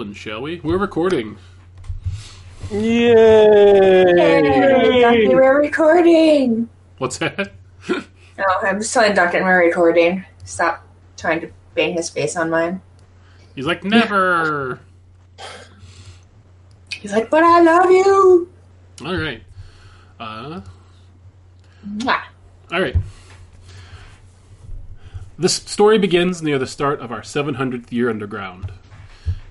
And shall we? We're recording. Yay! Hey, Duncan, we're recording. What's that? Oh, I'm just telling Duncan we're recording. Stop trying to bang his face on mine. He's like, never. He's like, but I love you. All right. Uh, Mwah. all right. This story begins near the start of our 700th year underground.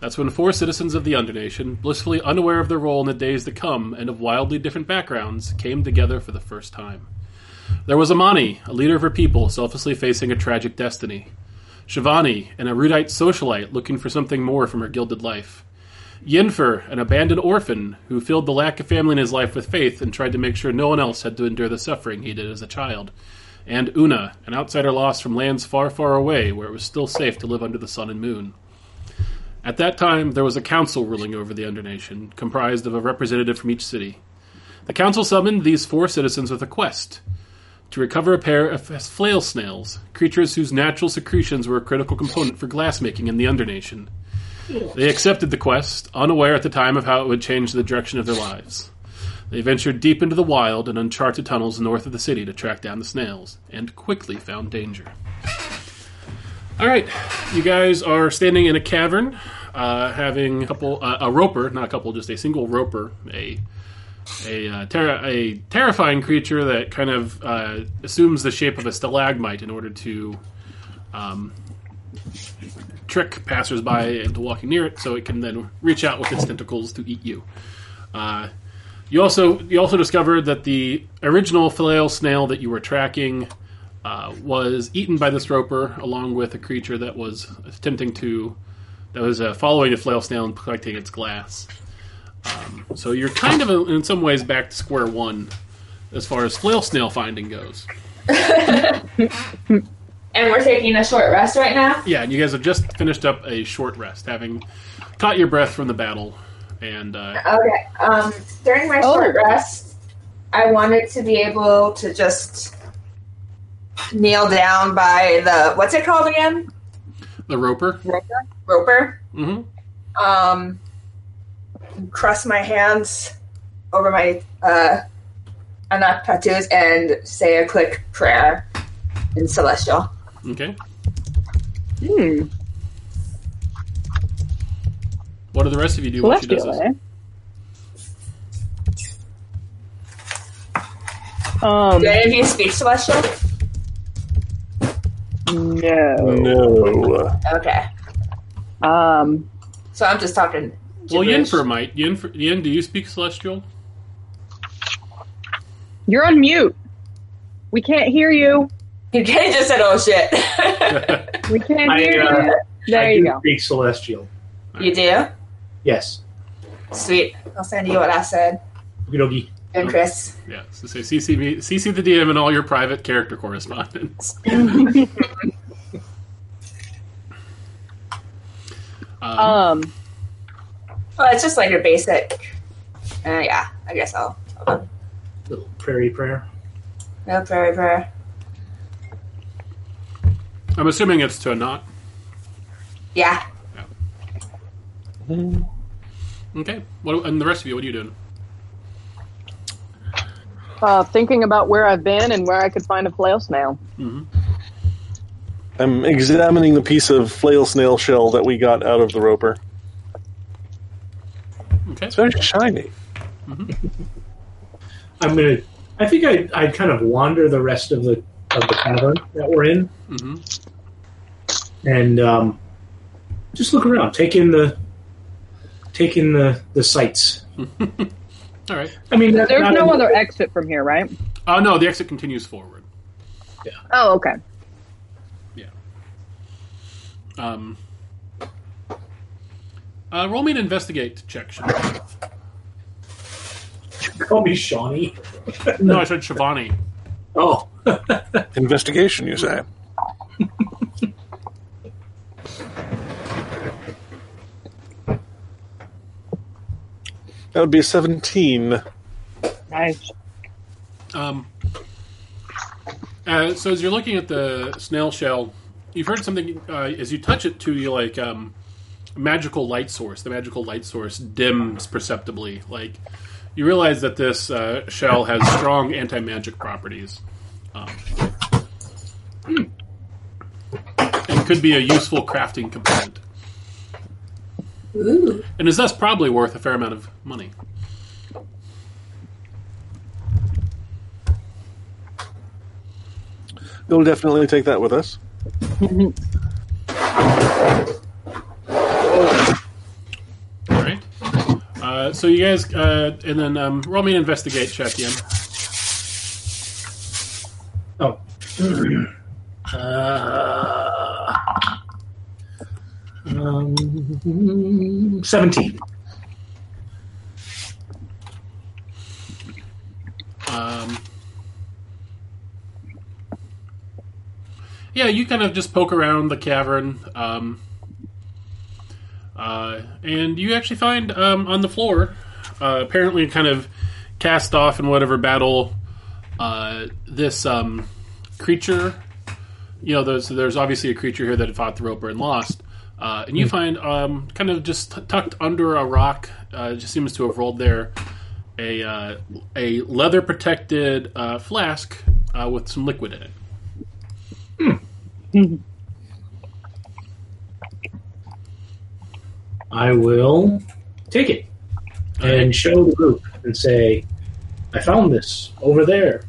That's when four citizens of the Undernation, blissfully unaware of their role in the days to come and of wildly different backgrounds, came together for the first time. There was Amani, a leader of her people, selflessly facing a tragic destiny. Shivani, an erudite socialite looking for something more from her gilded life. Yinfer, an abandoned orphan who filled the lack of family in his life with faith and tried to make sure no one else had to endure the suffering he did as a child. And Una, an outsider lost from lands far, far away where it was still safe to live under the sun and moon. At that time, there was a council ruling over the Undernation, comprised of a representative from each city. The council summoned these four citizens with a quest to recover a pair of flail snails, creatures whose natural secretions were a critical component for glassmaking in the Undernation. They accepted the quest, unaware at the time of how it would change the direction of their lives. They ventured deep into the wild and uncharted tunnels north of the city to track down the snails, and quickly found danger. All right, you guys are standing in a cavern, uh, having a couple, uh, a roper, not a couple, just a single roper, a a uh, ter- a terrifying creature that kind of uh, assumes the shape of a stalagmite in order to um, trick passersby into walking near it, so it can then reach out with its tentacles to eat you. Uh, you also you also discovered that the original flail snail that you were tracking uh, was eaten by this roper, along with a creature that was attempting to that was uh, following the flail snail and collecting its glass. Um, so you're kind of uh, in some ways back to square one as far as flail snail finding goes. And we're taking a short rest right now. Yeah, and you guys have just finished up a short rest, having caught your breath from the battle, and uh, Okay. Um, during my Oh. short rest, I wanted to be able to just kneel down by the what's it called again? the roper. Roper. hmm Um, cross my hands over my uh, enough tattoos and say a quick prayer in celestial. Okay. Hmm. What do the rest of you do? while she does Celestial, this? Um, Do any of you speak celestial? No. No. Okay. Um, So I'm just talking. Well, gibberish. Yenfer might. Yenfer, Yen, do you speak Celestial? you're on mute. We can't hear you. You can't just said, "Oh shit." We can't I, hear uh, you. There I you do go. Speak celestial. you do? Yes. Sweet. I'll send you what I said. Okie And Chris. Yeah. So say CC me, CC the DM and all your private character correspondence. um, Um, Well, it's just like a basic. Uh, yeah, I guess I'll. I'll Little prairie prayer. no prairie prayer. I'm assuming it's to a knot. Yeah. Okay. What? And the rest of you, what are you doing? Uh, thinking about where I've been and where I could find a flail snail. hmm I'm examining the piece of flail snail shell that we got out of the roper. Okay. It's very shiny. I'm gonna. I think I I kind of wander the rest of the of the cavern that we're in hmm and um, just look around, take in the take in the the sights. all right. I mean, not- There's no in- other exit from here, right? Oh no, the exit continues forward. Yeah. Oh, okay. Yeah. Um, uh, roll me an investigate check. Sean. Call me Shawnee. No, I said Shivani. Oh, Investigation, you say? that would be a 17. Nice. Um, uh, so as you're looking at the snail shell, you've heard something uh, as you touch it to You like um, magical light source. The magical light source dims perceptibly. Like you realize that this uh, shell has strong anti magic properties. Um, and could be a useful crafting component. Ooh. And is thus probably worth a fair amount of money. We'll definitely take that with us. All right. Uh, so you guys, uh, and then um, roll me an investigate check, Ian. Oh. Uh, um, 17. Um, yeah, you kind of just poke around the cavern, um, uh, and you actually find um, on the floor, uh, apparently kind of cast off in whatever battle, uh, this um, creature. You know, there's there's obviously a creature here that fought the roper and lost. Uh, and you find um, kind of just t- tucked under a rock, uh, just seems to have rolled there, a uh, a leather protected uh, flask uh, with some liquid in it. I will take it and show the group and say, I found this over there.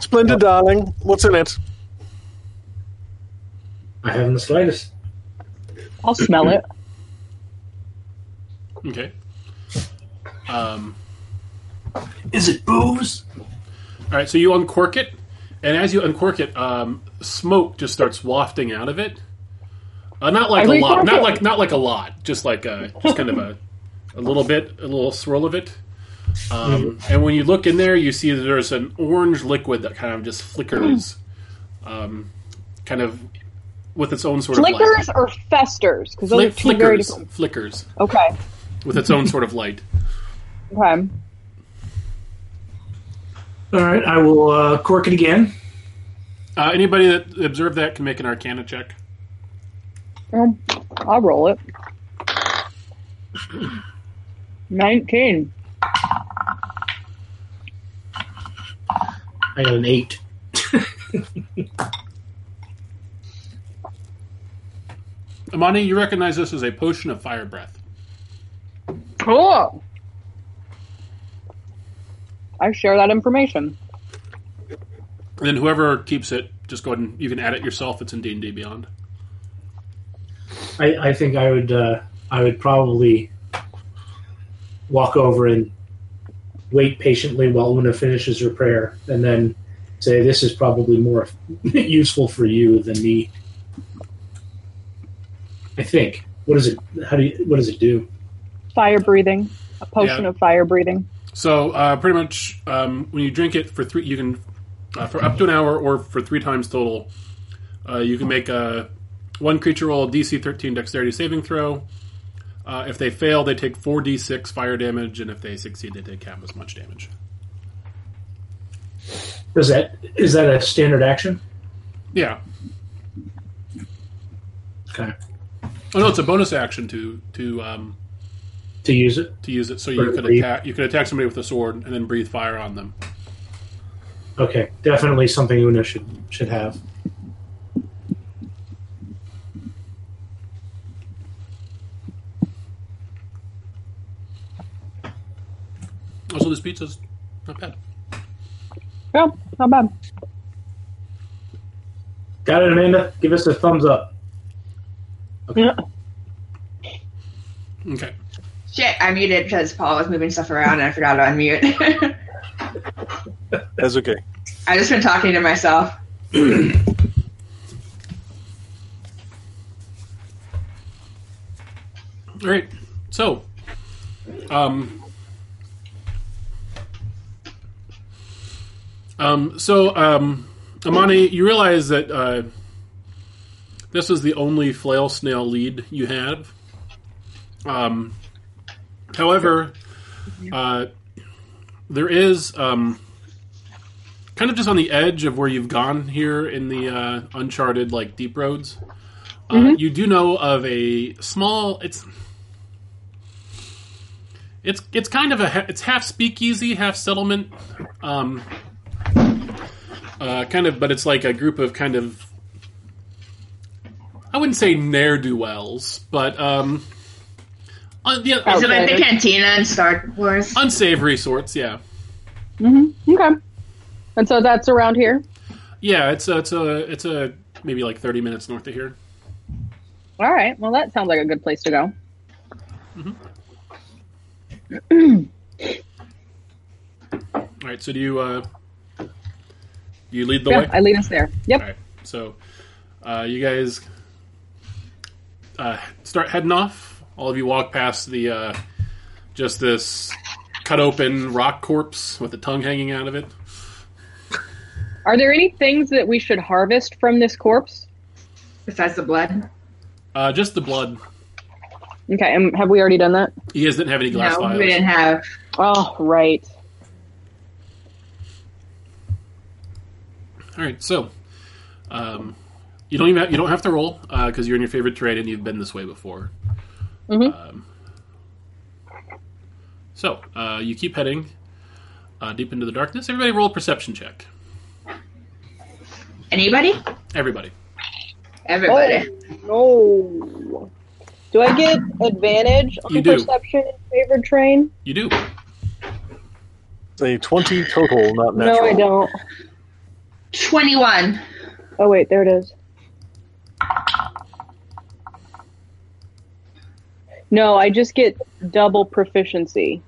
Splendid, darling. What's in it? I haven't the slightest. I'll smell it. Okay. Um, Is it booze? all right, so you uncork it, and as you uncork it, um, smoke just starts wafting out of it. Uh, not like I a lot, recork not it. like not like a lot, just like a just kind of a a little bit, a little swirl of it. Um, And when you look in there, you see that there's an orange liquid that kind of just flickers, um, kind of with its own sort of Flickers or festers? Because those Fli- are two very flickers, different. flickers Okay. with its own sort of light. Okay. All right, I will uh, cork it again. Uh, anybody that observed that can make an Arcana check. Um, I'll roll it. Nineteen. I got an 8. Amani, you recognize this as a potion of fire breath. Cool. I share that information. And then whoever keeps it, just go ahead and you can add it yourself. It's in D and D Beyond. I, I think I would uh, I would probably walk over and wait patiently while Una finishes her prayer, and then say, "This is probably more useful for you than me." I think. What does it? How do you? What does it do? Fire breathing. A potion Yeah. of fire breathing. So uh, pretty much, um, when you drink it for three, you can uh, for up to an hour or for three times total. Uh, you can make a one creature roll a DC 13 Dexterity saving throw. Uh, if they fail, they take four D6 fire damage, and if they succeed, they take half as much damage. Does that? Is that a standard action? Yeah. Okay. Oh no, it's a bonus action to to um, To use it. to use it. So you could attack you could attack somebody with a sword and then breathe fire on them. Okay. Definitely something Una should should have. Also, this pizza's not bad. Yeah, not bad. Got it, Amanda. Give us a thumbs up. Yeah. Okay. Shit, I muted because Paul was moving stuff around and I forgot to unmute. That's okay. I just been talking to myself. All right. So, um, um, so um, Amani, you realize that uh, this is the only flail snail lead you have. Um, however, uh, there is um, kind of just on the edge of where you've gone here in the uh, uncharted, like deep roads. Uh, You do know of a small. It's it's it's kind of a it's half speakeasy, half settlement. Um, uh, kind of, but it's like a group of kind of. I wouldn't say ne'er do wells, but um, uh, yeah. Is it like the Okay. cantina in Star Wars? unsavory sorts. Yeah, Okay. And so that's around here. yeah. It's a, it's a it's a maybe like thirty minutes north of here. All right. Well, that sounds like a good place to go. All right. So do you uh, you lead the Yeah, way? I lead us there. Yep. All right. So, uh, you guys uh, start heading off. All of you walk past the uh, just this cut open rock corpse with the tongue hanging out of it. Are there any things that we should harvest from this corpse? Besides the blood? Uh, just the blood. Okay. And have we already done that? You guys didn't have any glass no, vials. we didn't have. Oh, right. All right. So, um, you don't even have, you don't have to roll because you're in your favorite terrain and you've been this way before. Mhm. Um, so uh, you keep heading uh, deep into the darkness. Everybody, roll a perception check. Anybody? Everybody. Everybody. Oh, no. Do I get advantage on You do. perception in favored terrain? You do. It's a 20 total, not natural. No, I don't. 21. Oh, wait, there it is. No, I just get double proficiency,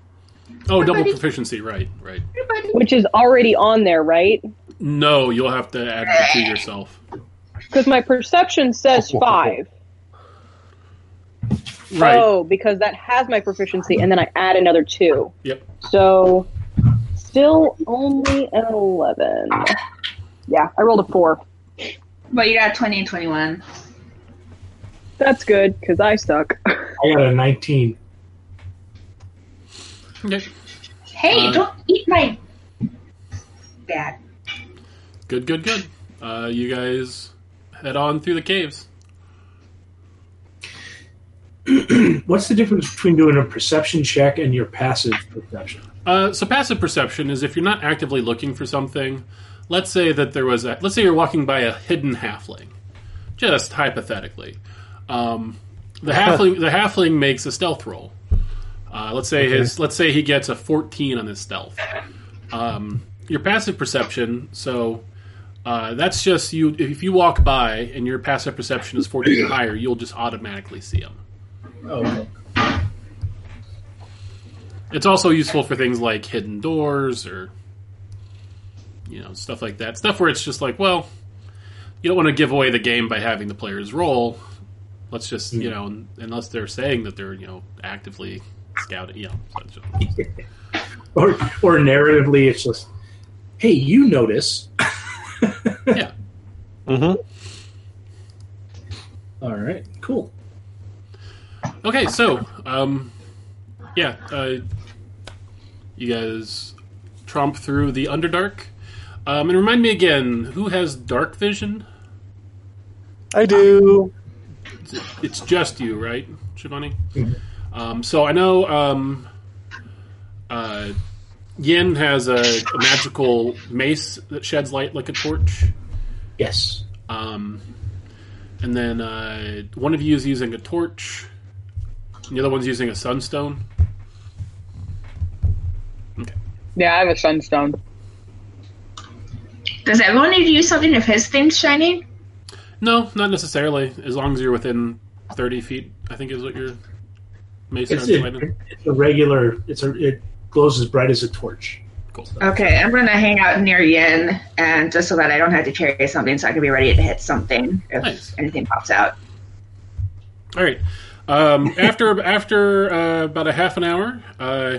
Oh, double Everybody- proficiency. Right, right. Everybody. which is already on there, right? No, you'll have to add the two yourself. Because my perception says five. Right. Oh, because that has my proficiency, and then I add another two. Yep. So, still only an 11. Yeah, I rolled a four. But you got 20 and 21. That's good, because I suck. I got a 19. Hey, Uh, don't eat my. Bad. Good, good, good. Uh, you guys head on through the caves. What's the difference between doing a perception check and your passive perception? Uh, so passive perception is if you're not actively looking for something. Let's say that there was a. Let's say you're walking by a hidden halfling, just hypothetically. Um, the halfling the halfling makes a stealth roll. Uh, let's say his let's say he gets a 14 on his stealth. Um, your passive perception, so uh, that's just you. If you walk by and your passive perception is 14 or higher, you'll just automatically see him. Oh, okay. It's also useful for things like hidden doors or you know stuff like that. Stuff where it's just like, well, you don't want to give away the game by having the players roll. Let's just you know, unless they're saying that they're you know actively scouting, you know. So it's just- Or, or narratively, it's just, hey, you notice. yeah. hmm All right, cool. Okay, so um, yeah, uh, you guys tromp through the Underdark. Um, and remind me again, who has dark vision? I do. It's just you, right, Shivani? Mhm. Um, so I know um, uh, Yin has a, a magical mace that sheds light like a torch. Yes. Um, and then uh, one of you is using a torch, and the other one's using a sunstone. Okay. Yeah, I have a sunstone. Does everyone need to use something if his thing's shining? No, not necessarily. As long as you're within thirty feet, I think is what your mace It's, sheds it, it's a regular, it's a, it glows as bright as a torch. Cool. Okay, I'm gonna hang out near Yin, and just so that I don't have to carry something, so I can be ready to hit something if Nice. anything pops out. All right. Um, after after uh, about a half an hour, uh,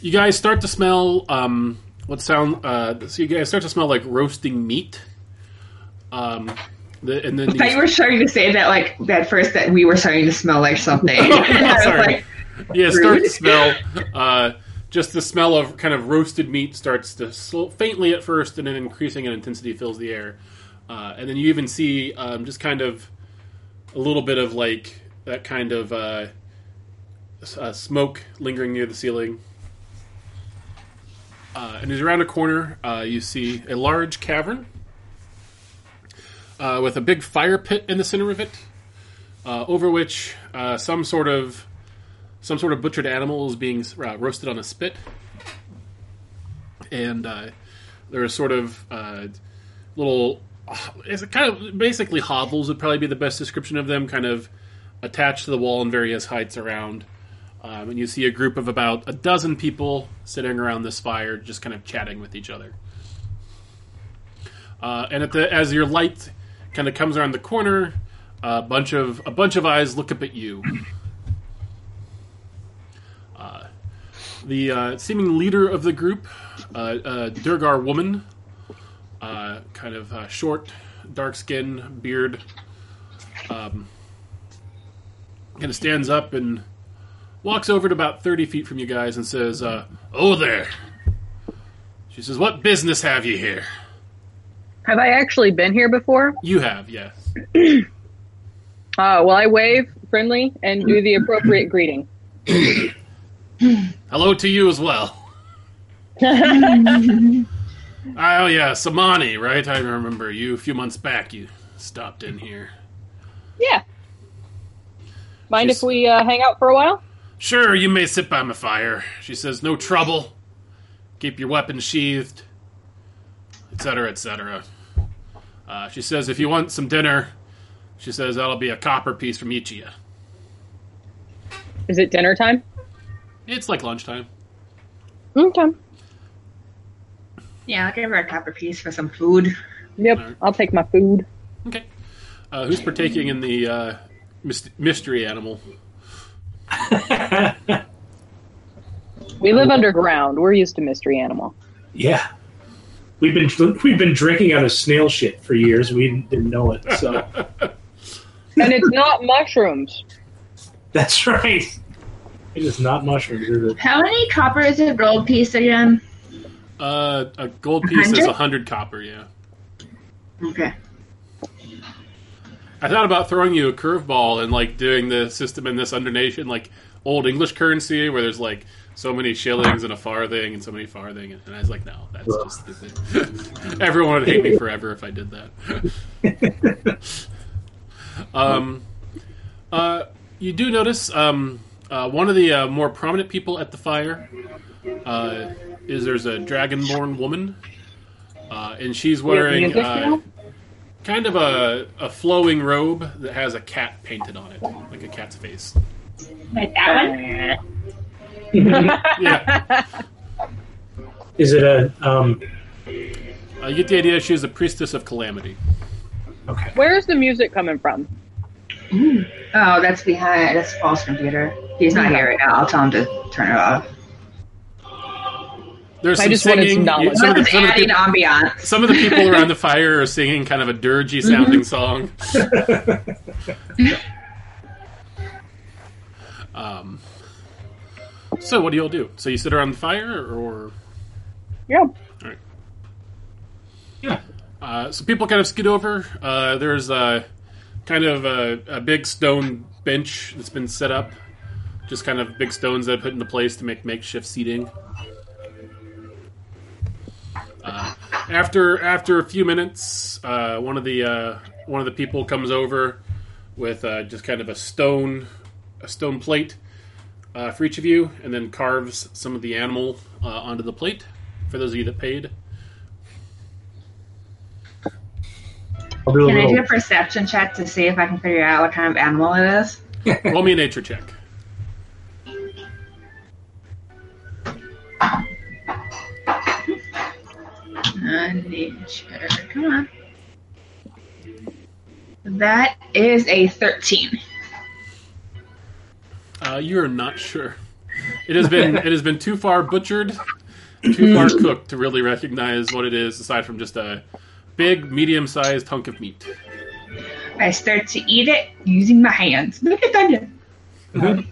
you guys start to smell um, what sound. Uh, so you guys start to smell like roasting meat. Um, the, and then I thought you you, were starting to say that like at first that we were starting to smell like something. Was Sorry. like, yeah, start to smell. Uh, just the smell of kind of roasted meat starts to slow, faintly at first, and then increasing in intensity fills the air. Uh, and then you even see um, just kind of a little bit of like that kind of uh, uh, smoke lingering near the ceiling. Uh, and as you round a corner, uh, you see a large cavern uh, with a big fire pit in the center of it, uh, over which uh, some sort of some sort of butchered animal is being uh, roasted on a spit, and uh, there are sort of uh, little. It's kind of basically hovels would probably be the best description of them, kind of attached to the wall in various heights around. Um, and you see a group of about a dozen people sitting around this fire, just kind of chatting with each other. Uh, and the as your light kind of comes around the corner, a bunch of a bunch of eyes look up at you. Uh, the uh, seeming leader of the group, uh, a Duergar woman, uh, kind of uh, short, dark skin, beard, um, kind of stands up and walks over to about 30 feet from you guys and says, uh, Oh there. She says, What business have you here? Have I actually been here before? You have, yes. Uh, well, I wave friendly and do the appropriate greeting. Hello to you as well. Oh, yeah, Samani, right? I remember you a few months back. You stopped in here. Yeah. Mind She's- if we uh, hang out for a while? Sure, you may sit by my fire. She says, No trouble. Keep your weapon sheathed, etc., etc. Uh, she says, If you want some dinner, she says, That'll be a copper piece from each of you. Is it dinner time? It's like lunchtime. Okay. Yeah, I'll give her a copper piece for some food. Yep. Alright. I'll take my food. Okay. Uh, who's partaking in the uh, mystery animal? We live underground. We're used to mystery animal. yeah. We've been we've been drinking out of snail shit for years. We didn't know it. So And it's not mushrooms. that's right. It is not mushrooms, is it? How many copper is a gold piece again? Uh, a gold piece is a hundred copper, yeah. Okay. I thought about throwing you a curveball and like doing the system in this under nation like old English currency, where there's like so many shillings and a farthing and so many farthing, and I was like, no, that's just stupid. Everyone would hate me forever if I did that. um, uh, you do notice um, uh, one of the uh, more prominent people at the fire uh, is there's a dragonborn woman, uh, and she's wearing. Uh, kind of a, a flowing robe that has a cat painted on it, like a cat's face. Like that one? Yeah, Is it a um? uh, you get the idea. She's a priestess of calamity. Okay. Where's the music coming from? Oh, that's behind. That's Paul's computer. He's not here right now. I'll tell him to turn it off. There's I some just wanted some singing. some, of the, Just some, of the people, ambiance. some of the people around the fire are singing kind of a dirgy sounding song. Um, so what do you all do? So you sit around the fire, or Yeah. all right, Yeah. Uh, so people kind of skid over. Uh, there's a kind of a, a big stone bench that's been set up. Just kind of big stones that are put into place to make makeshift seating. Uh, after after a few minutes, uh, one of the uh, one of the people comes over with uh, just kind of a stone a stone plate uh, for each of you, and then carves some of the animal uh, onto the plate for those of you that paid. I'll do a Can I do a perception check to see if I can figure out what kind of animal it is? Roll me a nature check. Uh, nature. Come on. That is a 13. Uh, you are not sure. It has been it has been too far butchered, too far cooked to really recognize what it is, aside from just a big, medium-sized hunk of meat. I start to eat it using my hands. Look at that.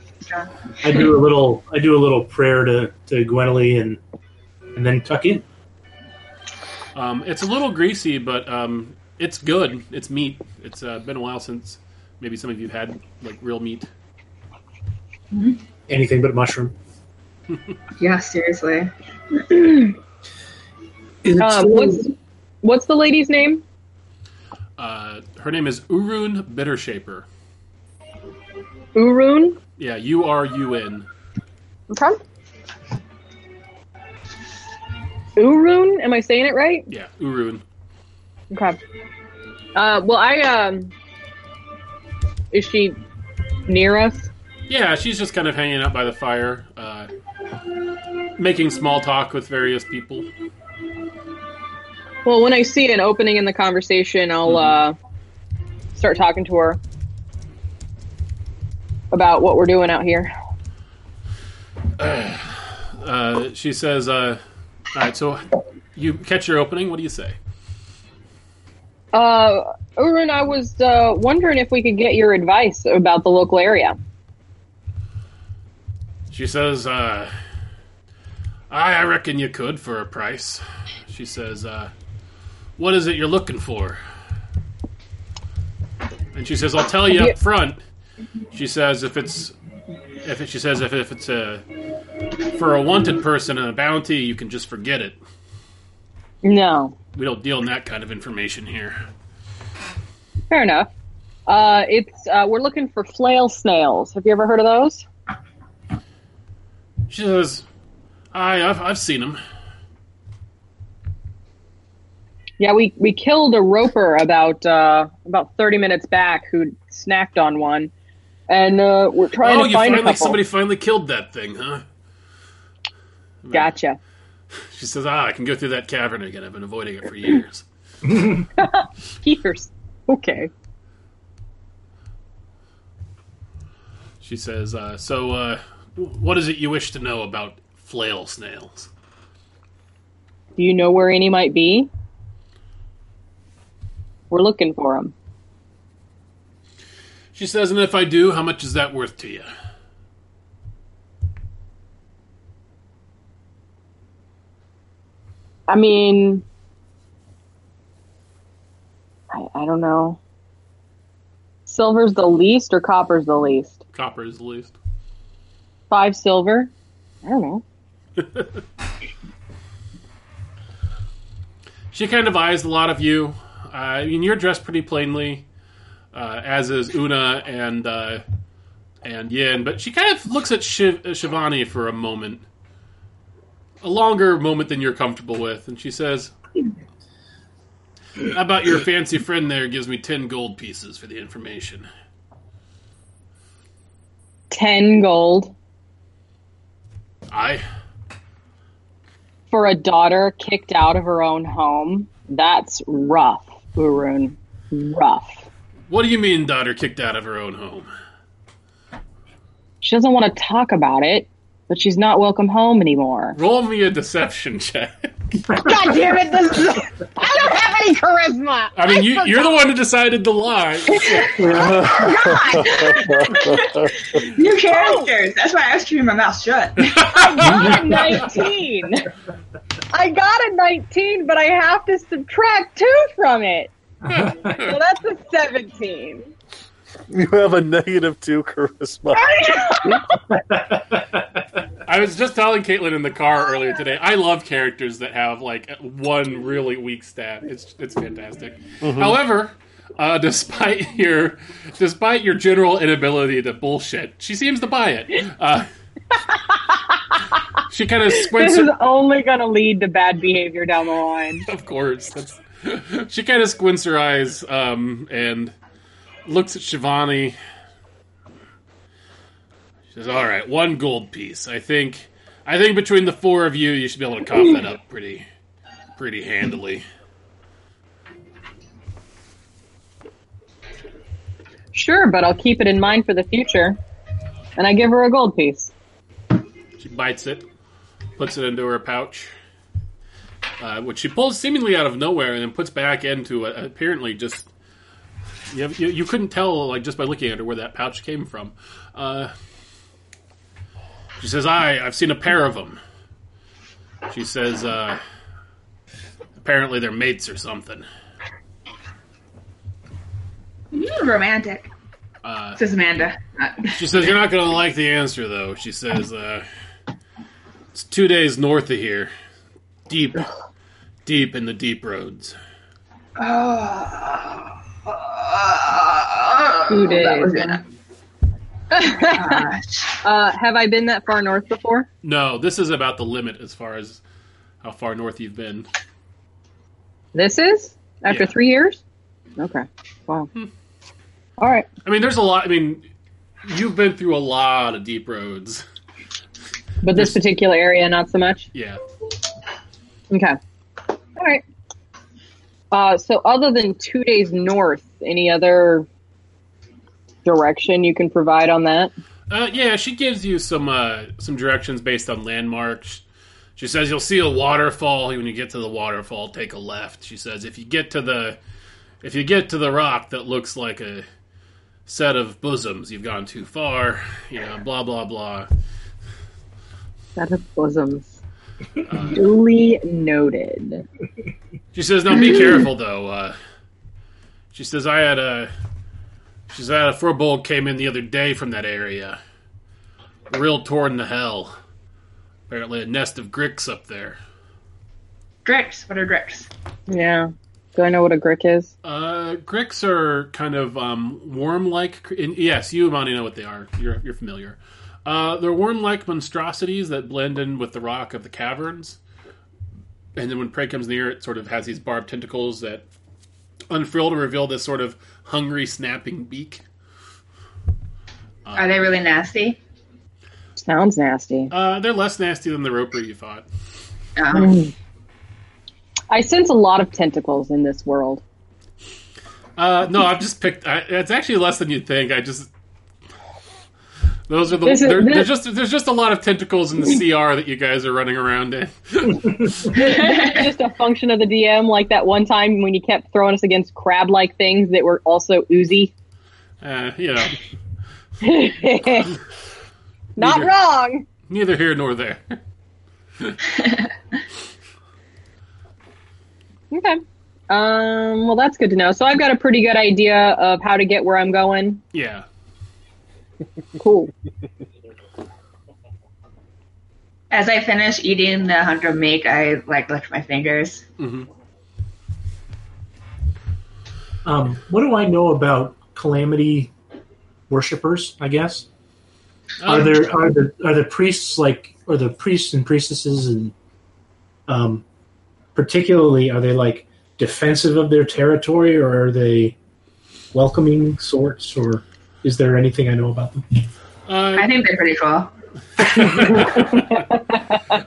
I do a little. I do a little prayer to to Gwenely and and then tuck in. Um, it's a little greasy, but um, it's good. It's meat. It's uh, been a while since maybe some of you had like real meat. Anything but mushroom. Yeah, seriously. Is Uh, what's what's the lady's name? Uh, her name is Urun Bittershaper. Urun. Yeah, U R U N. Okay. Urun. Am I saying it right? Yeah, Urun. Okay. Uh, well, I um, is she near us? Yeah, she's just kind of hanging out by the fire, uh, making small talk with various people. Well, when I see an opening in the conversation, I'll uh, start talking to her about what we're doing out here. Uh, she says, uh, "All right, so you catch your opening. What do you say?" Uh, Urun, I was uh, wondering if we could get your advice about the local area. She says, uh, I, I reckon you could for a price. She says, uh, What is it you're looking for? And she says, I'll tell you up front. She says, if it's. If it, she says if, if it's a for a wanted person and a bounty, you can just forget it. No, We don't deal in that kind of information here. fair enough. Uh, it's uh, we're looking for flail snails. Have you ever heard of those? She says, "I, I've, I've seen him." Yeah, we, we killed a roper about uh, about thirty minutes back who snacked on one, and uh, we're trying Oh, to you find a finally couple. somebody finally killed that thing, huh?" Gotcha. She says, "Ah, I can go through that cavern again. I've been avoiding it for years." Years. Okay. She says, uh, "So, uh, what is it you wish to know about flail snails?" Do you know where any might be? We're looking for them. She says, "And if I do, how much is that worth to you?" I mean, I, I don't know. Silver's the least or copper's the least? Copper is the least. Five silver? I don't know. She kind of eyes a lot of you. Uh, I mean, you're dressed pretty plainly, uh, as is Una and uh, and Yin. But she kind of looks at Shiv- uh, Shivani for a moment, a longer moment than you're comfortable with, and she says, "How about your fancy friend there gives me ten gold pieces for the information?" Ten gold I for a daughter kicked out of her own home. That's rough, Urun. Rough. What do you mean, daughter kicked out of her own home? She doesn't want to talk about it, but she's not welcome home anymore. Roll me a deception check. God damn it! This is, I don't have charisma. I mean, you, you're the one who decided to lie. New oh. characters. That's why I was keeping my mouth shut. I got a 19. I got a 19, but I have to subtract two from it. So that's a 17. You have a negative two charisma. I was just telling Caitlin in the car earlier today. I love characters that have like one really weak stat. It's it's fantastic. However, uh, despite your despite your general inability to bullshit, she seems to buy it. Uh, she kind of squints. This Her, is only going to lead to bad behavior down the line. of course, that's, she kind of squints her eyes um, and looks at Shivani. She says, "All right, one gold piece. I think, I think between the four of you, you should be able to cough that up pretty, pretty handily." Sure, but I'll keep it in mind for the future. And I give her a gold piece. She bites it, puts it into her pouch, uh, which she pulls seemingly out of nowhere, and then puts back into a, apparently just. You, have, you, you couldn't tell like just by looking at her where that pouch came from. Uh, she says, "I I've seen a pair of them." She says, uh, "Apparently they're mates or something." You're romantic. Uh, Says Amanda. She says you're not going to like the answer, though. She says uh, it's two days north of here, deep, deep in the deep roads. Two That was days. Uh, have I been that far north before? No, this is about the limit as far as how far north you've been. This is after Yeah. three years. Okay. Wow. All right. I mean, there's a lot. I mean, you've been through a lot of deep roads. But this particular area, not so much. Yeah. Okay. All right. Uh, so, other than two days north, any other direction you can provide on that? Uh, yeah, she gives you some uh, some directions based on landmarks. She says you'll see a waterfall. When you get to the waterfall, take a left. She says if you get to the if you get to the rock that looks like a set of bosoms, you've gone too far. You know, blah blah blah. Set of bosoms. Duly noted. She says, "Now be careful though." Uh, she says, "I had a." She said a furbolg came in the other day from that area, real torn to hell. Apparently, a nest of gricks up there. Drix. What are Drix? Yeah. Do I know what a grick is? Uh, gricks are kind of um, worm-like. and yes, you, Amani, know what they are. You're you're familiar. Uh, they're worm-like monstrosities that blend in with the rock of the caverns, and then when prey comes near, it sort of has these barbed tentacles that unfurl to reveal this sort of hungry, snapping beak. Are they really nasty? Sounds nasty. Uh, they're less nasty than the roper you fought. Um, I sense a lot of tentacles in this world. Uh, no, I've just picked. I, it's actually less than you'd think. I just those are the. This is- there- this- there's just there's just a lot of tentacles in the CR that you guys are running around in. just a function of the DM, like that one time when you kept throwing us against crab-like things that were also oozy. Uh, you know, Not Neither. wrong. neither here nor there. Okay. Um, well, that's good to know. So I've got a pretty good idea of how to get where I'm going. Yeah. Cool. as I finish eating the hunter meat, I like lick my fingers. hmm Um, what do I know about calamity worshippers? I guess are there are the are the priests like are the priests and priestesses and um, particularly are they like defensive of their territory or are they welcoming sorts or is there anything I know about them? I Uh, think they're pretty cool. uh,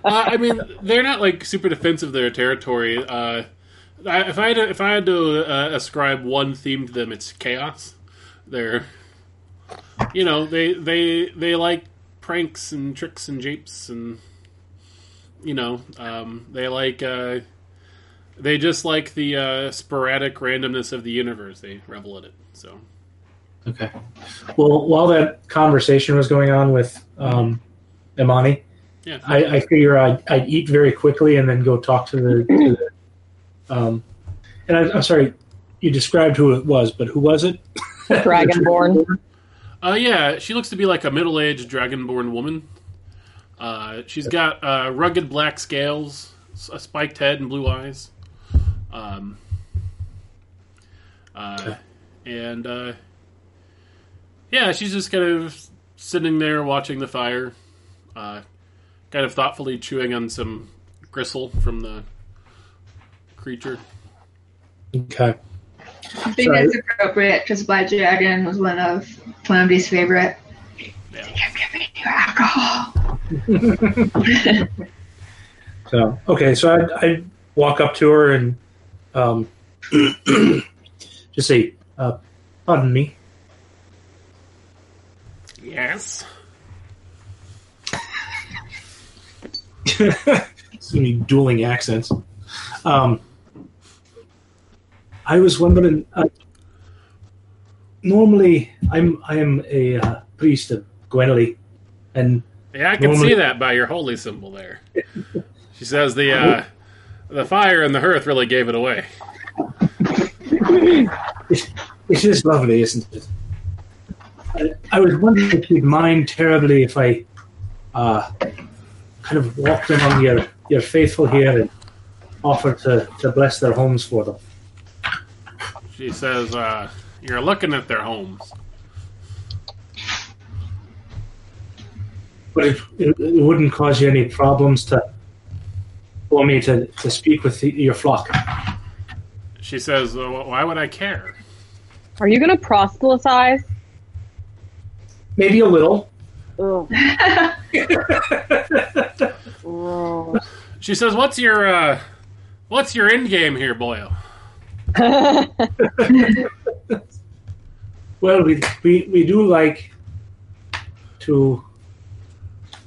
I mean, they're not like super defensive of their territory. Uh, I, if I had to, if I had to uh, ascribe one theme to them, it's chaos. They're, you know, they they they like pranks and tricks and japes and, you know, um, they like uh, they just like the uh, sporadic randomness of the universe. They revel in it. So Okay. Well, while that conversation was going on with um, Amani, yeah, I, I figure I'd, I'd eat very quickly and then go talk to the. To the um, and I, I'm sorry, you described who it was, but who was it? Dragonborn. Uh, yeah, she looks to be like a middle-aged dragonborn woman. Uh, she's got uh, rugged black scales, a spiked head, and blue eyes. Um, uh, and uh, yeah, she's just kind of sitting there watching the fire, uh, kind of thoughtfully chewing on some gristle from the creature. Okay. I think Sorry. it's appropriate because Black Dragon was one of Flamby's favorite. Yeah. I'm giving you alcohol. So okay, so I I walk up to her and um, just say, uh, "Pardon me." Yes. so many dueling accents. Um, I was wondering. Uh, normally, I'm I am a uh, priest of Gwenly, and Yeah, I can Normally- see that by your holy symbol there. She says the uh, the fire and the hearth really gave it away. it is just lovely, isn't it? I, I was wondering if you'd mind terribly if I uh, kind of walked among your, your faithful here and offered to, to bless their homes for them. She says, uh, "You're looking at their homes." But it, it, it wouldn't cause you any problems to for me to, to speak with the, your flock. She says, well, "Why would I care?" Are you going to proselytize? Maybe a little. She says, "What's your uh, what's your end game here, Boyle?" Well, we, we, we do like to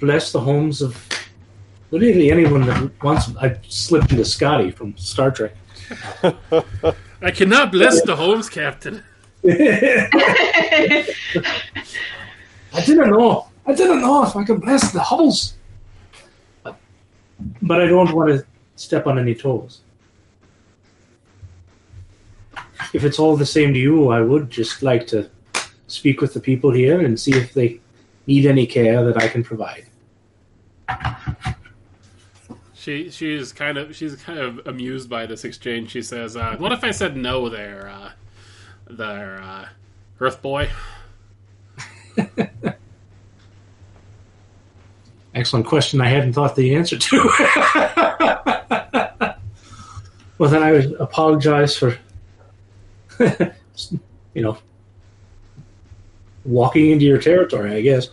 bless the homes of literally anyone that wants. I slipped into Scotty from Star Trek. I cannot bless the homes, Captain. I didn't know. I didn't know if I could bless the Hubbles. But, but I don't want to step on any toes. If it's all the same to you, I would just like to speak with the people here and see if they need any care that I can provide. She she's kind of she's kind of amused by this exchange. She says, uh, "What if I said no there, uh, there, uh, Earth boy?" Excellent question. I hadn't thought the answer to. well, then I would apologize for, you know, walking into your territory. I guess.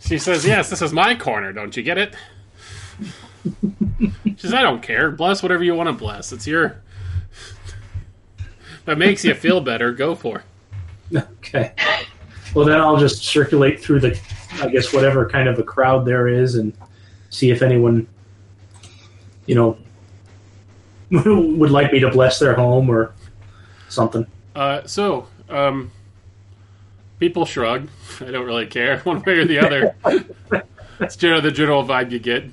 She says, "Yes, this is my corner. Don't you get it?" She says, "I don't care. Bless whatever you want to bless. It's your. If that makes you feel better, go for it." Okay. Well, then I'll just circulate through the, I guess, whatever kind of a crowd there is, and see if anyone, you know, would like me to bless their home or something. Uh, so, um, people shrug. I don't really care one way or the other. It's generally the general vibe you get.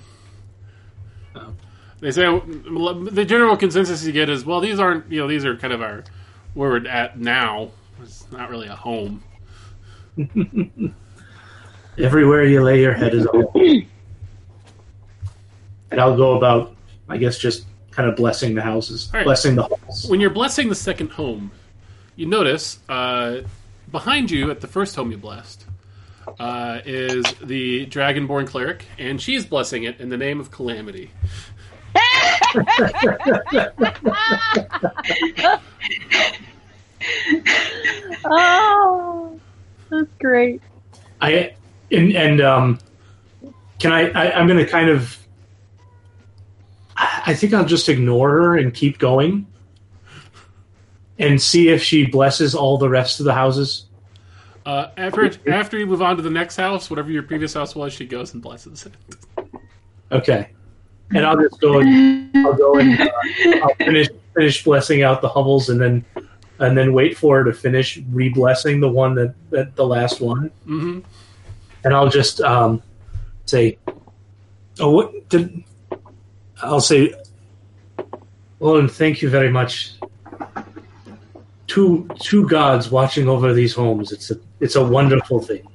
They say the general consensus you get is, well, these aren't, you know, these are kind of our where we're at now. It's not really a home. Everywhere you lay your head is a home. and I'll go about, I guess, just kind of blessing the houses, All right. blessing the halls. When you're blessing the second home, you notice uh, behind you at the first home you blessed uh, is the Dragonborn cleric, and she's blessing it in the name of Calamity. oh, that's great. I and, and um, can I, I? I'm going to kind of. I I think I'll just ignore her and keep going, and see if she blesses all the rest of the houses. Uh, after after you move on to the next house, whatever your previous house was, she goes and blesses it. Okay, and I'll just go. And, I'll go and uh, I'll finish finish blessing out the hovels, and then and then wait for her to finish re-blessing the one that, that the last one, hmm and I'll just um, say, "Oh, what did?" I'll say, "Well, and thank you very much." Two two gods watching over these homes. It's a it's a wonderful thing.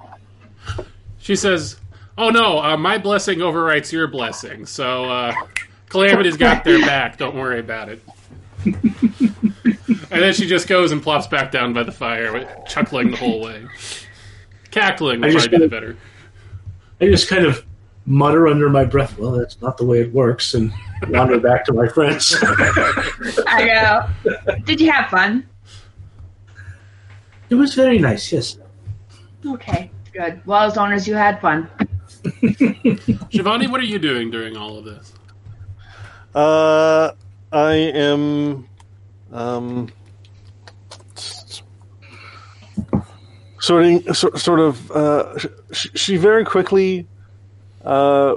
She says, "Oh no, uh, my blessing overwrites your blessing, so uh, Calamity's got their back. Don't worry about it." and then she just goes and plops back down by the fire, chuckling the whole way. Cackling would I just probably be the better. I just kind of mutter under my breath, "Well, that's not the way it works," and wander back to my friends. I go. Did you have fun? It was very nice, yes. Okay, good. Well, as long as you had fun. Shivani, what are you doing during all of this? Uh, I am um, sorting, so, sort of. Uh, sh- she very quickly uh,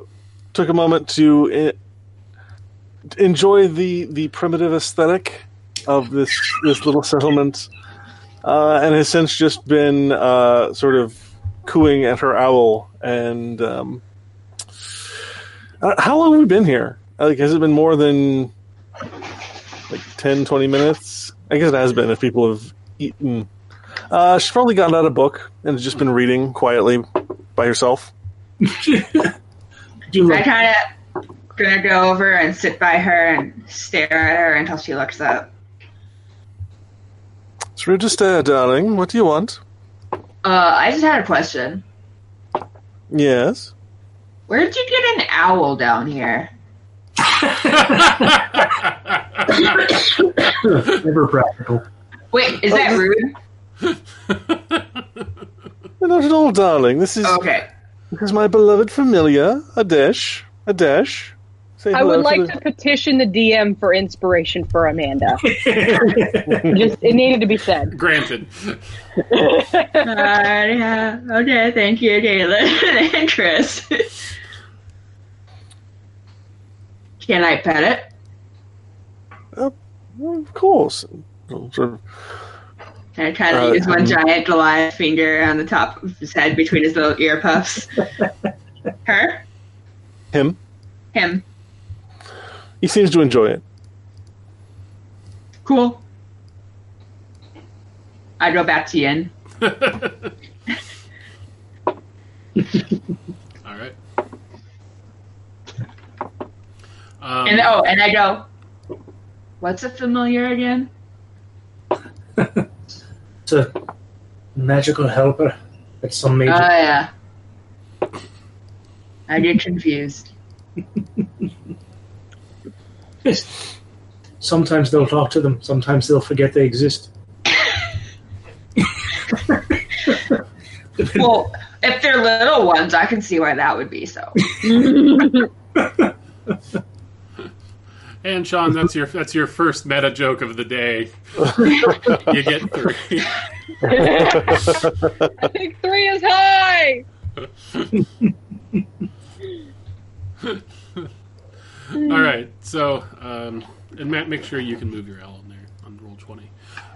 took a moment to I- enjoy the the primitive aesthetic of this this little settlement, uh, and has since just been uh, sort of cooing at her owl. And um, uh, how long have we been here? Like, has it been more than like 10, 20 minutes? I guess it has been if people have eaten. Uh, she's probably gotten out a book and has just been reading quietly by herself. Do I like kind of gonna go over and sit by her and stare at her until she looks up. It's rude to stare, darling. What do you want? Uh, I just had a question. Yes. Where did you get an owl down here? never practical. Wait, is that rude? Not at all, darling. This is Okay. this is my beloved familiar, a dish, a dash. Say I hello would like the- to petition the DM for inspiration for Amanda. Just it needed to be said. Granted. Uh, yeah. Okay. Thank you, Caitlin and Chris. Can I pet it? Of course. Sort And I kind of Uh, use one um, giant Goliath finger on the top of his head between his little ear puffs. Her? him. Him. He seems to enjoy it. Cool. I go back to Yin. All right. Um, And oh, and I go, what's a familiar again? It's a magical helper It's some major. Oh, major. yeah. I get confused. Sometimes they'll talk to them. Sometimes they'll forget they exist. Well, if they're little ones, I can see why that would be so. and Sean, that's your that's your first meta joke of the day. you get three. I think three is high. All right. So, um, and Matt, make sure you can move your L in there on Roll20.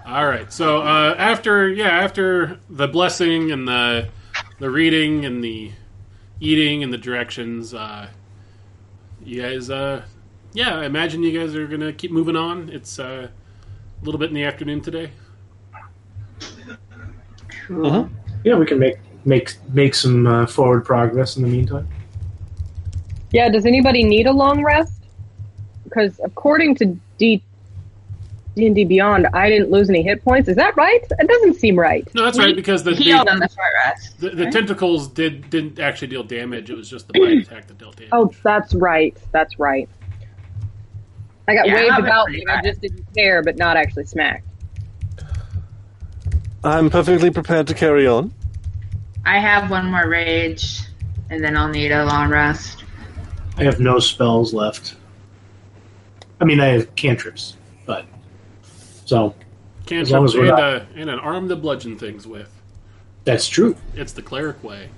All right. So uh, after yeah, after the blessing and the the reading and the eating and the directions, uh, you guys, uh, yeah, I imagine you guys are gonna keep moving on. It's uh, a little bit in the afternoon today. Cool. Yeah, we can make make make some uh, forward progress in the meantime. Yeah, does anybody need a long rest? Because according to D and D Beyond, I didn't lose any hit points. Is that right? It doesn't seem right. No, that's right because the Healed the, on the short rest. the, the tentacles did didn't actually deal damage. It was just the bite attack that dealt damage. Oh, that's right. That's right. I got Yeah, waved about pretty I just didn't care, but not actually smacked. I'm perfectly prepared to carry on. I have one more rage, and then I'll need a long rest. I have no spells left. I mean, I have cantrips, but so Cantrips as long as we're and, not- a, and an arm to bludgeon things with. that's true. It's the cleric way.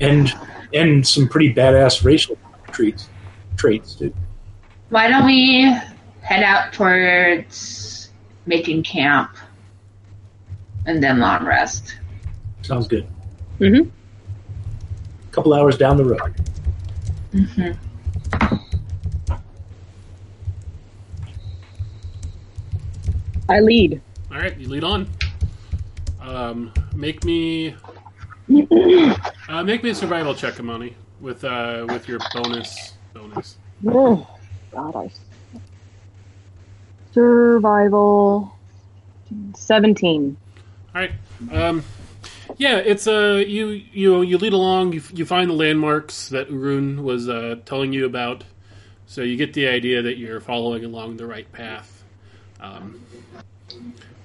And and some pretty badass racial traits traits, dude. Why don't we head out towards making camp, and then long rest? Sounds good. Mm-hmm. A couple hours down the road. I lead. All right, you lead on. Um, make me uh, make me a survival check, Amani, with uh, with your bonus bonus. Oh, God, I. Survival. 17. All right. Um, yeah, it's uh, you you know, you lead along. You, you find the landmarks that Urun was uh, telling you about, so you get the idea that you're following along the right path, um,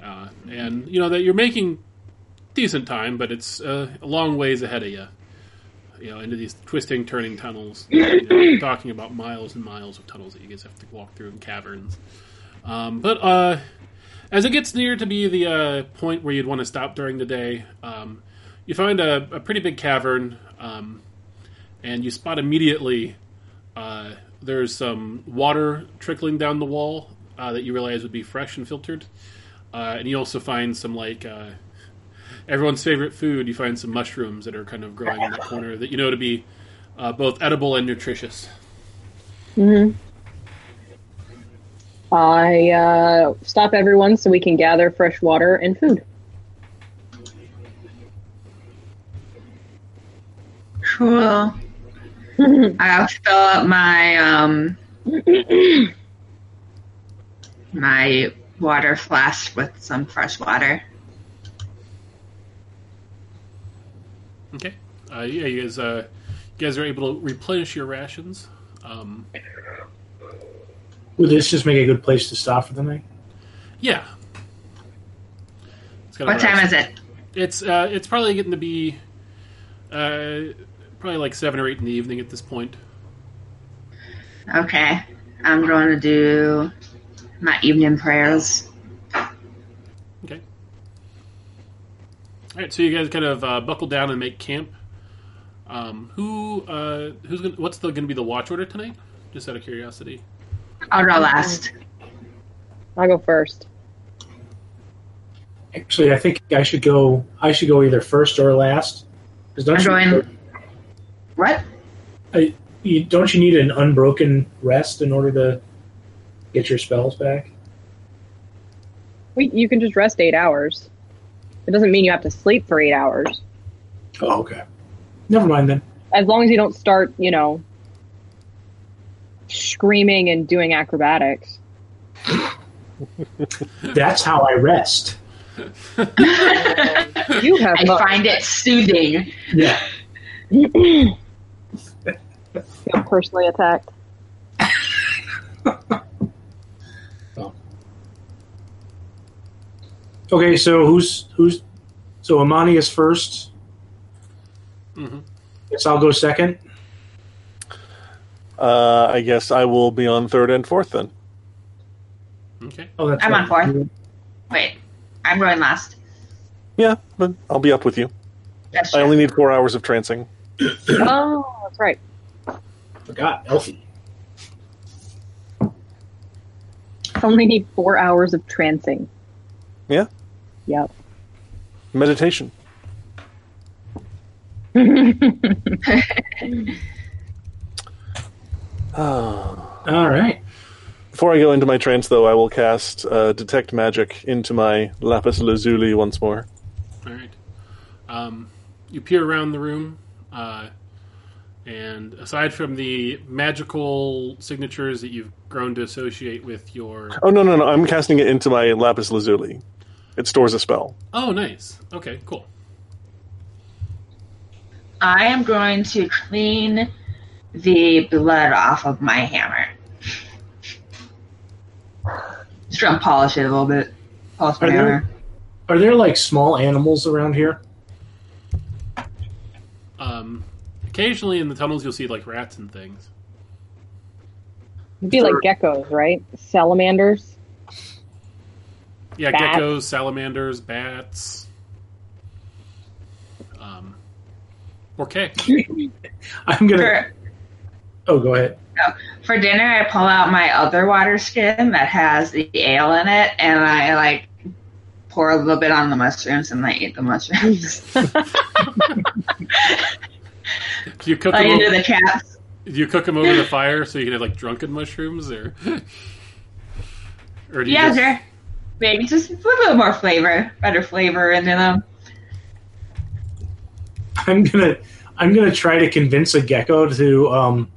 uh, and you know that you're making decent time, but it's uh, a long ways ahead of you. You know, into these twisting, turning tunnels. You know, talking about miles and miles of tunnels that you guys have to walk through and caverns. Um, but uh, as it gets near to be the uh, point where you'd want to stop during the day, um, you find a, a pretty big cavern, um, and you spot immediately uh, there's some water trickling down the wall uh, that you realize would be fresh and filtered. Uh, and you also find some like uh, everyone's favorite food. You find some mushrooms that are kind of growing in the corner that you know to be uh, both edible and nutritious. Mm-hmm. I uh, stop everyone so we can gather fresh water and food. Cool. I'll fill up my um my water flask with some fresh water. Okay. Uh, yeah, you guys, uh, you guys are able to replenish your rations. Um, Would this just make a good place to stop for the night? yeah. It's got a What time is it? It's uh, it's probably getting to be uh, probably like seven or eight in the evening at this point. Okay. I'm going to do my evening prayers. Okay. All right, so you guys kind of uh, buckle down and make camp. Um, who uh, who's gonna, what's the, going to be the watch order tonight? Just out of curiosity. I'll go last. I'll go first. Actually, I think I should go. I should go either first or last. 'Cause don't I'm you, going. What? you don't you need an unbroken rest in order to get your spells back? We, you can just rest eight hours. It doesn't mean you have to sleep for eight hours. Oh, okay. Never mind then. As long as you don't start, you know, screaming and doing acrobatics. That's how I rest. You have I find it soothing. Yeah. feel personally attacked. Okay, so who's who's so Amani is first. mm-hmm. Guess I'll go second. Uh, I guess I will be on third and fourth then. Okay. Oh, that's I'm right. on fourth. Wait, I'm going last. Yeah, but I'll be up with you. That's I true. only need four hours of trancing. Oh, that's right. Forgot Elfie. Only need four hours of trancing. Yeah, Yep. meditation. All right. Before I go into my trance, though, I will cast uh, Detect Magic into my Lapis Lazuli once more. All right. Um, you peer around the room, uh, and aside from the magical signatures that you've grown to associate with your Oh, no, no, no. I'm casting it into my Lapis Lazuli. It stores a spell. oh, nice. Okay, cool. I am going to clean the blood off of my hammer. Just gonna polish it a little bit. Polish my Are there- hammer. Are there like small animals around here? Um, occasionally in the tunnels, you'll see like rats and things. It'd be like geckos, right? Salamanders. Yeah, Bats. geckos, salamanders, bats. Um, okay. I'm gonna. For, Oh, go ahead. for dinner, I pull out my other water skin that has the ale in it, and I like pour a little bit on the mushrooms, and I eat the mushrooms. Do you cook like them into over, the caps. do you cook them over the fire so you can have like drunken mushrooms, or or do you Yeah, just, sure. Maybe just a little bit more flavor, better flavor into them. I'm gonna. I'm gonna try to convince a gecko to um,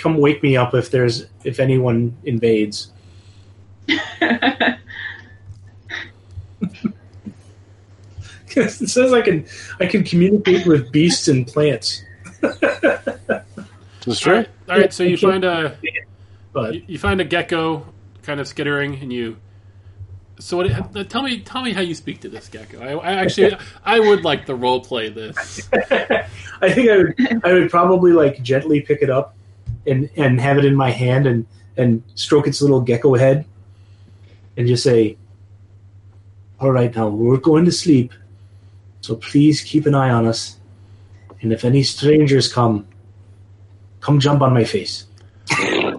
come wake me up if there's if anyone invades. it says I can I can communicate with beasts and plants, That's true. right, all right. So you find a but you, you find a gecko kind of skittering, and you. So what? uh, Tell me, tell me how you speak to this gecko. I, I actually, I would like to role play this. I think I would I would probably like gently pick it up and and have it in my hand and and stroke its little gecko head and just say, "All right, now we're going to sleep, so please keep an eye on us, and if any strangers come, come jump on my face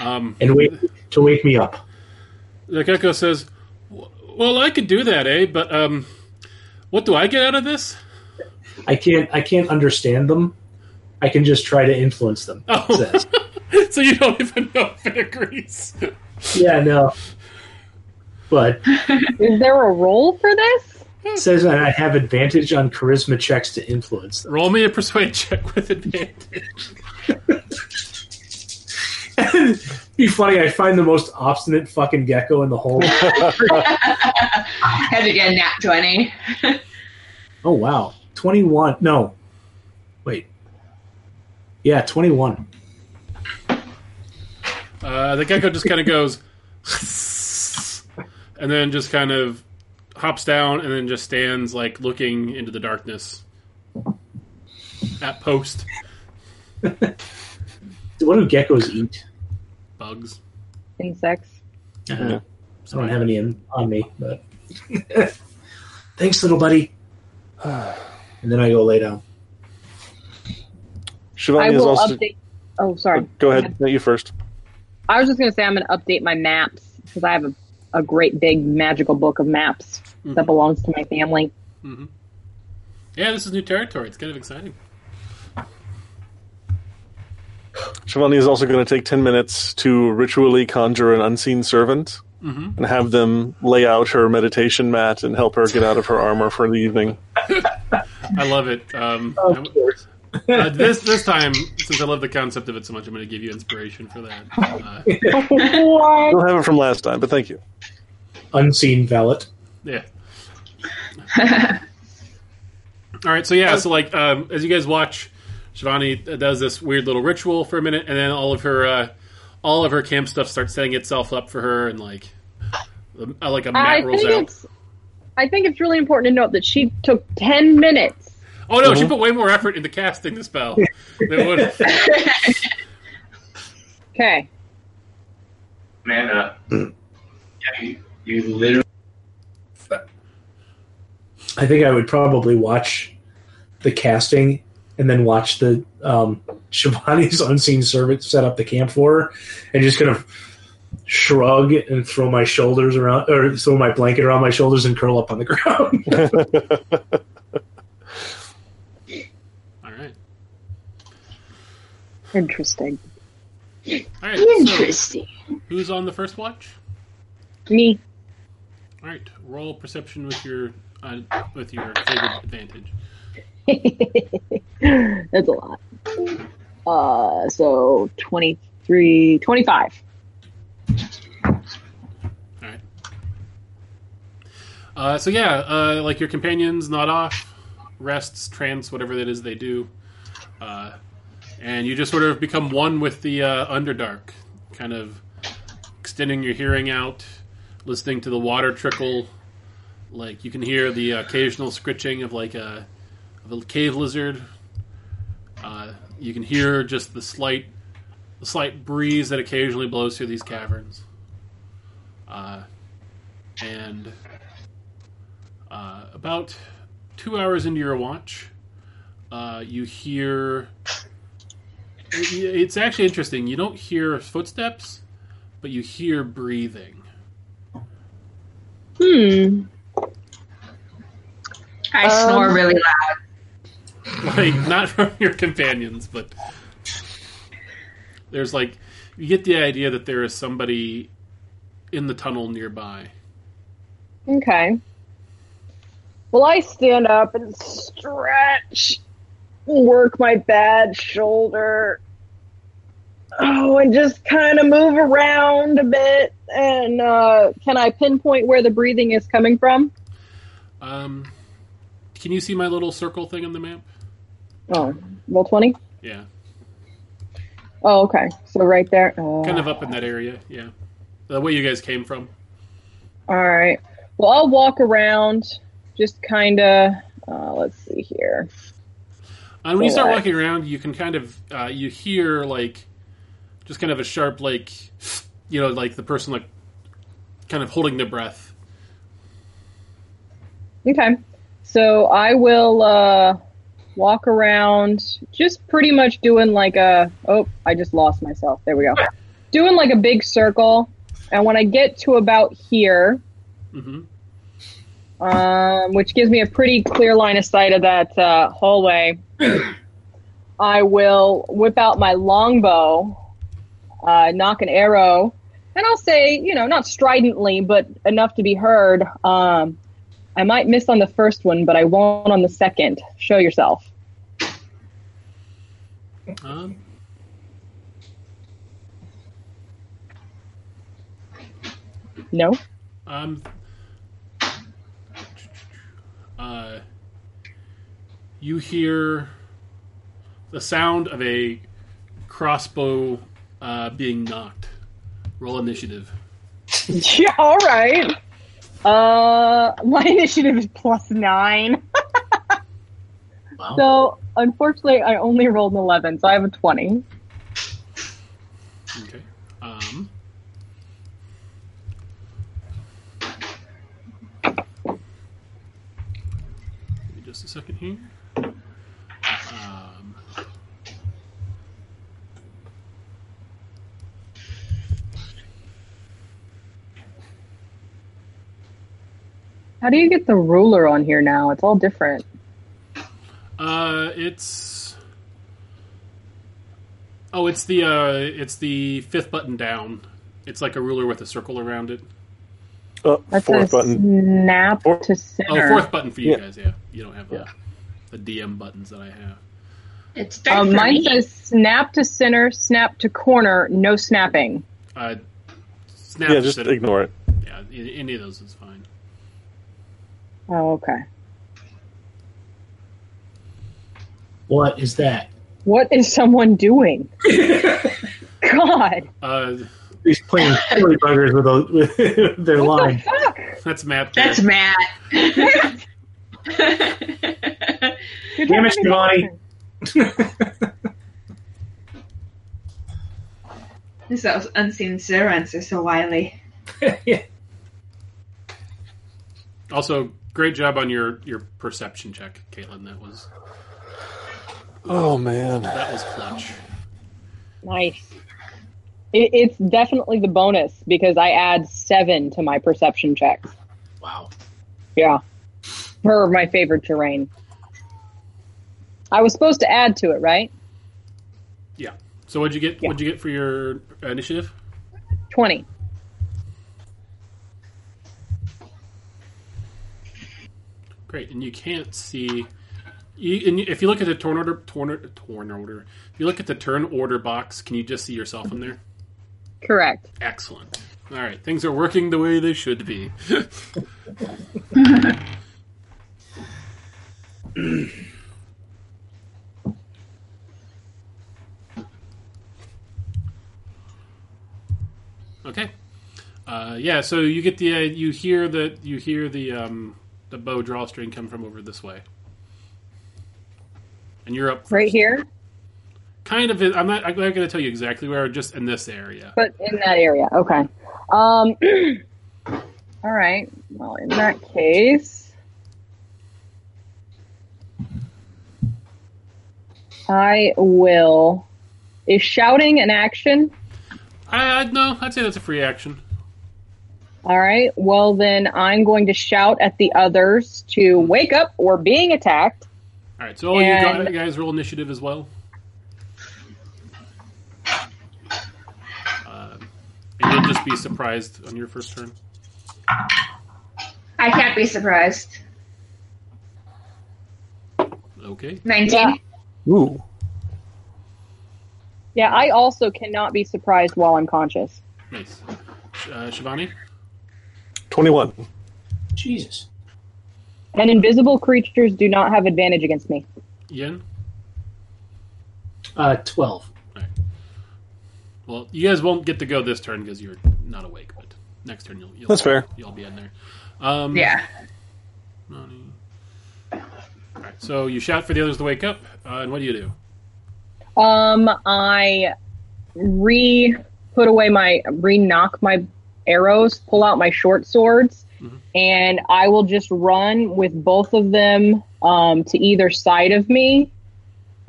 Um, and wait to wake me up." the gecko says, "Well, I could do that, eh? But um, what do I get out of this?" I can't I can't understand them. I can just try to influence them. Oh. so you don't even know if it agrees. Yeah, no. But Is there a role for this? Hmm. it says I have advantage on charisma checks to influence them. Roll me a persuade check with advantage. Be funny. I find the most obstinate fucking gecko in the whole. Had to get a nat 20. oh wow, twenty-one. No, wait. Yeah, twenty-one. Uh, the gecko just kind of goes, and then just kind of hops down, and then just stands like looking into the darkness at post What do geckos eat? bugs. Insects. Uh, I don't have any in, on me, but thanks, little buddy. And then I go lay down. I Shivani is will also. update. Oh, sorry. Go ahead. No, you first. I was just going to say I'm going to update my maps because I have a, a great big magical book of maps that belongs to my family. Yeah, this is new territory. It's kind of exciting. Shivani is also going to take 10 minutes to ritually conjure an unseen servant Mhm. and have them lay out her meditation mat and help her get out of her armor for the evening. I love it. Um, Of I'm- course. Uh, this this time, since I love the concept of it so much, I'm going to give you inspiration for that. Uh, what? You'll have it from last time, but thank you. Unseen valet. Yeah. All right, so yeah, so like um, as you guys watch, Shivani does this weird little ritual for a minute, and then all of her uh, all of her camp stuff starts setting itself up for her, and like uh, like a I mat rolls think out. it's. I think it's really important to note that she took ten minutes. Oh no, she put way more effort into casting the spell than would. Okay. Amanda, yeah, you, you literally. I think I would probably watch the casting and then watch the um, Shivani's unseen servant set up the camp for her, and just kind of shrug and throw my shoulders around or throw my blanket around my shoulders and curl up on the ground. All right, Interesting. right. So, Interesting. who's on the first watch? Me. All right, roll perception with your uh, with your favorite advantage. That's a lot. Uh, so 23, 25. All right. Uh, so yeah, uh, like your companions not off, rests, trance, whatever that is they do, uh, and you just sort of become one with the uh, Underdark, kind of extending your hearing out, listening to the water trickle. Like you can hear the occasional scritching of like a of a cave lizard. Uh, you can hear just the slight the slight breeze that occasionally blows through these caverns. Uh, and uh, about two hours into your watch, uh, you hear. It- It's actually interesting. You don't hear footsteps, but you hear breathing. Hmm. I snore Um, really loud. Like, not from your companions, but. There's like. You get the idea that there is somebody in the tunnel nearby. Okay. Well, I stand up and stretch, work my bad shoulder. Oh, and just kind of move around a bit. And uh, can I pinpoint where the breathing is coming from? Um, can you see my little circle thing on the map? Oh, roll 20? Yeah, Oh, okay. So right there. Oh. kind of up in that area. Yeah, the way you guys came from. All right. Well, I'll walk around, just kind of. Uh, let's see here. And when you start walking around, you can kind of uh, you hear like just kind of a sharp like you know like the person like kind of holding their breath. Okay. So I will uh, walk around, just pretty much doing like a. Oh, I just lost myself. There we go. Doing like a big circle, and when I get to about here, hmm um, which gives me a pretty clear line of sight of that uh, hallway, I will whip out my longbow, uh, nock an arrow and I'll say, you know, not stridently, but enough to be heard. Um, I might miss on the first one, but I won't on the second. Show yourself. Um, No. um, uh, you hear the sound of a crossbow uh, being nocked. Roll initiative. Yeah. All right. Uh, my initiative is plus nine. Wow. So unfortunately, I only rolled an eleven, so I have a twenty. Okay. Um, give me just a second here. Um, How do you get the ruler on here now? It's all different. uh, it's oh, it's the uh, it's the fifth button down. It's like a ruler with a circle around it. Oh, That fourth says button. snap Four- to Oh, fourth button for you Yeah. guys. Yeah, you don't have that. Yeah. The DM buttons that I have. It's dark Um, for mine me. says snap to center, snap to corner, no snapping. Uh, snap Yeah, to just center. ignore it. Yeah, any of those is fine. Oh, okay. What is that? What is someone doing? God, Uh, He's playing silly buggers with, a, with their what line. the fuck? that's Matt. That's. Matt. Good Damn it, job Shivani. getting Those unseen servants are so wily. yeah. Also, great job on your your perception check, Caitlin. That was Oh man. that was clutch. Nice. It, it's definitely the bonus because I add seven to my perception checks. Wow. Yeah. For my favorite terrain. I was supposed to add to it, right? Yeah. So what'd you get? Yeah. What'd you get for your initiative? 20. Great, and you can't see. You, and if you look at the turn order, turn, order- turn order. If you look at the turn order box, can you just see yourself in there? Correct. Excellent. All right, things are working the way they should be. okay. Uh, yeah, so you get the uh, you hear the you hear the um, the bow drawstring come from over this way, and you're up Right here, Kind of. I'm not. I'm not going to tell you exactly where. Just in this area. but in that area. Okay. Um, all right. Well, in that case, I will. Is shouting an action? I, I no. I'd say that's a free action. All right. Well, then I'm going to shout at the others to wake up. We're being attacked. All right. So all you, And- gu- guys roll initiative as well. Uh, and you'll just be surprised on your first turn. I can't be surprised. Okay. 19. Yeah. Ooh. Yeah, I also cannot be surprised while I'm conscious. Nice. Uh, Shivani. Twenty-one. Jesus. And invisible creatures do not have advantage against me. Yen. Uh, 12. Well, you guys won't get to go this turn because you're not awake. But next turn you'll. you'll That's fair. You'll be in there. Um, Yeah. Nani. All right. So you shout for the others to wake up, uh, and what do you do? Um, I re put away my re nock my arrows, pull out my short swords, Mhm. and I will just run with both of them um, to either side of me,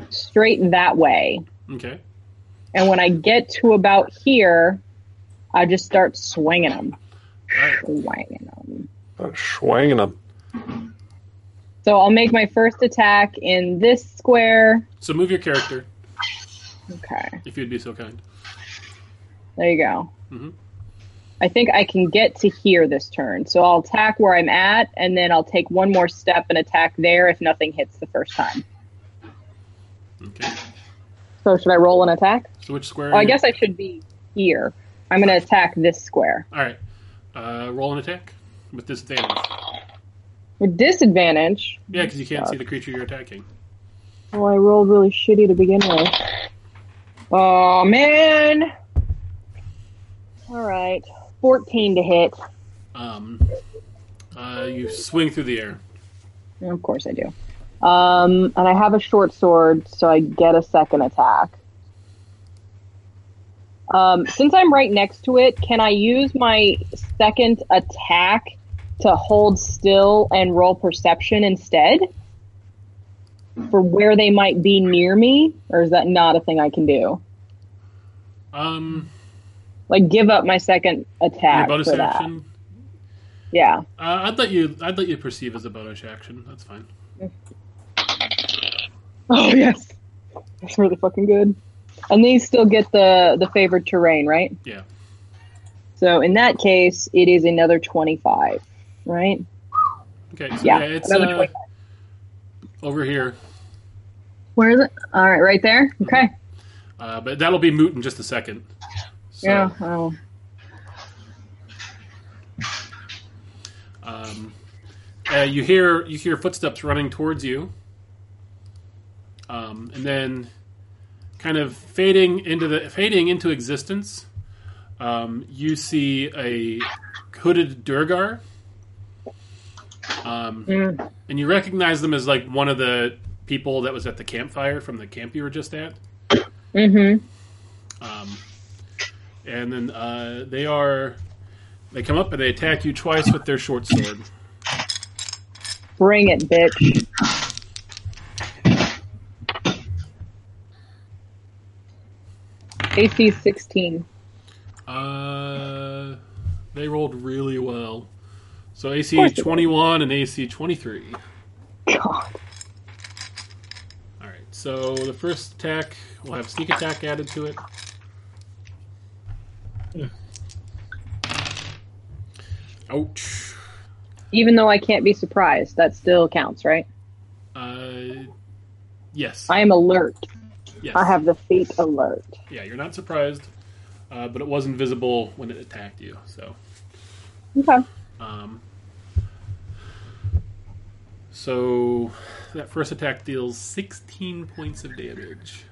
straight that way. Okay. And when I get to about here, I just start swinging them, All right. swinging them. Swanging them. So I'll make my first attack in this square. So move your character, Okay, if you'd be so kind. there you go. Mhm. I think I can get to here this turn. So I'll attack where I'm at, and then I'll take one more step and attack there if nothing hits the first time. Okay. So should I roll an attack? So which square? Oh, I guess I should be here. I'm going to attack this square. All right. Uh, roll an attack with disadvantage. With disadvantage. Yeah, because you can't see the creature you're attacking. Well, I rolled really shitty to begin with. Oh, man. All right. 14 to hit. Um, uh, you swing through the air. Of course I do. Um, and I have a short sword, so I get a second attack. Um, since I'm right next to it, can I use my second attack to hold still and roll perception instead? For where they might be near me? Or is that not a thing I can do? Um, Like, give up my second attack bonus for that. action. Yeah. Uh, I'd let you. I'd let you perceive as a bonus action. That's fine. Oh, yes. That's really fucking good. And these still get the, the favored terrain, right? Yeah. So in that case, it is another 25, right? Okay. So Yeah, yeah, it's uh, over here. Where is it? All right, right there. Okay. Uh, but that'll be moot in just a second. So, Yeah. Oh. Um, uh, you hear you hear footsteps running towards you, um, and then kind of fading into the fading into existence. Um, you see a hooded Duergar, um, Mm. and you recognize them as like one of the people that was at the campfire from the camp you were just at. Mm-hmm. Um, and then uh, they are they come up and they attack you twice with their short sword. Bring it, bitch. AC 16. Uh, they rolled really well. So AC course they did. 21 and AC 23. God. All right. So the first attack will have sneak attack added to it. Ouch. Even though I can't be surprised, that still counts, right? Uh, yes. I am alert. yes. I have the feat alert. Yeah, you're not surprised, uh, but it was invisible when it attacked you. So, Okay. um, so that first attack deals 16 points of damage.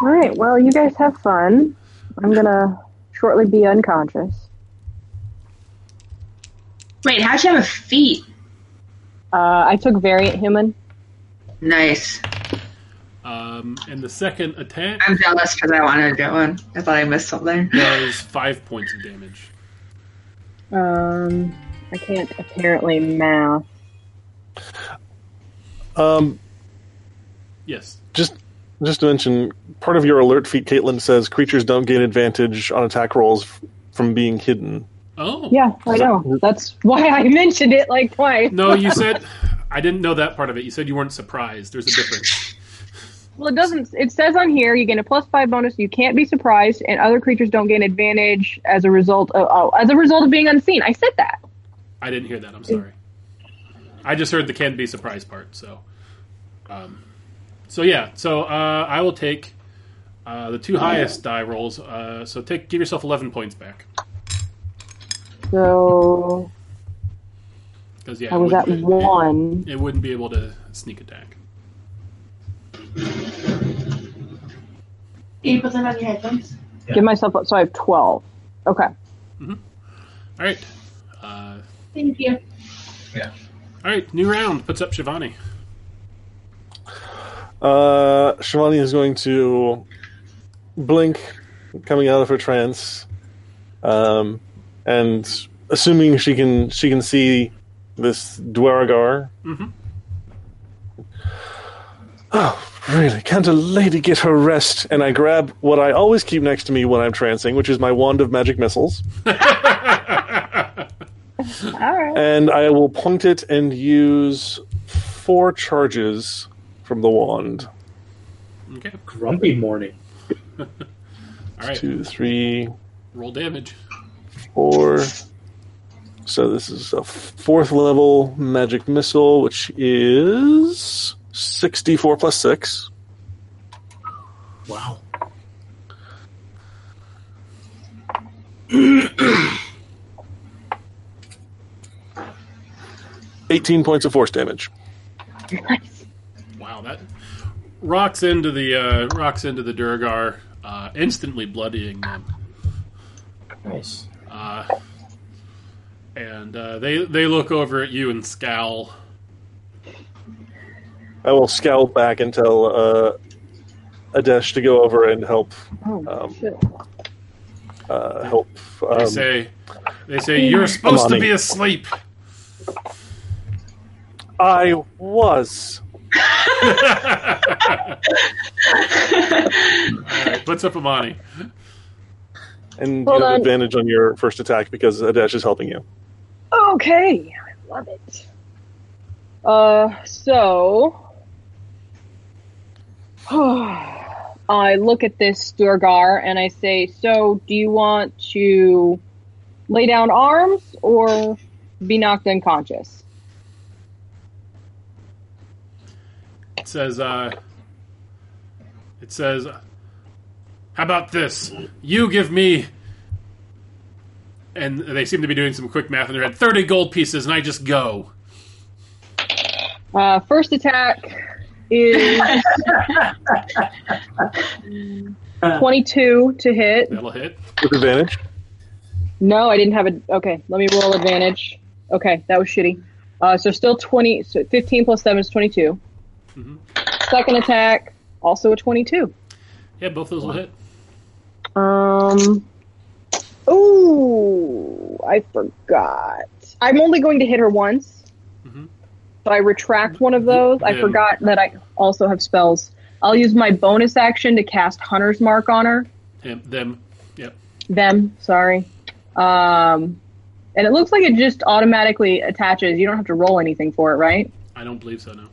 All right. Well, you guys have fun. I'm gonna shortly be unconscious. Wait, how'd you have a feat? Uh, I took variant human. Nice. Um, and the second attack I'm jealous because I wanted to get one. I thought I missed something. does five points of damage. Um, I can't apparently math. Um, Yes. just just to mention, part of your alert feat, Caitlin says creatures don't gain advantage on attack rolls f- from being hidden. Oh. Yeah, I know. That's why I mentioned it like twice. No, you said I didn't know that part of it. You said you weren't surprised. There's a difference. Well, it doesn't. It says on here you gain a plus five bonus. You can't be surprised, and other creatures don't gain advantage as a result of oh, as a result of being unseen. I said that. I didn't hear that. I'm sorry. I just heard the can be surprised part. So, um, so yeah. So uh, I will take uh, the two highest die rolls. Uh, so take give yourself 11 points back So because yeah, I was at wouldn't- one. It, it wouldn't be able to sneak attack. Can you put them on your headphones? Yeah. Give myself up so I have twelve. Okay. All right. Uh, Thank you. All right. New round puts up Shivani. Uh, Shivani is going to blink, coming out of her trance, um, and assuming she can she can see this Duergar. Mhm. Oh, really? Can't a lady get her rest? And I grab what I always keep next to me when I'm trancing, which is my wand of magic missiles, All right. and I will point it and use four charges from the wand. Okay. Grumpy morning. All right. Two, three, Roll damage. Four. So this is a fourth level magic missile, which is 64 plus 6. Wow. Eighteen points of force damage. Wow, that rocks into the uh, rocks into the Duergar, uh, instantly bloodying them. Nice. Uh, and uh, they they look over at you and scowl. I will scowl back and tell uh, Adesh to go over and help Oh, Um, shit. uh, help. They Um, say they say you're supposed to be asleep. I was. Alright, What's up, Amani? And Hold you have on. advantage on your first attack because Adesh is helping you. Okay, I love it. Uh, so I look at this Duergar and I say, "So, do you want to lay down arms or be knocked unconscious?" says, uh, it says, how about this? You give me. And they seem to be doing some quick math in their head. 30 gold pieces, and I just go. Uh, first attack is 22 to hit. That'll hit. With advantage? No, I didn't have a. Okay, let me roll advantage. Okay, that was shitty. Uh, so still 20. So 15 plus 7 is 22. Mm-hmm. Second attack, also a 22. Yeah, both those will hit. Um. Oh, I forgot. I'm only going to hit her once. Mm-hmm. So I retract one of those. Yeah. I forgot that I also have spells. I'll use my bonus action to cast Hunter's Mark on her. Them. Yep. Them. Sorry. Um, and it looks like it just automatically attaches. You don't have to roll anything for it, right? I don't believe so. No.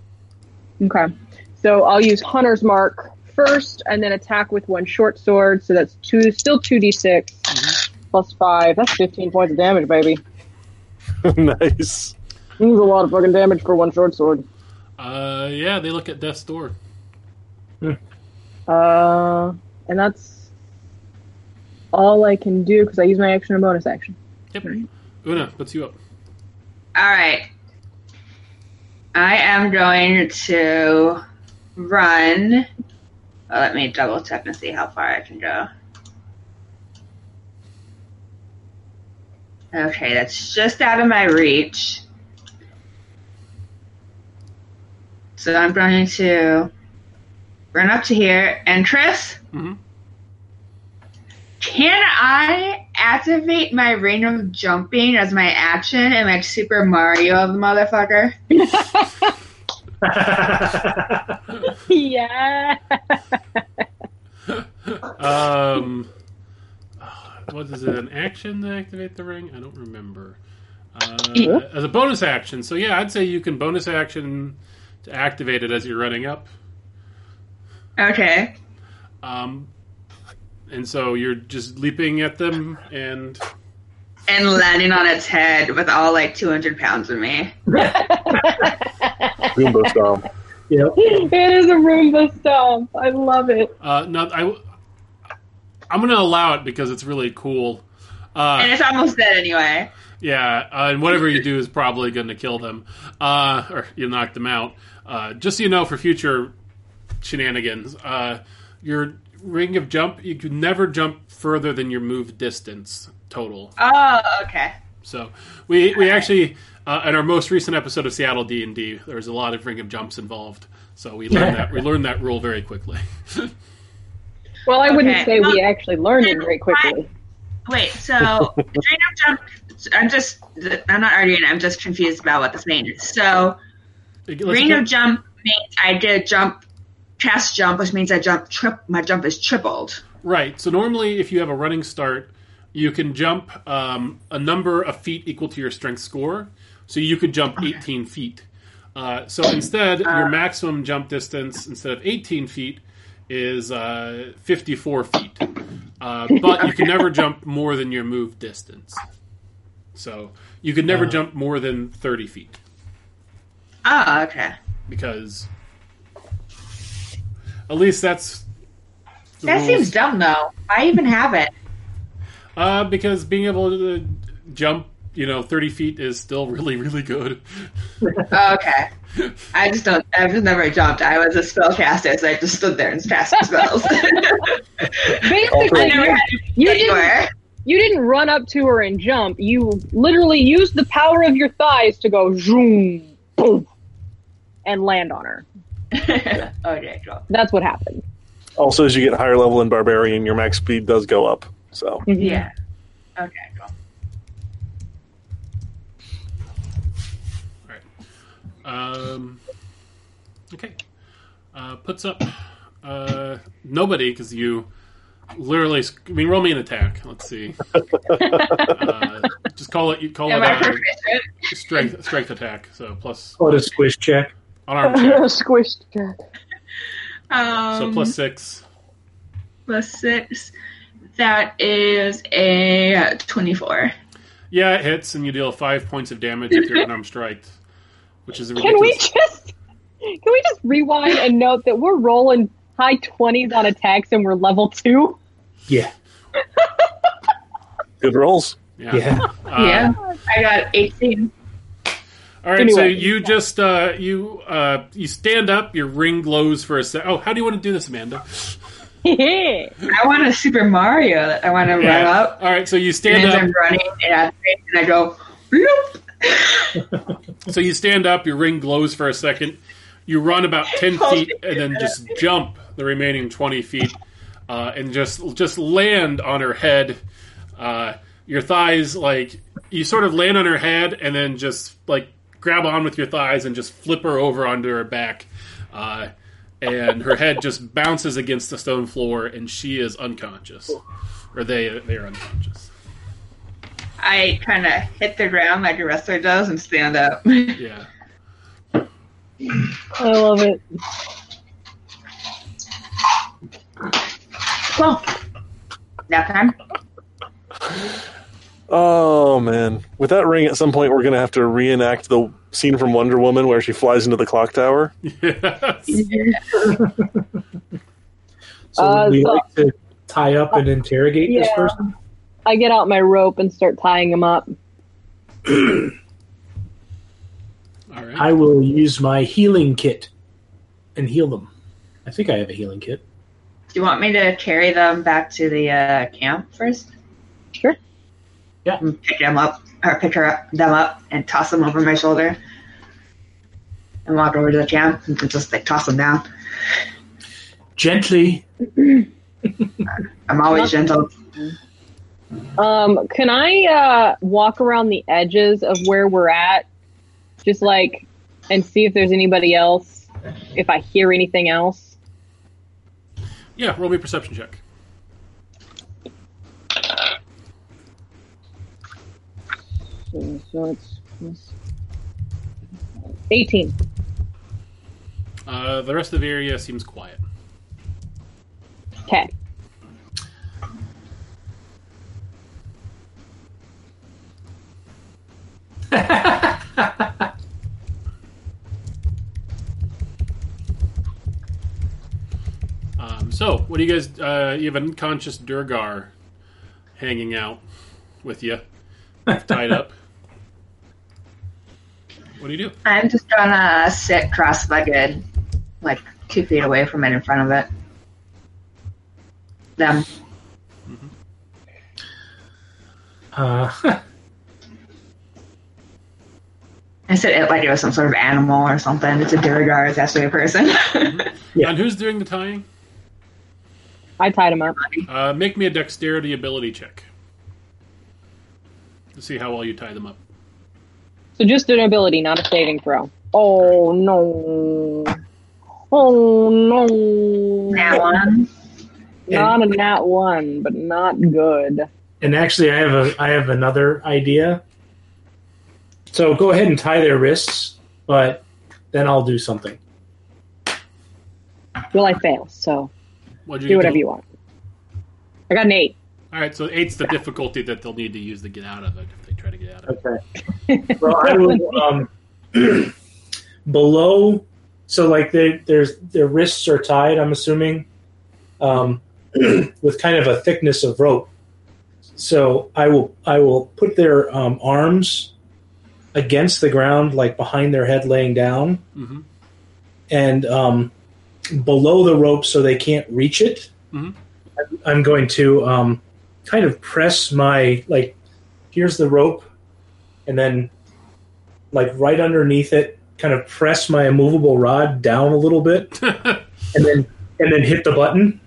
Okay. So I'll use Hunter's Mark first, and then attack with one short sword. So that's two, still two d 6 plus five. That's fifteen points of damage, baby. nice. That's a lot of fucking damage for one short sword. Uh, yeah, they look at death's door. Uh, and that's all I can do because I use my action and bonus action. Yep. Una, what's you up? All right. I am going to run. Well, let me double check and see how far I can go. Okay, that's just out of my reach. So I'm going to run up to here. And Chris, Mhm. Can I activate my ring of jumping as my action and like Super Mario of the motherfucker? yeah. Um, what is it? An action to activate the ring? I don't remember. Uh, as a bonus action, so yeah, I'd say you can bonus action to activate it as you're running up. Okay. Um, and so you're just leaping at them, and And landing on its head with all like 200 pounds of me. Goomba stomp. Yep. it is a Roomba stomp. I love it. uh, no, I, I'm going to allow it because it's really cool. And Uh, it's almost dead anyway. yeah, uh, and whatever you do is probably going to kill them, uh, or you knock them out. Uh, just so you know, for future shenanigans, uh, your ring of jump, you can never jump further than your move distance total. Oh, okay. So we we actually uh, in our most recent episode of Seattle D and D, there was a lot of ring of jumps involved. So we learned that we learned that rule very quickly. Well, I wouldn't Okay. say we actually learned it very quickly. Wait, so ring of jump. I'm just, I'm not arguing. I'm just confused about what this means. So Let's ring get- of jump means I did jump, cast jump, which means I jump trip. My jump is tripled. Right. So normally, if you have a running start, you can jump um, a number of feet equal to your strength score. So you could jump 18 feet. Uh, so instead, your maximum jump distance instead of 18 feet is uh, 54 feet. Uh, but you can never jump more than your move distance. So you could never Uh. jump more than 30 feet Oh, okay. because at least that's That rules. seems dumb, though. I even have it. Uh, because being able to jump, you know, 30 feet is still really, really good. Oh, okay. I just don't. I've just never jumped. I was a spellcaster, so I just stood there and cast spells. Basically, you, you didn't you didn't run up to her and jump. You literally used the power of your thighs to go zoom, boom, and land on her. okay, cool. That's what happened. Also, as you get higher level in barbarian, your max speed does go up. So Yeah. Okay, cool. All right. Um, okay. Uh, puts up uh, nobody because you literally. I mean, roll me an attack. Let's see. uh, just call it. You call Am it I a strength strength attack. So plus Call it a squish check. Unarmed check. Squished. Jack. Um, So plus six. plus six. That is a twenty-four. Yeah, it hits, and you deal five points of damage with your unarmed strike, which is a Can we just can we just rewind and note that we're rolling high twenties on attacks and we're level two? Yeah. good rolls. Yeah. Yeah. Uh, yeah, I got eighteen. All right, so Anyway. you just uh, you uh, you stand up. Your ring glows for a sec. Oh, how do you want to do this, Amanda? I want a Super Mario. that I want to run up. All right, so you stand as up. I'm running, and I, and I go, bloop. So you stand up. Your ring glows for a second. You run about ten feet and then just jump the remaining twenty feet, uh, and just just land on her head. Uh, your thighs, like you sort of land on her head, and then just like grab on with your thighs and just flip her over onto her back. Uh, and her head just bounces against the stone floor, and she is unconscious, or they they are unconscious. I kind of hit the ground like a wrestler does and stand up. Yeah. I love it. Well, now time. Oh man, with that ring, at some point we're gonna have to reenact the scene from Wonder Woman where she flies into the clock tower. Yes. So Uh, we so- like to tie up and interrogate this Yeah. person? I get out my rope and start tying him up. All right. I will use my healing kit and heal them. I think I have a healing kit. Do you want me to carry them back to the uh, camp first? Sure. Yeah. And pick them up, or pick her up, them up, and toss them over my shoulder, and walk over to the camp and just like toss them down. Gently. I'm always gentle. Um, can I uh, walk around the edges of where we're at, just like, and see if there's anybody else? If I hear anything else. Yeah, roll me a perception check. So, so it's, it's eighteen. Uh, the rest of the area seems quiet. Okay. Um, so, what do you guys? Uh, you have an unconscious Duergar hanging out with you, tied up. What do you do? I'm just gonna sit cross-legged, like two feet away from it, in front of it. Them. Uh, I said it like it was some sort of animal or something. It's a Duergar. It's actually a person. Yeah. And who's doing the tying? I tied him up. Uh, make me a dexterity ability check to see how well you tie them up. So just an ability, not a saving throw. Oh no. Oh no. that one. Not a nat one, but not good. and actually, I have a I have another idea. So go ahead and tie their wrists, but then I'll do something. Well, I fail, so What'd you do whatever to- you want. I got an eight. All right, so eight's the difficulty that they'll need to use to get out of it if they try to get out of it. Okay. Well, I will. Um, below, so like they, there's their wrists are tied. I'm assuming, um, with kind of a thickness of rope. So I will I will put their um, arms against the ground, like behind their head, laying down, Mhm. and um, below the rope, so they can't reach it. Mhm. I'm- I'm going to um, kind of press my like. Here's the rope, and then like right underneath it, kind of press my immovable rod down a little bit, and then and then hit the button.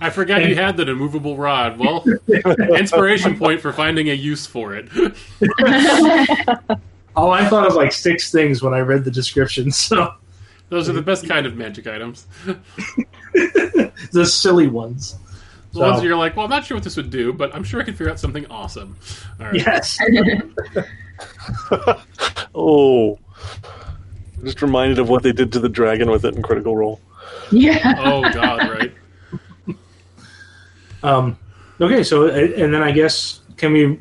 I forgot you had that immovable rod. Well, inspiration point for finding a use for it. Oh, I thought of like six things when I read the description. So Those are the best kind of magic items. the silly ones. The ones So- that you're like, well, I'm not sure what this would do, but I'm sure I could figure out something awesome. All right. Yes. Oh, just reminded of what they did to the dragon with it in Critical Role. Yeah. Oh God, right? Um, okay, so and then I guess can we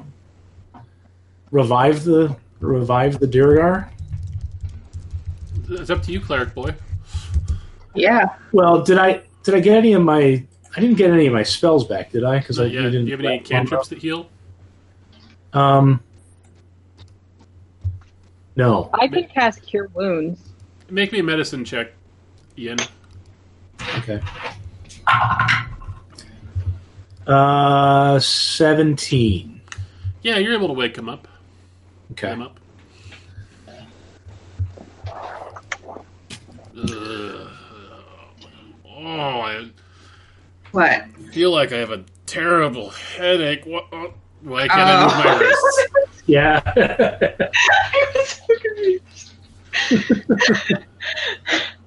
revive the revive the Duergar? It's up to you, cleric boy. Yeah. Well, did I did I get any of my? I didn't get any of my spells back, did I? Because I Not yet. Didn't. you have any cantrips that heal? Um, no. I can cast Cure Wounds. Make me a medicine check, Ian. Okay. Uh, seventeen. Yeah, you're able to wake him up. Okay. Him up. Ugh. Oh, I What? I feel like I have a terrible headache. What? oh, Why can't I move my oh. wrist? Yeah. I was so confused.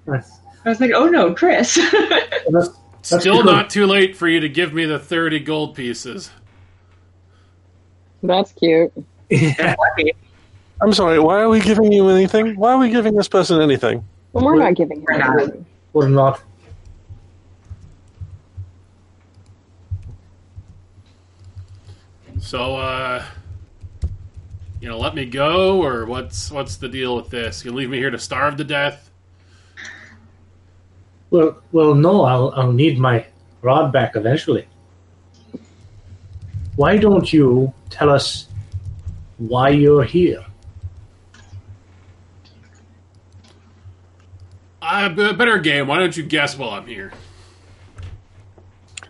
I was like, oh no, Chris. That's- that's Still because- not too late for you to give me the 30 gold pieces. That's cute. Yeah. I'm sorry. Why are we giving you anything? Why are we giving this person anything? But we're not giving her anything. We're not. anything. Or not. So, uh, you know, let me go, or what's what's the deal with this? You leave me here to starve to death? Well, well, no. I'll I'll need my rod back eventually. Why don't you tell us why you're here? B- better game. Why don't you guess while I'm here?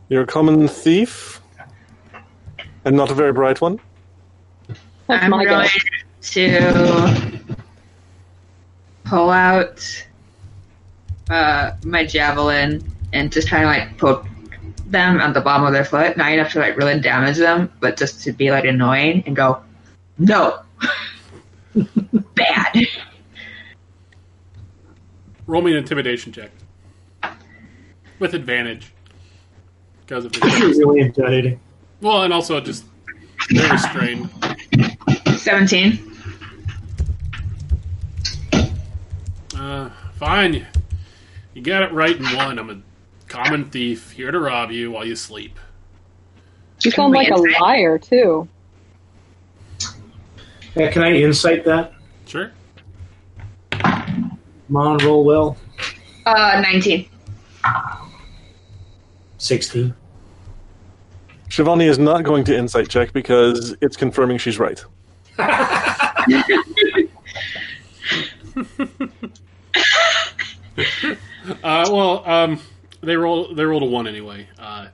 You're a common thief, and not a very bright one. I'm going guess. to pull out uh, my javelin and just kind of like poke them on the bottom of their foot, not enough to like really damage them, but just to be like annoying and go, no, bad. Roll me an intimidation check with advantage because of the really intimidating. Well, and also just they're restrained. Seventeen. Uh, fine. You, you got it right in one. I'm a common thief here to rob you while you sleep. You sound like a liar too. Yeah, can I insight that? Sure. Come on, roll well. Uh, nineteen. Sixteen. Shivani is not going to insight check because it's confirming she's right. Uh, well, um, they roll they rolled a one anyway. Uh,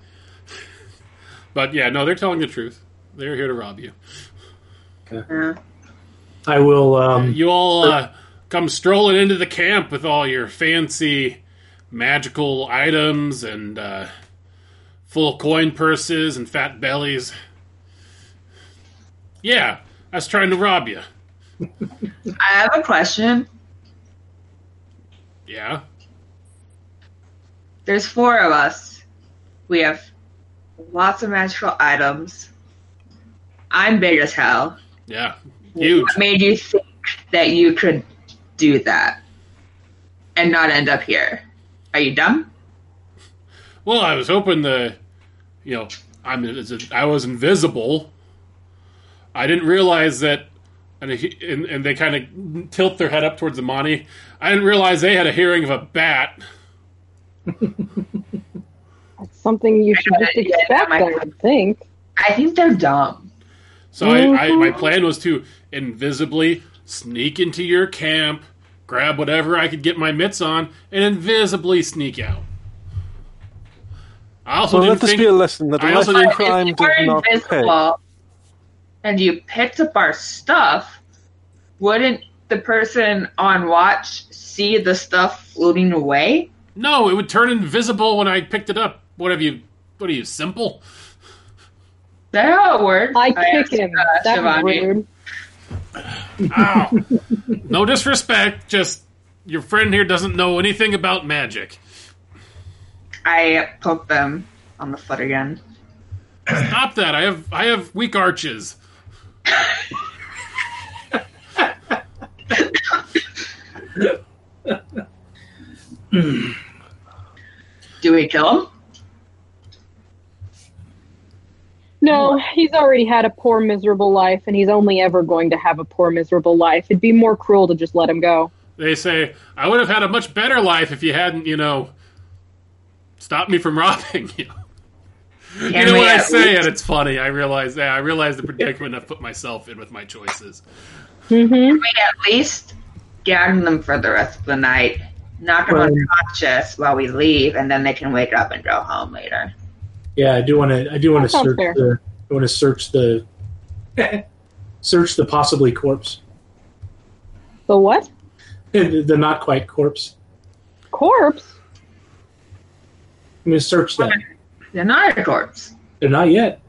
but yeah, no, they're telling the truth. They're here to rob you. Uh, I will. Um, You all uh, come strolling into the camp with all your fancy magical items and full coin purses and fat bellies. Yeah, I was trying to rob you. I have a question. Yeah. There's four of us. We have lots of magical items. I'm big as hell. Yeah. Huge. What made you think that you could do that and not end up here? Are you dumb? Well, I was hoping the, you know, I'm I was invisible. I didn't realize that, and and, and they kind of tilt their head up towards the money. I didn't realize they had a hearing of a bat. That's something you should just Yeah, expect, my- I would think. I think they're dumb. So I, I, my mm-hmm. plan was to invisibly sneak into your camp, grab whatever I could get my mitts on, and invisibly sneak out. I also Well, let didn't this think be a lesson that a I life also didn't- crime if you were not pay. invisible and you picked up our stuff, wouldn't the person on watch see the stuff floating away? no, it would turn invisible when I picked it up. What have you? What are you simple? That how it works? I asked, kick him. uh, That was Shivani. rude. Ow. no disrespect, just your friend here doesn't know anything about magic. I poke them on the foot again. Stop that! I have I have weak arches. Do we kill him? No, he's already had a poor, miserable life, and he's only ever going to have a poor, miserable life. It'd be more cruel to just let him go. They say I would have had a much better life if you hadn't, you know, stopped me from robbing you. You know what I say, least- and it's funny. I realize, yeah, I realize the predicament I've put myself in with my choices. Mm-hmm. we at least gag them for the rest of the night, knock them Well- unconscious while we leave, and then they can wake up and go home later. Yeah, I do want to. I do want to search fair. the. I want to search the. search the possibly corpse. The what? The, the not quite corpse. Corpse? I'm going to search that. They're not a corpse. They're not yet.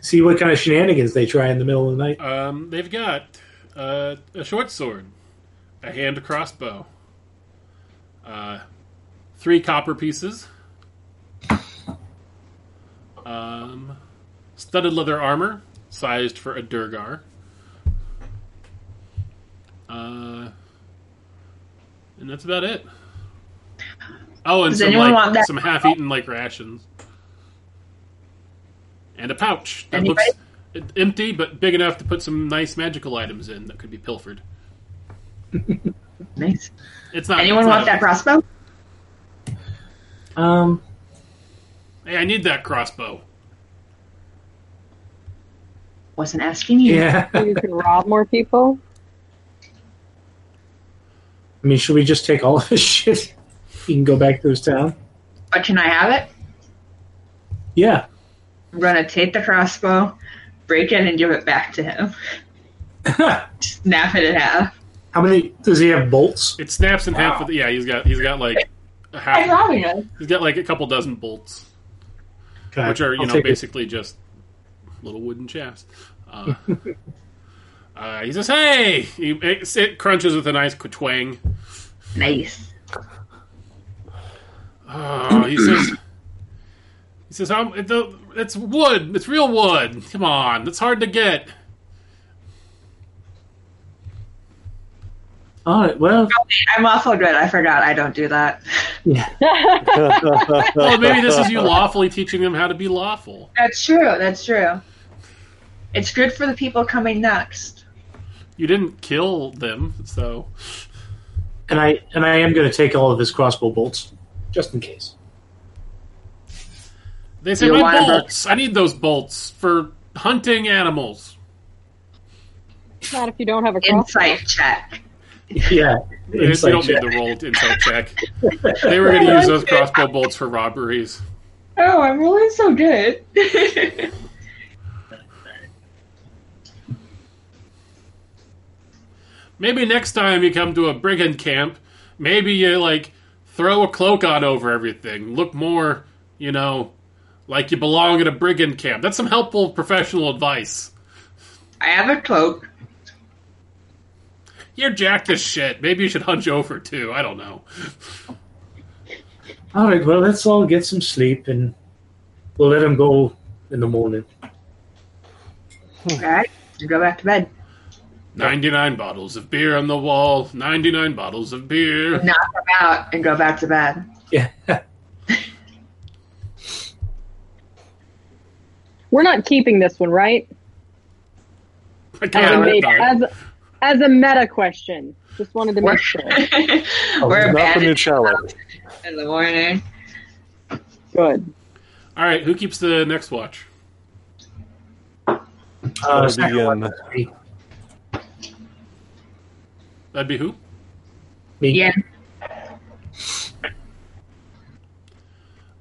See what kind of shenanigans they try in the middle of the night. Um, they've got uh, a short sword, a hand crossbow, uh, three copper pieces, um, studded leather armor sized for a Duergar, uh, and that's about it. Oh, and Does some anyone like want that- some half-eaten like rations, and a pouch that Anybody? looks empty but big enough to put some nice magical items in that could be pilfered. Nice. It's not. Anyone it's want not that a- crossbow? Um, Hey, I need that crossbow. Wasn't asking you. yeah. You can rob more people? I mean, should we just take all of his shit? He can go back to his town. But can I have it? Yeah. I'm gonna take the crossbow, break it, and give it back to him. Snap it in half. How many does he have? Bolts? It snaps in half. Wow. With, yeah, he's got he's got like a I'm half. robbing him. He's got like a couple dozen bolts, Okay, which are you I'll know take it. basically just little wooden shafts. Uh, uh, he says, "Hey!" He, it, it crunches with a nice twang. Nice. Oh, he says, "He says, it, the, it's wood. It's real wood. Come on, it's hard to get." All right. Well, I'm awful good. I forgot I don't do that. yeah. Well, maybe this is you lawfully teaching them how to be lawful. That's true. That's true. It's good for the people coming next. You didn't kill them, so And I and I am going to take all of his crossbow bolts, just in case. They say my bolts. I need those bolts for hunting animals. Not if you don't have a crossbow. Insight check. Yeah. They, they don't check. need the roll insight check. They were going to use those crossbow bolts for robberies. Oh, I'm rolling so good. Maybe next time you come to a brigand camp, maybe you like throw a cloak on over everything. Look more, you know, like you belong at a brigand camp. That's some helpful professional advice. I have a cloak. You're jacked as shit. Maybe you should hunch over too. I don't know. All right. Well, let's all get some sleep, and we'll let him go in the morning. Alright, go back to bed. 99 bottles of beer on the wall. 99 bottles of beer. Knock them out and go back to bed. Yeah. We're not keeping this one, right? I As, got a, it. as, as a meta question. Just wanted to make sure. We're Not the new challenge. in the morning. Good. All right, who keeps the next watch? Uh, That'll second be, one, um, me. That'd be who? Me. Yeah.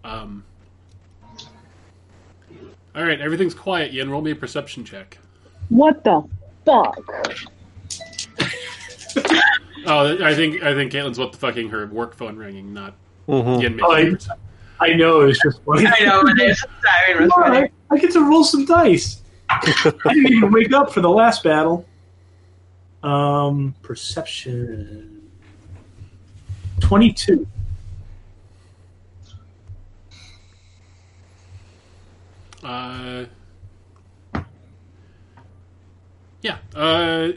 Um. All right, everything's quiet. Yen, roll me a perception check. What the fuck? Oh, I think I think Caitlin's what the fucking her work phone ringing, not Mhm. Yen making Oh, I- a. I know it's just funny. I know it is. Siren was funny. I, I get to roll some dice. I didn't even wake up for the last battle. Um, perception twenty-two. Uh, yeah. Uh,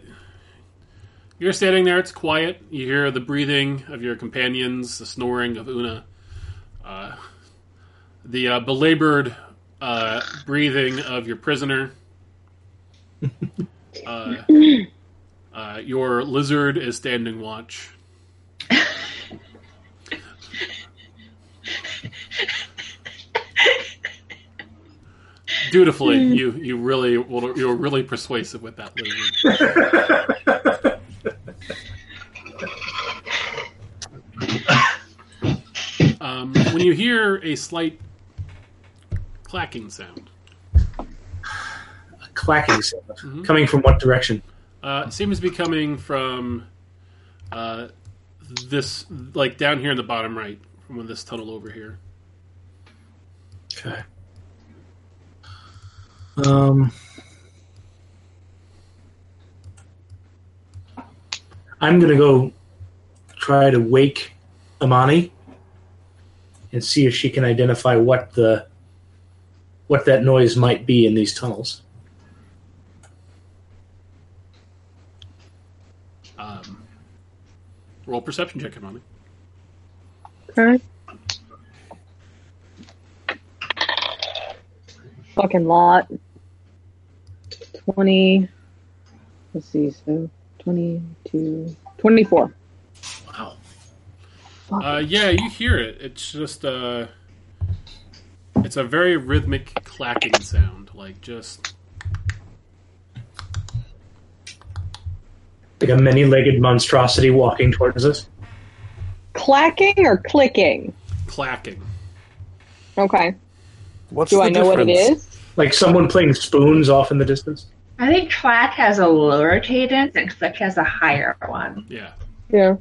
you're standing there. It's quiet. You hear the breathing of your companions, the snoring of Una, uh, the uh, belabored uh, breathing of your prisoner. Uh, your lizard is standing watch. Dutifully, you you really well, you're really persuasive with that lizard. Um, when you hear a slight clacking sound, A clacking sound Mhm. coming from what direction? Uh, it seems to be coming from uh, this, like down here in the bottom right, from this tunnel over here. Okay. Um, I'm gonna go try to wake Amani and see if she can identify what the what that noise might be in these tunnels. Um, roll perception check, Amani. Okay. Fucking lot. 20. Let's see, so 22. 24. Wow. Uh, yeah, you hear it. It's just uh, it's a very rhythmic clacking sound, like just Like a many-legged monstrosity walking towards us. Clacking or clicking? clacking. Okay. What's Do the I know what it is? Like someone playing spoons off in the distance. I think clack has a lower cadence and click has a higher one. Yeah, Yeah.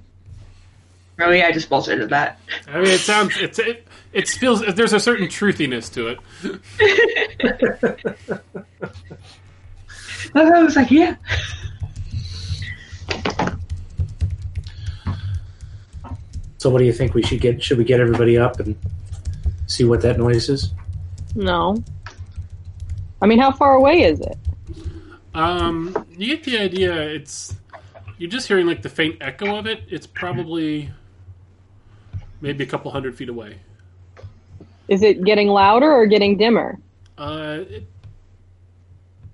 Oh, really, I just bullshitted that. I mean, it sounds it's it it feels there's a certain truthiness to it. I was like, yeah. So, what do you think we should get? Should we get everybody up and see what that noise is? No. I mean, how far away is it? Um, you get the idea. It's you're just hearing like the faint echo of it. It's probably maybe a couple hundred feet away. Is it getting louder or getting dimmer? Uh, it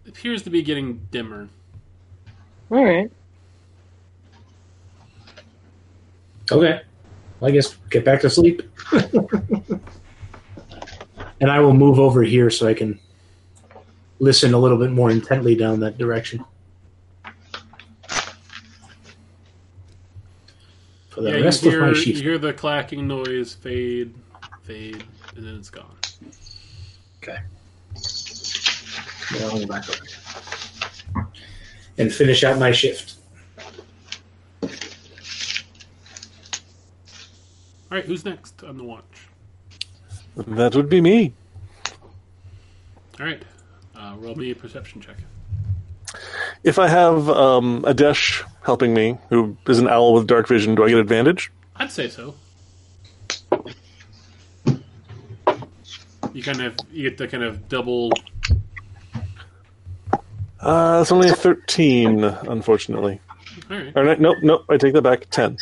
appears to be getting dimmer. All right. Okay. Well, I guess get back to sleep. and I will move over here so I can listen a little bit more intently down that direction. For the yeah, rest you of hear my you sheep. hear the clacking noise fade, fade, and then it's gone. Okay. Yeah, I'll go back over. And finish out my shift. All right, who's next on the watch? That would be me. All right, uh, roll me a perception check. If I have um, Adesh helping me, who is an owl with dark vision, do I get advantage? I'd say so. You kind of you get the kind of double. Uh, it's only a 13, unfortunately. All right, Or, no, nope, nope, I take that back. 10.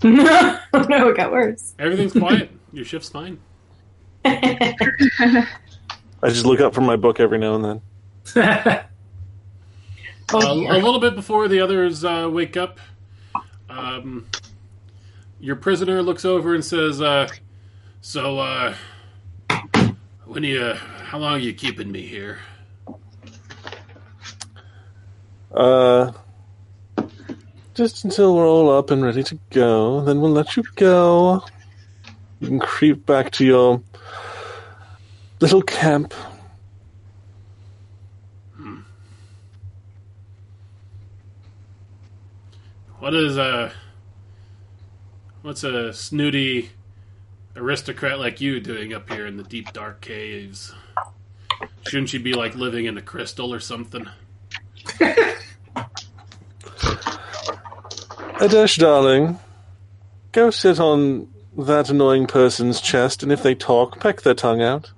no, no, it got worse. everything's quiet. Your shift's fine. I just look up from my book every now and then. Oh, a, dear. a little bit before the others uh, wake up, um, your prisoner looks over and says, uh, "So, uh, when you, how long are you keeping me here?" Uh, just until we're all up and ready to go, then we'll let you go. You can creep back to your little camp. Hmm. What is a, what's a snooty aristocrat like you doing up here in the deep dark caves? Shouldn't you be like living in a crystal or something? Adesh, darling, go sit on that annoying person's chest, and if they talk, peck their tongue out.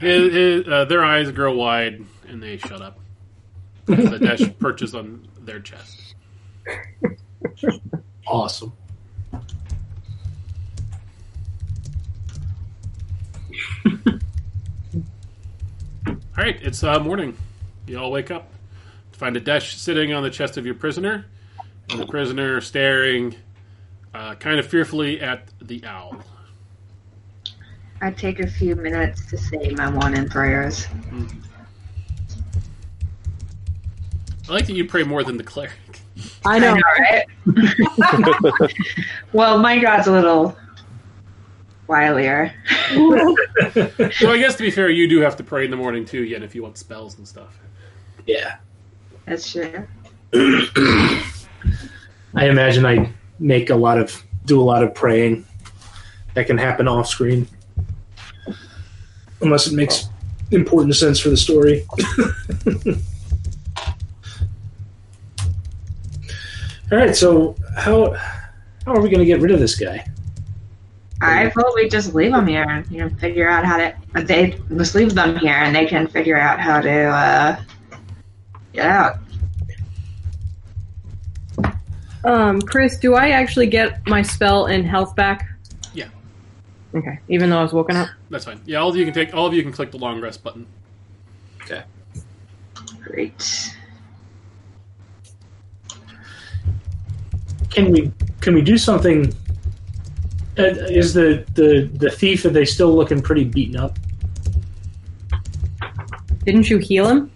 It, it, uh, their eyes grow wide and they shut up. As the dash perches on their chest. awesome. All right, it's uh, morning. You all wake up to find Adesh sitting on the chest of your prisoner, and the prisoner staring uh, kind of fearfully at the owl. I take a few minutes to say my morning prayers. I like that you pray more than the cleric. I know. right? well, my god's a little wilier. So I guess to be fair, you do have to pray in the morning too, yet if you want spells and stuff. Yeah. That's true. I imagine I make a lot of do a lot of praying that can happen off screen, unless it makes important sense for the story. All right, so how how are we going to get rid of this guy? I we just leave them here and you know, figure out how to. They just leave them here and they can figure out how to uh, get out. Um, Chris, do I actually get my spell and health back? Yeah. Okay, even though I was woken up. That's fine. Yeah, all of you can take. All of you can click the long rest button. Okay. Great. Can we can we do something? Uh, is the, the the thief are they still looking pretty beaten up? Didn't you heal him?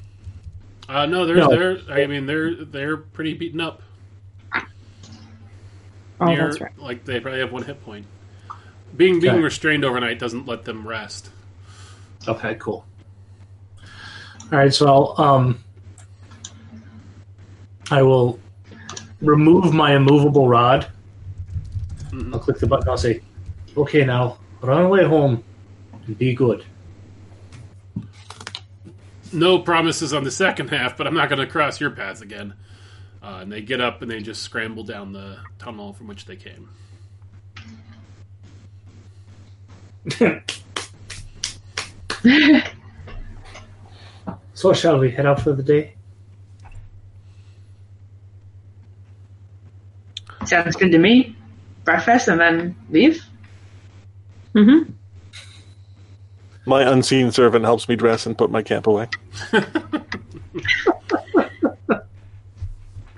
Uh, no, they're No. they're. I mean, they're they're pretty beaten up. Oh, Near- that's right. Like they probably have one hit point. Being being Okay. restrained overnight doesn't let them rest. Okay, cool. All right, so I'll um, I will remove my immovable rod. Mhm. I'll click the button. I'll say, "Okay, now run away home and be good." No promises on the second half, but I'm not going to cross your path again. Uh, and they get up and they just scramble down the tunnel from which they came. so shall we head out for the day? Sounds good to me. Breakfast and then leave. Mm-hmm. My unseen servant helps me dress and put my camp away.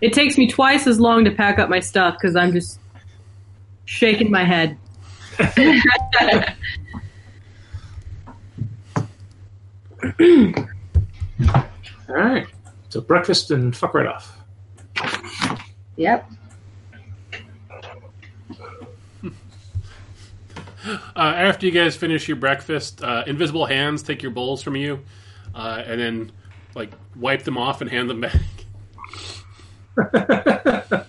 It takes me twice as long to pack up my stuff because I'm just shaking my head. All right, so breakfast and fuck right off. Yep. Uh, after you guys finish your breakfast, uh, invisible hands take your bowls from you, uh, and then like wipe them off and hand them back.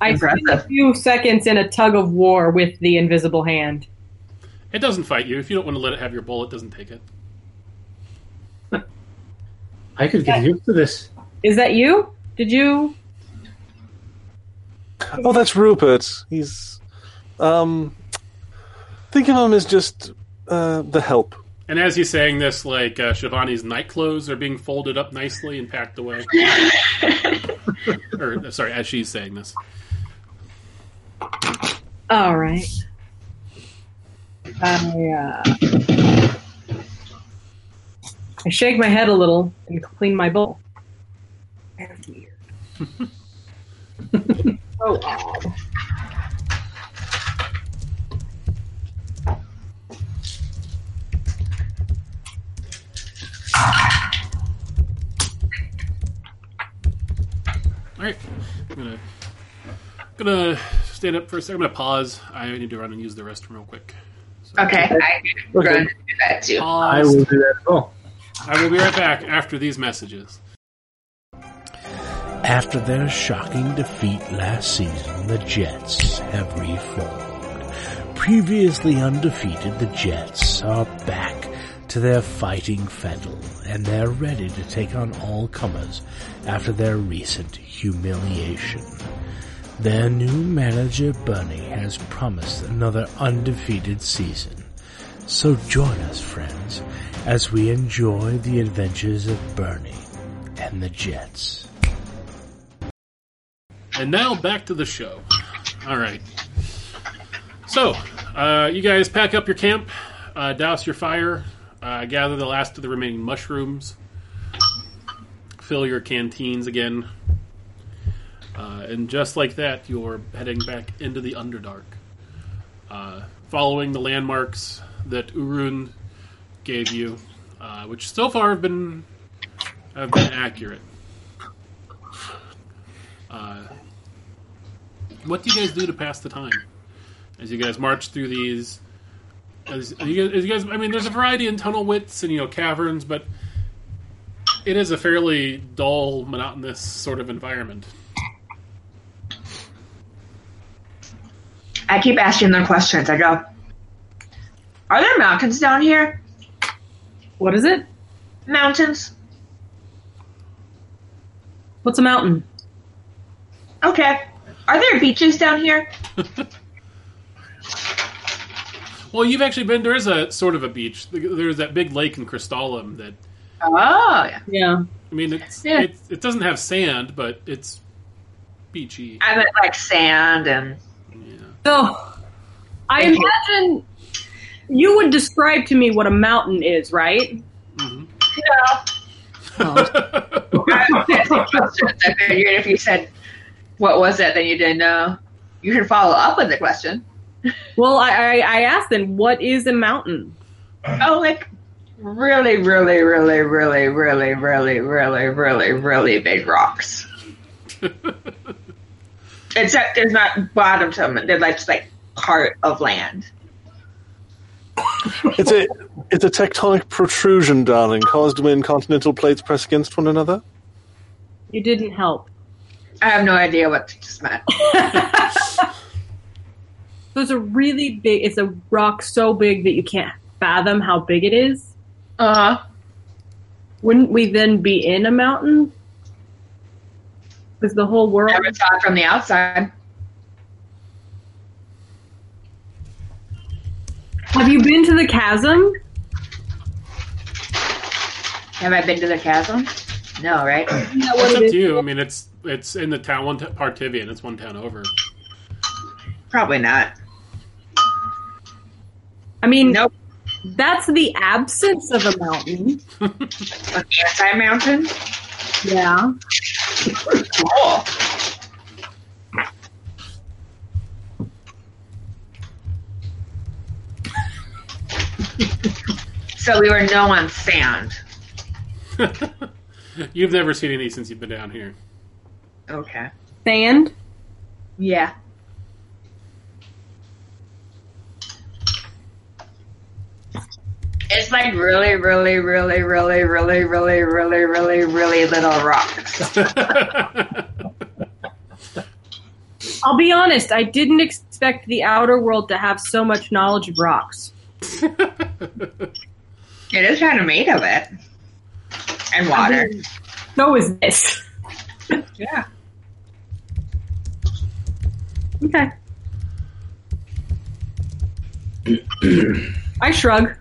I spend a few seconds in a tug of war with the invisible hand. It doesn't fight you. If you don't want to let it have your bowl, it doesn't take it. I could get used to this. Is that you? Did you? Oh, that's Rupert. He's, um, think of him as just uh, the help. And as he's saying this, like uh, Shivani's night clothes are being folded up nicely and packed away. or uh, sorry, as she's saying this. All right. I, uh, I shake my head a little and clean my bowl. Very weird. so odd. All right, I'm gonna gonna stand up for a second. I'm gonna pause. I need to run and use the restroom real quick. So, Okay, I Okay. run and do that too. I will do that as well. I will be right back after these messages. After their shocking defeat last season, the Jets have reformed. Previously undefeated, the Jets are back to their fighting fettle, and they're ready to take on all comers after their recent humiliation. Their new manager, Bernie, has promised another undefeated season. So join us, friends, as we enjoy the adventures of Bernie and the Jets. And now back to the show. All right. So, uh, you guys pack up your camp, uh, douse your fire, uh, gather the last of the remaining mushrooms, fill your canteens again, uh, and just like that, you're heading back into the Underdark, uh, following the landmarks that Urun gave you, uh, which so far have been have been accurate. Uh, what do you guys do to pass the time as you guys march through these? As you guys, as you guys, I mean, there's a variety in tunnel widths and you know caverns, but it is a fairly dull, monotonous sort of environment. I keep asking them questions. I go, "Are there mountains down here? What is it? Mountains? What's a mountain? Okay. Are there beaches down here? Well, you've actually been. There is a sort of a beach. There's that big lake in Crystallum that. Oh, yeah. Yeah. I mean, it's, Yeah. it it doesn't have sand, but it's beachy. I meant like sand and Yeah. So, I Thank imagine you would describe to me what a mountain is, right? Mhm. questions. I figured if you said what was it, then you didn't know. You can follow up with the question. Well, I, I, I asked them, what is a mountain? Oh, like really, really, really, really, really, really, really, really, really big rocks. Except there's not bottom to them; they're like just like part of land. It's a it's a tectonic protrusion, darling, caused when continental plates press against one another. You didn't help. I have no idea what you just meant. So it's a really big, it's a rock so big that you can't fathom how big it is. Uh huh. Wouldn't we then be in a mountain? Because the whole world? Never saw it from the outside. Have you been to the chasm? Have I been to the chasm? No, right? Isn't that It's up to you. I mean, it's it's in the town one t- Partivian. It's one town over. Probably not. I mean, Nope. that's the absence of a mountain. An anti mountain? Yeah. Cool. so we were no on sand. You've never seen any since you've been down here. Okay. Sand? Yeah. It's like really, really, really, really, really, really, really, really, really little rocks. I'll be honest, I didn't expect the outer world to have so much knowledge of rocks. It is kind of made of it. And water. So is this. Yeah. Okay. I shrug.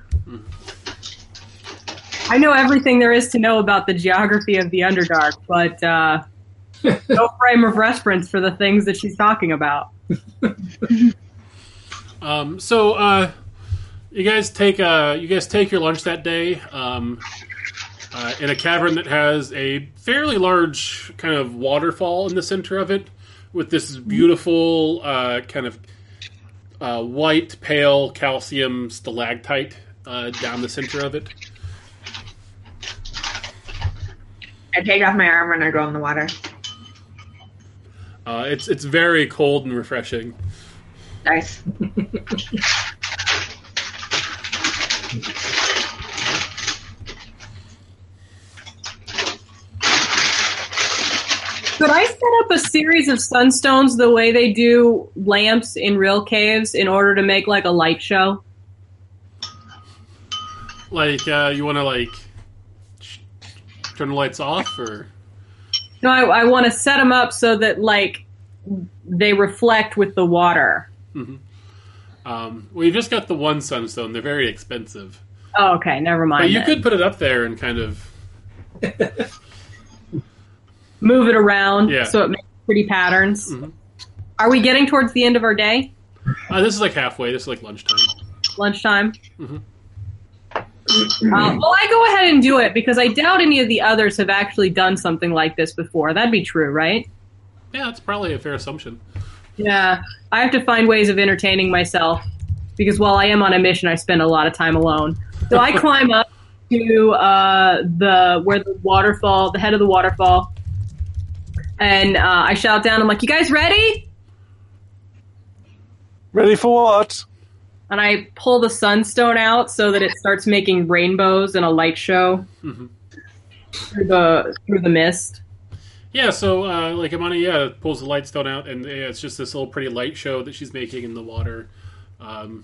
I know everything there is to know about the geography of the Underdark, but uh, no frame of reference for the things that she's talking about. Um, so, uh, You guys take uh, you guys take your lunch that day um, uh, in a cavern that has a fairly large kind of waterfall in the center of it, with this beautiful uh, kind of uh, white, pale calcium stalactite uh, down the center of it. I take off my armor and I go in the water. Uh, it's it's very cold and refreshing. Nice. Could I set up a series of sunstones the way they do lamps in real caves in order to make like a light show? Like uh, you want to like sh- turn the lights off, or No, I, I want to set them up so that like they reflect with the water. um, well, you just got the one sunstone. They're very expensive, Oh, okay, never mind. but you then. could put it up there and kind of move it around Yeah. so it makes pretty patterns. Mhm. Are we getting towards the end of our day? Uh, this is like halfway. This is like lunchtime. Lunchtime? Mhm. Uh, well, I go ahead and do it because I doubt any of the others have actually done something like this before. That'd be true, right? Yeah, that's probably a fair assumption. Yeah. I have to find ways of entertaining myself because while I am on a mission, I spend a lot of time alone. So I climb up to uh, the where the waterfall, the head of the waterfall, and uh, I shout down. I'm like, "You guys ready?" Ready for what? And I pull the sunstone out so that it starts making rainbows and a light show Mhm. through the through the mist. Yeah, so uh, like Amani, yeah, pulls the light stone out, and yeah, it's just this little pretty light show that she's making in the water. Um,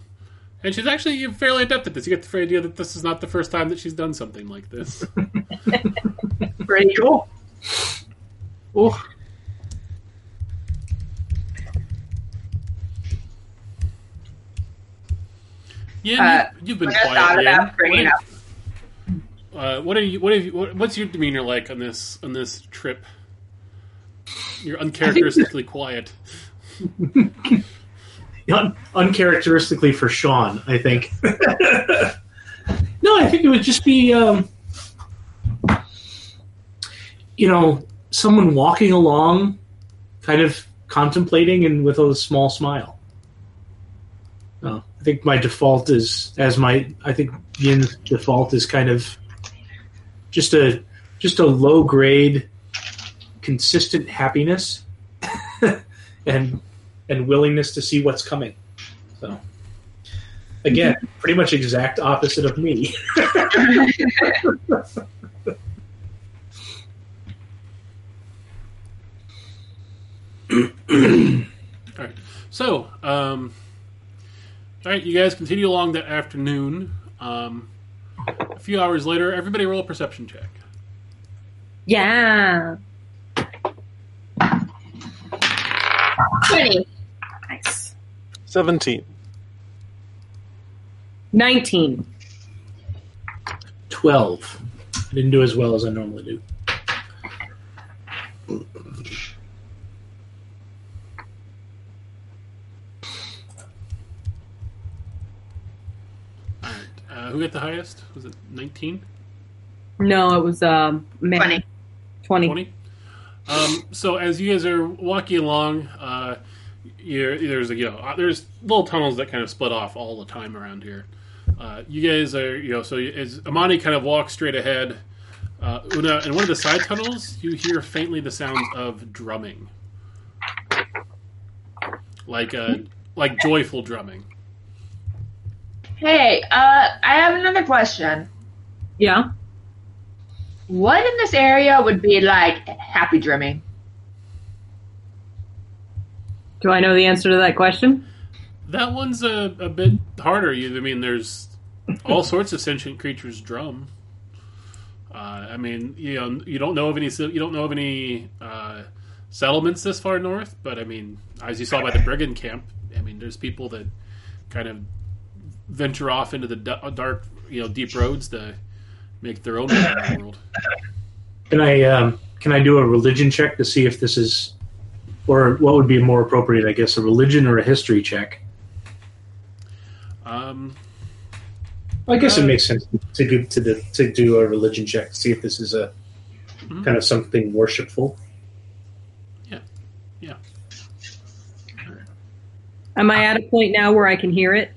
and she's actually fairly adept at this. You get the idea that this is not the first time that she's done something like this. Pretty cool. oh. Yeah, Uh, you, you've been I just quiet. thought about bringing What up. Uh, what are you? What have you? What, what's your demeanor like on this on this trip? You're uncharacteristically quiet. Un- uncharacteristically for Sean, I think. no, I think it would just be, um, you know, someone walking along, kind of contemplating and with a small smile. I think my default is, as my, I think Yin's default is kind of just a, just a low grade, consistent happiness, and and willingness to see what's coming. So, again, pretty much exact opposite of me. All right. So, um, all right, you guys continue along that afternoon. Um, a few hours later, everybody roll a perception check. Yeah. Twenty. Nice. 17. 19. 12. I Didn't do as well as I normally do. All right. Uh, who got the highest? Was it 19? No, it was um man, 20. 20. 20? Um, so as you guys are walking along, uh, you're, there's a, you know uh, there's little tunnels that kind of split off all the time around here. Uh, you guys are you know so as Amani kind of walks straight ahead, uh, Una in one of the side tunnels you hear faintly the sounds of drumming, like uh, like joyful drumming. Hey, uh, I have another question. Yeah. What in this area would be like happy drumming? Do I know the answer to that question? That one's a, a bit harder. You, I mean, there's all sorts of sentient creatures drum. Uh, I mean, you know, you don't know of any you don't know of any uh, settlements this far north, but I mean, as you saw by the brigand camp, I mean, there's people that kind of venture off into the dark, you know, deep roads to make their own way in the world. Can I um, can I do a religion check to see if this is, or what would be more appropriate? I guess a religion or a history check. Um, I guess Uh, it makes sense to do to the, to do a religion check to see if this is a Mhm. kind of something worshipful. Yeah, yeah. Am I at a point now where I can hear it?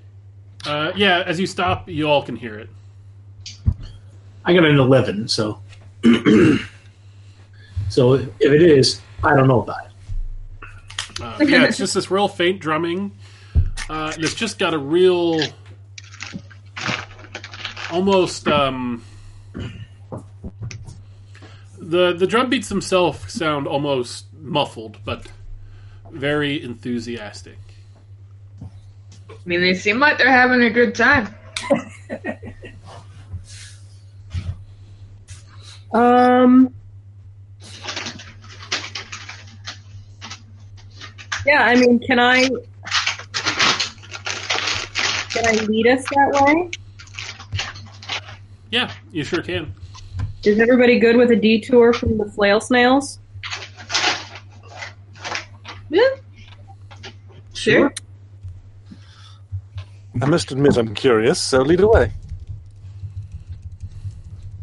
Uh, yeah, as you stop, you all can hear it. I got an eleven, so so if it is, I don't know about it. Uh, yeah, it's just this real faint drumming. Uh, and it's just got a real, almost um, the the drum beats themselves sound almost muffled, but very enthusiastic. I mean, they seem like they're having a good time. Um. Yeah, I mean, can I can I lead us that way? Yeah, you sure can. Is everybody good with a detour from the flail snails? Yeah. Sure. I must admit I'm curious, so lead away.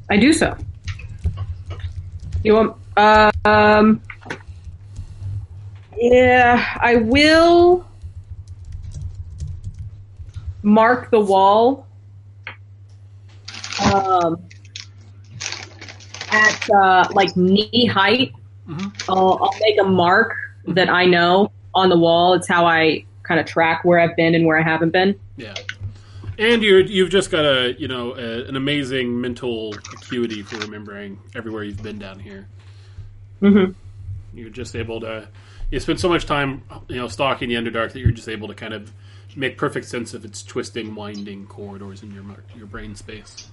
I do so. You want? Uh, um. Yeah, I will mark the wall. Um, at uh, like knee height. Mhm. I'll, I'll make a mark that I know on the wall. It's how I kind of track where I've been and where I haven't been. Yeah, and you you've just got a you know a, an amazing mental acuity for remembering everywhere you've been down here. Mm-hmm. You're just able to. You spend so much time, you know, stalking the Underdark that you're just able to kind of make perfect sense of its twisting, winding corridors in your your brain space.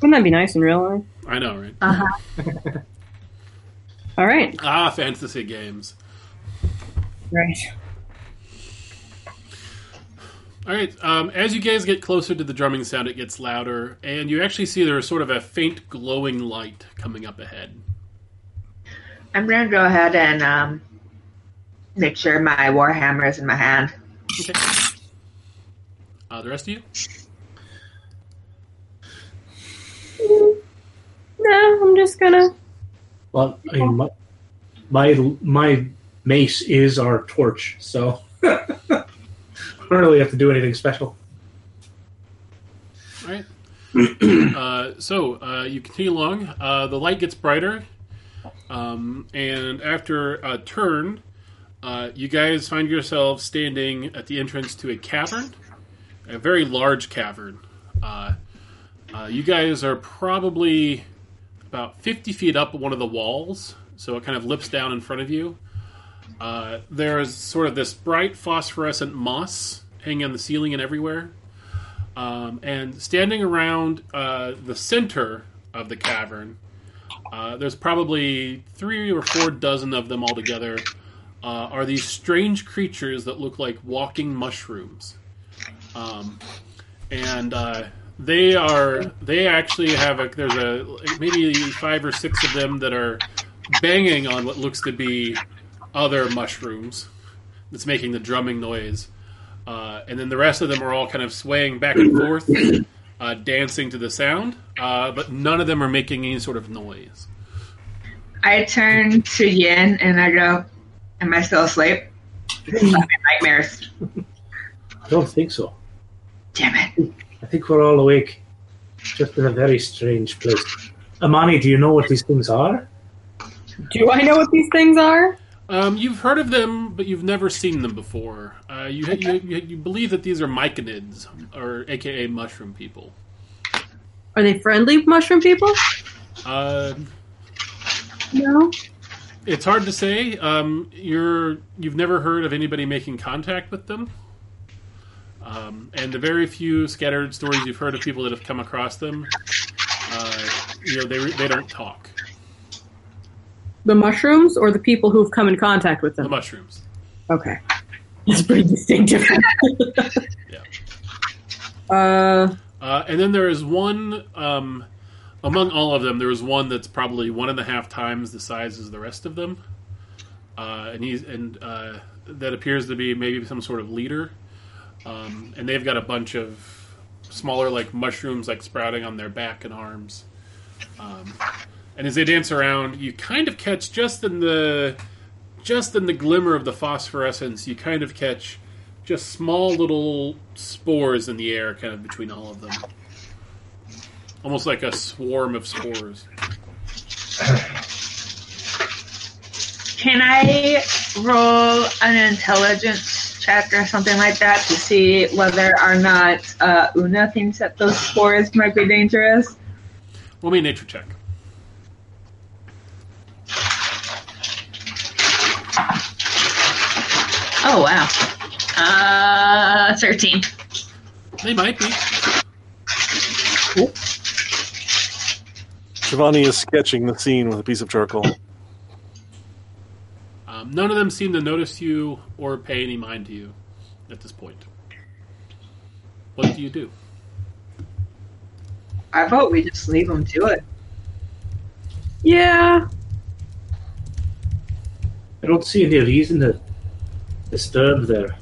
Wouldn't that be nice in real life? I know, right? Uh-huh. All right. Ah, fantasy games. Right. All right. Um, as you guys get closer to the drumming sound, it gets louder, and you actually see there's sort of a faint glowing light coming up ahead. I'm gonna go ahead and um, make sure my warhammer is in my hand. Okay. Uh, the rest of you? No, I'm just gonna. Well, I mean, my, my my mace is our torch, so Don't really have to do anything special. All right. uh, so uh, you continue along. Uh, the light gets brighter, um, and after a turn, uh, you guys find yourselves standing at the entrance to a cavern, a very large cavern. Uh, uh, you guys are probably about 50 feet up one of the walls, so it kind of lips down in front of you. Uh, there's sort of this bright phosphorescent moss hanging on the ceiling and everywhere. Um, and standing around uh, the center of the cavern, uh, there's probably three or four dozen of them altogether. Uh, are these strange creatures that look like walking mushrooms? Um, and uh, they are they actually have a there's a maybe five or six of them that are banging on what looks to be other mushrooms that's making the drumming noise. Uh, and then the rest of them are all kind of swaying back and forth, uh, dancing to the sound, uh, but none of them are making any sort of noise. I turn to Yin and I go, "Am I still asleep?" nightmares. I don't think so. Damn it! I think we're all awake, just in a very strange place. Amani, do you know what these things are? Do I know what these things are? Um, you've heard of them, but you've never seen them before. Uh, you, you, you you believe that these are myconids, or AKA mushroom people. Are they friendly mushroom people? Uh, No. it's hard to say. Um, you're you've never heard of anybody making contact with them, um, and the very few scattered stories you've heard of people that have come across them, uh, you know, they they don't talk. The mushrooms or the people who've come in contact with them? The mushrooms. Okay. That's pretty distinctive. Yeah. Uh, Uh, and then there is one um, among all of them. There is one that's probably one and a half times the size as the rest of them, uh, and he's and uh, that appears to be maybe some sort of leader. um, and they've got a bunch of smaller like mushrooms like sprouting on their back and arms. Um, and as they dance around, you kind of catch just in the just in the glimmer of the phosphorescence, you kind of catch just small little spores in the air, kind of between all of them, almost like a swarm of spores. Can I roll an intelligence check or something like that to see whether or not uh, Una thinks that those spores might be dangerous? Roll me a nature check. Oh wow. Uh, thirteen. They might be. Shivani is sketching the scene with a piece of charcoal. Um, none of them seem to notice you or pay any mind to you at this point. What do you do? I vote we just leave them to it. Yeah. I don't see any reason to disturb their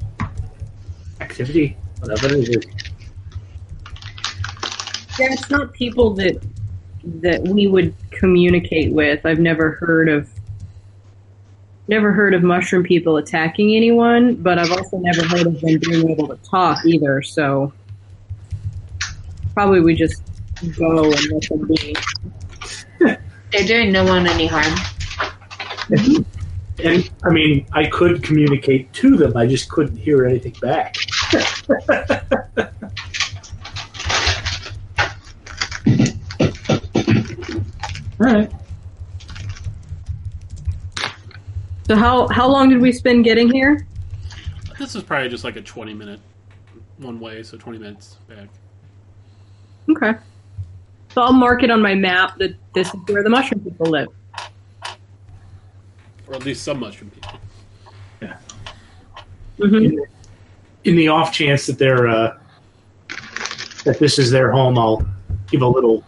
activity, whatever it is. Yeah, it's not people that that we would communicate with. I've never heard of never heard of mushroom people attacking anyone, but I've also never heard of them being able to talk either, so probably we just go and let them be. They're doing no one any harm. Mm-hmm. And I mean, I could communicate to them. I just couldn't hear anything back. All right. So how how long did we spend getting here? This is probably just like a 20 minute one way, so 20 minutes back. Okay. So I'll mark it on my map that this is where the mushroom people live. Or at least some mushroom people. hmm In, in the off chance that they're uh, that this is their home, I'll give a little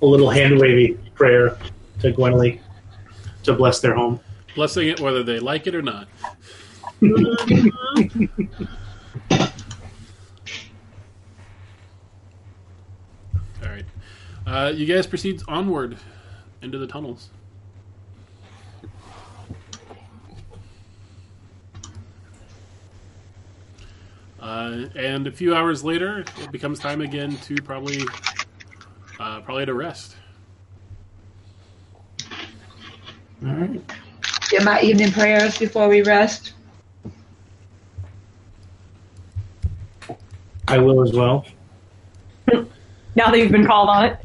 a little hand wavy prayer to Gwenly to bless their home. Blessing it whether they like it or not. All right. Uh, you guys proceed onward into the tunnels. Uh, and a few hours later, it becomes time again to probably uh, probably to rest. All right. Do my evening prayers before we rest. I will as well. Now that you've been called on it.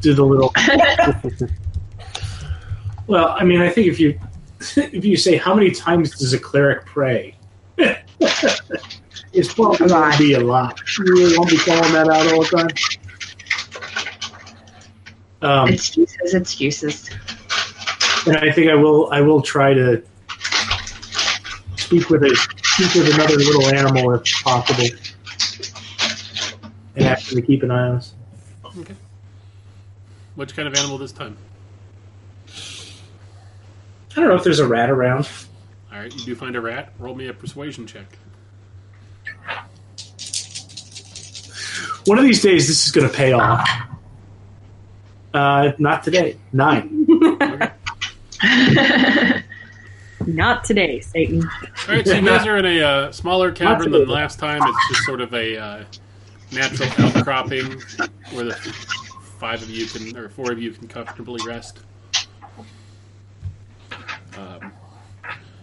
Do the little. well, I mean, I think if you if you say how many times does a cleric pray, it's probably going to be a lot. You really won't be calling that out all the time. Um, Excuses, excuses. and I think I will. I will try to speak with a speak with another little animal if possible, and actually keep an eye on us. Okay. Which kind of animal this time? I don't know if there's a rat around. All right, you do find a rat. Roll me a persuasion check. One of these days, this is going to pay off. Uh, not today. Nine. Not today, Satan. All right, so you guys are in a uh, smaller cavern Lots than last time. It's just sort of a uh, natural outcropping where the five of you can, or four of you can comfortably rest. Um,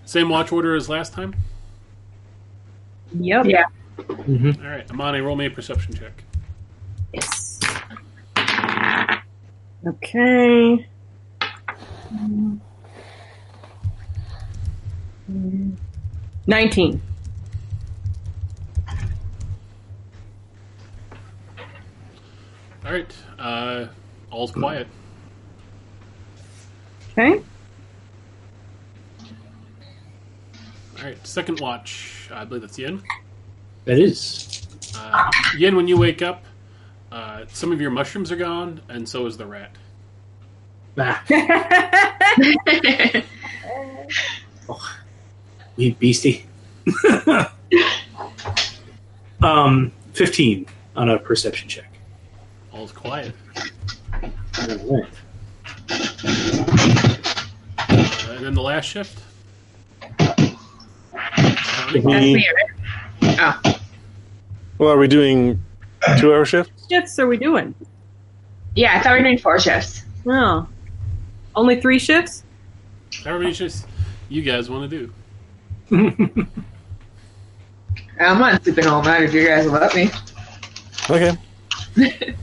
same watch order as last time. Yep. Yeah. Mm-hmm. All right, Amani, roll me a perception check. Yes. Okay. Nineteen. All right, uh, all's quiet. Okay. All right, second watch. I believe that's Yin. That is. Uh, Yin, when you wake up, uh, some of your mushrooms are gone, and so is the rat. Nah. We beastie. Um, 15 on a perception check. All's quiet. All right. Uh, and then the last shift. Mm-hmm. We. Oh, well, are we doing two hour shift? Shifts are we doing? yeah. I thought we were doing four shifts. No. Only three shifts? However many shifts you guys want to do. I'm not sleeping all night if you guys will let me. Okay.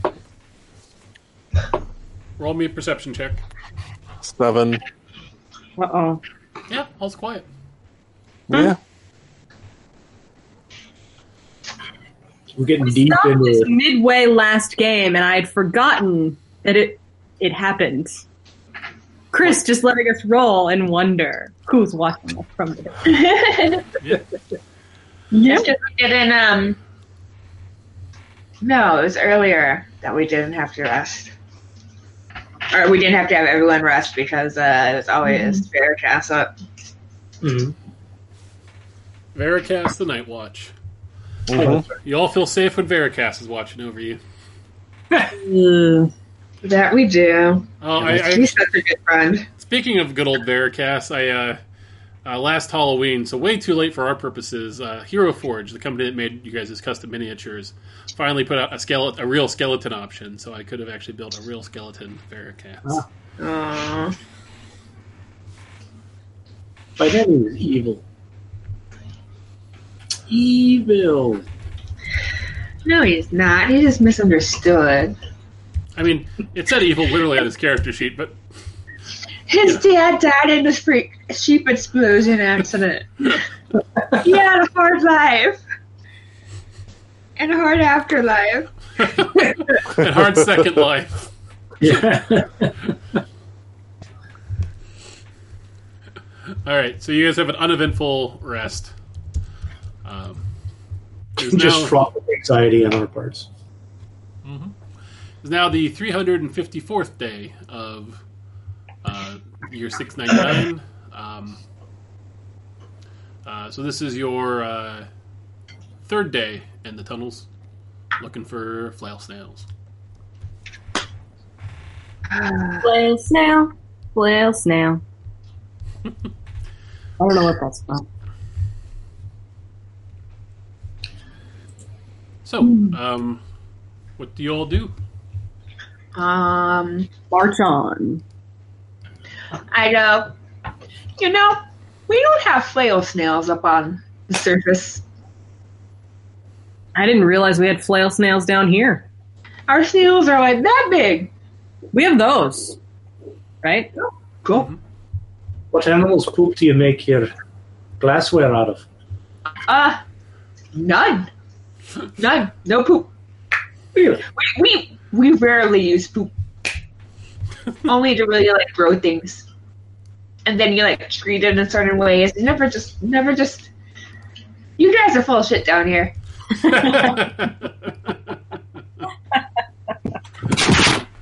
Roll me a perception check. Seven. Uh oh. Yeah, all's quiet. Yeah. We're getting deep Stopped this into midway last game, and I had forgotten that it it happened. Chris just letting us roll and wonder who's watching us from the Just 'cause we didn't, um. No, it was earlier that we didn't have to rest. Or we didn't have to have everyone rest because uh, it was always Veracast up. Mhm. Veracast the Night Watch. Mhm. You all feel safe when Veracast is watching over you. That we do. Oh, I, I, He's such a good friend. Speaking of good old Veracast, I uh, uh, last Halloween, so way too late for our purposes. Uh, Hero Forge, the company that made you guys' custom miniatures, finally put out a skeleton, a real skeleton option. So I could have actually built a real skeleton Veracast. Aww. By then he was evil. Evil. No, he's not. He just misunderstood. I mean, it said evil literally on his character sheet, but His dad died in a freak sheep explosion accident. he had a hard life. And a hard afterlife. and hard second life. Yeah. All right, so you guys have an uneventful rest. Um, Just now- fraught with anxiety on our parts. It's now the 354th day of uh, year 699. Um, uh, so this is your uh, third day in the tunnels, looking for flail snails. Flail snail, flail snail. I don't know what that's about. So, um, what do you all do? Um, March on. I know. You know, we don't have flail snails up on the surface. I didn't realize we had flail snails down here. Our snails are like that big. We have those, right? Cool. What animals' poop do you make your glassware out of? Uh, none. None. No poop. We, we, we rarely use poop. Only to really like grow things. And then you like treat it in certain ways. You never just, never just. You guys are full of shit down here.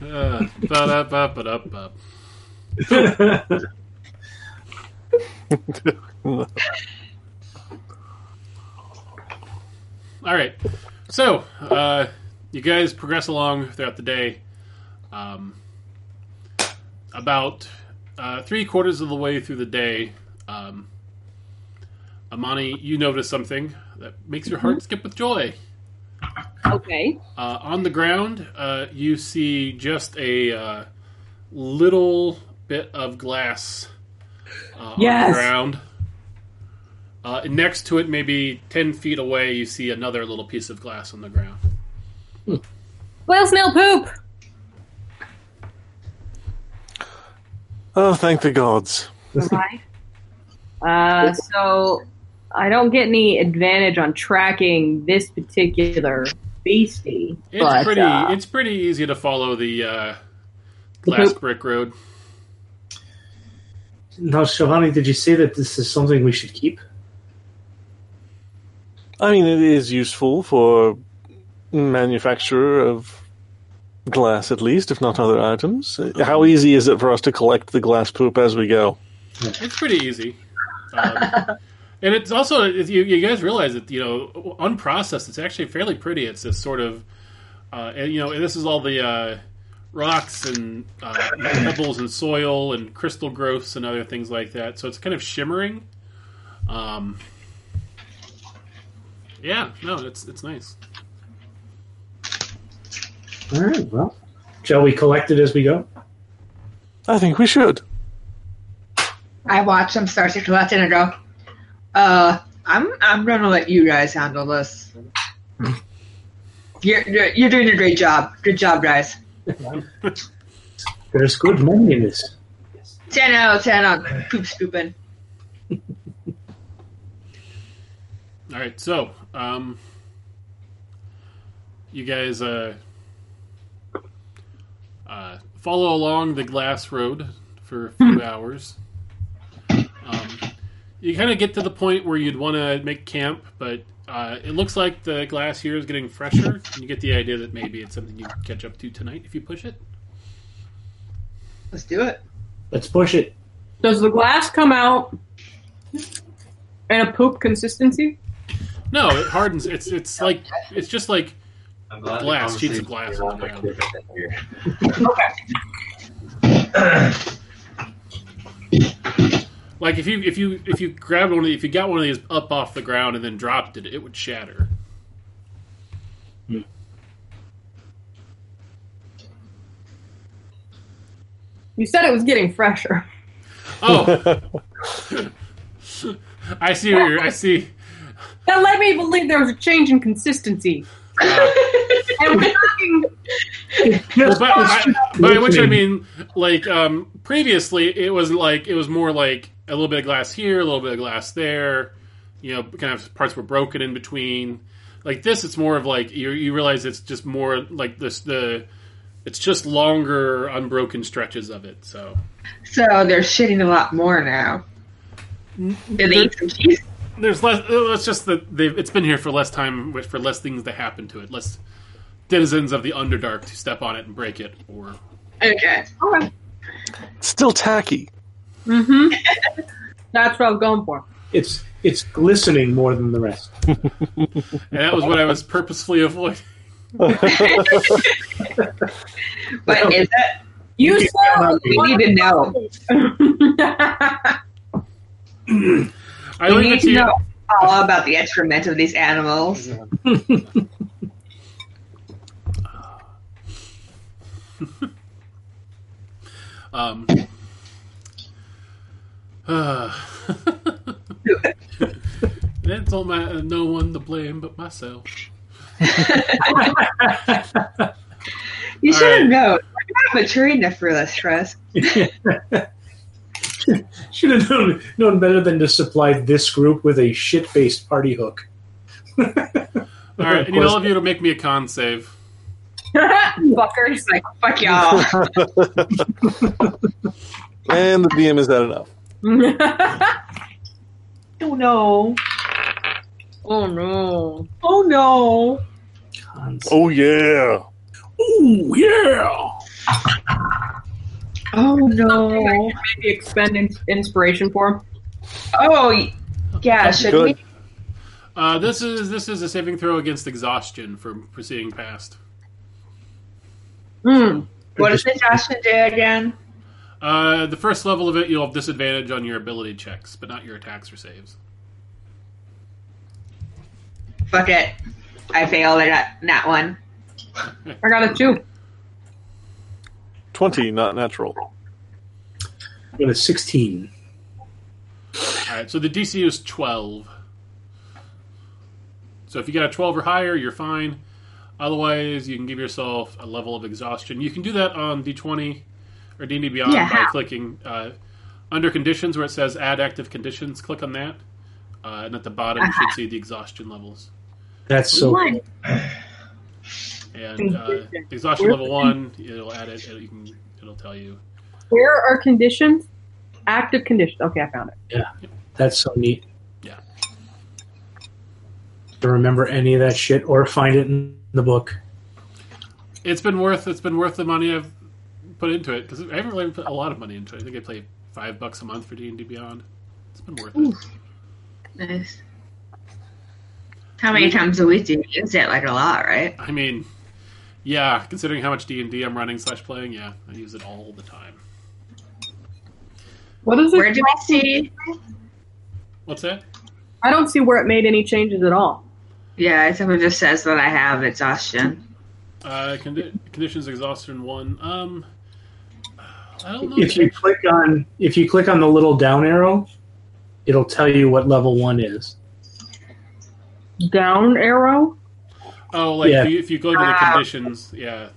Uh, All right. So, uh, you guys progress along throughout the day. Um, about uh, three quarters of the way through the day, um, Amani, you notice something that makes your heart skip with joy. Okay. Uh, on the ground, uh, you see just a uh, little bit of glass uh, on Yes. the ground. Uh, next to it, maybe 10 feet away, you see another little piece of glass on the ground. Flail snail poop. Oh, thank the gods. Hi. Uh, so I don't get any advantage on tracking this particular beastie. It's but, pretty. uh, it's pretty easy to follow the uh, glass poop. brick road. Now, Shivani, did you say that this is something we should keep? I mean, it is useful for manufacturer of glass, at least, if not other items. How easy is it for us to collect the glass poop as we go? It's pretty easy. Um, And it's also you, you guys realize that you know unprocessed. It's actually fairly pretty. It's this sort of uh, and you know and this is all the uh, rocks and uh, pebbles and soil and crystal growths and other things like that. So it's kind of shimmering. Um, yeah, no, it's it's nice. All right. Well, shall we collect it as we go? I think we should. I watch them start to collect it and go, uh, I'm I'm gonna let you guys handle this. You're, you're you're doing a great job. Good job, guys. There's good money in this. Ten out of ten on poop scooping. All right, so um, you guys uh, uh, follow along the glass road for a few hours. Um, you kind of get to the point where you'd want to make camp, but uh, it looks like the glass here is getting fresher. And you get the idea that maybe it's something you can catch up to tonight if you push it. Let's do it. Let's push it. Does the glass come out in a poop consistency? No, it hardens. It's it's like it's just like I'm glad the glass, sheets of glass on the ground. Like if you if you if you grabbed one of the, if you got one of these up off the ground and then dropped it, it would shatter. You said it was getting fresher. Oh, I see. What you're, I see. That led me to believe there was a change in consistency. Uh, And we're talking. well, by, by, by which I mean, like um, previously, it was like it was more like a little bit of glass here, a little bit of glass there. You know, kind of parts were broken in between. Like this, it's more of like you, you realize it's just more like this the. It's just longer, unbroken stretches of it. So So they're shitting a lot more now. Did they eat some cheese? There's less. uh, It's just that they've. It's been here for less time, for less things to happen to it, less denizens of the Underdark to step on it and break it, or Okay. Okay. Still tacky. Mm-hmm. That's what I was going for. It's it's glistening more than the rest. and that was what I was purposefully avoiding. But is it? You You said We need to know. I we leave need to to you. know all about the excrement of these animals. Um, uh, that's all my no one to blame but myself. You All should right. have known. We're not mature enough for this, Trust. Should have known known better than to supply this group with a shit faced party hook. All right, I need all of you to make me a con save. Fuckers. Like, fuck y'all. and the DM is that enough. oh no. oh no. Oh no. Oh yeah. Oh yeah. Oh no. Maybe expend in- inspiration for. Oh y- yeah, should Good. we? Uh, this is this is a saving throw against exhaustion from proceeding past. Hmm. What does Natasha do again? Uh, the first level of it, you'll have disadvantage on your ability checks, but not your attacks or saves. Fuck it. I failed. I got that one. I got a two. Twenty, not natural. With a sixteen. All right, so the DC is twelve. So if you got a twelve or higher, you're fine. Otherwise, you can give yourself a level of exhaustion. You can do that on D20 or D&D Beyond Yeah, by how? clicking uh, under conditions where it says Add Active Conditions. Click on that, uh, and at the bottom you should see the exhaustion levels. That's so One. And uh, exhaustion level one, it'll add it. It'll, you can, it'll tell you. Where are conditions? Active conditions. Okay, I found it. Yeah, that's so neat. Yeah. To remember any of that shit or find it in the book. It's been worth. It's been worth the money I've put into it because I haven't really put a lot of money into it. I think I pay five bucks a month for D and D Beyond. It's been worth it. Nice. How many times a week do you use it? Like a lot, right? I mean, yeah, considering how much D and D I'm running slash playing, yeah, I use it all the time. What is it? Where do we see? What's that? I don't see where it made any changes at all. Yeah, someone just says that I have exhaustion. Uh, condi- conditions exhaustion one. Um, I don't know. If you click on if you click on the little down arrow, it'll tell you what level one is. Down arrow. Oh, like Yeah. if, you, if you go to the Ah. conditions, yeah.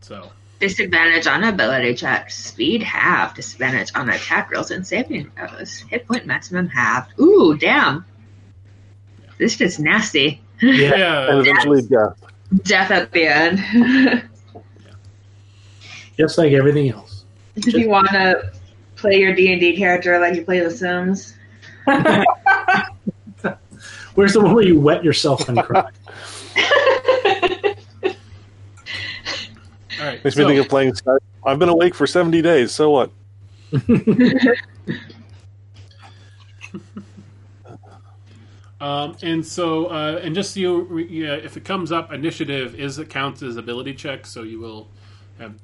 So Disadvantage on ability checks. Speed half. Disadvantage on attack rolls and saving throws. Hit point maximum half. Ooh, damn. This gets nasty. Yeah. yeah, And eventually death. Death at the end. Just like everything else. if you want to play your D and D character like you play The Sims, Where's the one where you wet yourself and cry? all right. Makes so- me think of playing Skyrim. I've been awake for 70 days, so what? Um, and so, uh, and just so you, yeah, if it comes up, initiative is it counts as ability check, so you will have.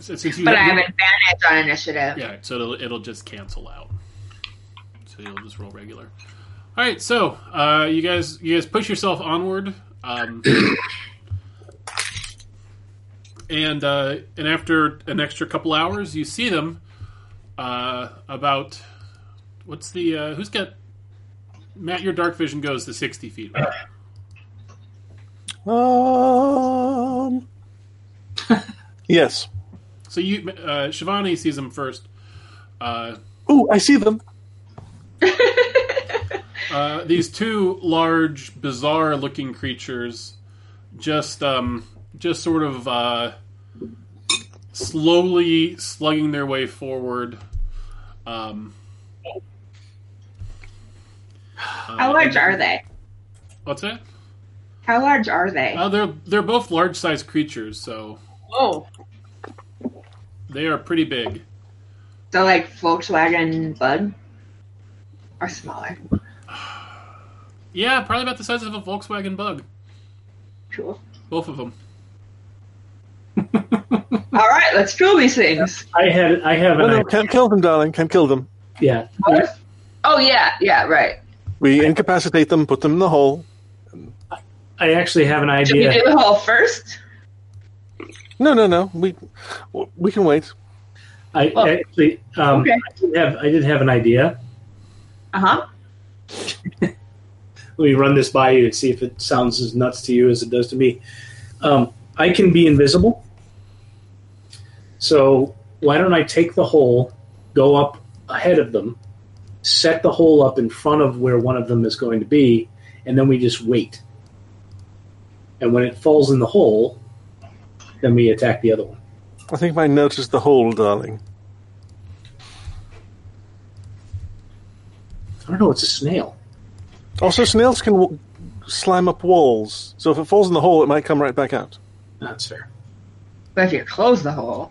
Since you but I have advantage on initiative. yeah, so it'll, it'll just cancel out. So you'll just roll regular. All right, so uh, you guys, you guys push yourself onward, um, and uh, and after an extra couple hours, you see them uh, about. What's the uh, who's got Matt? Your dark vision goes to sixty feet. Right? Um. yes. So you, uh, Shivani sees them first. Uh, Ooh, I see them. uh, these two large, bizarre-looking creatures, just, um, just sort of uh, slowly slugging their way forward. Um, How uh, large are they? What's that? How large are they? Uh, they're they're both large-sized creatures, so Oh, they are pretty big. So like Volkswagen Bug, or smaller. Yeah, probably about the size of a Volkswagen Bug. Sure. Both of them. All right, let's drill these things. I had I have No, an no, idea. can't kill them, darling. Can't kill them. Yeah. Oh yeah, yeah, right. We incapacitate them, put them in the hole. I actually have an Should we idea. do the hole first? No, no, no. We we can wait. I Well, actually um, okay. I did have I did have an idea. Uh huh. Let me run this by you and see if it sounds as nuts to you as it does to me. Um, I can be invisible. So why don't I take the hole, go up ahead of them, set the hole up in front of where one of them is going to be, and then we just wait. And when it falls in the hole, then we attack the other one. I think my I noticed the hole, darling. I don't know. It's a snail. Also, snails can w- slime up walls, so if it falls in the hole, it might come right back out. That's fair. But if you close the hole,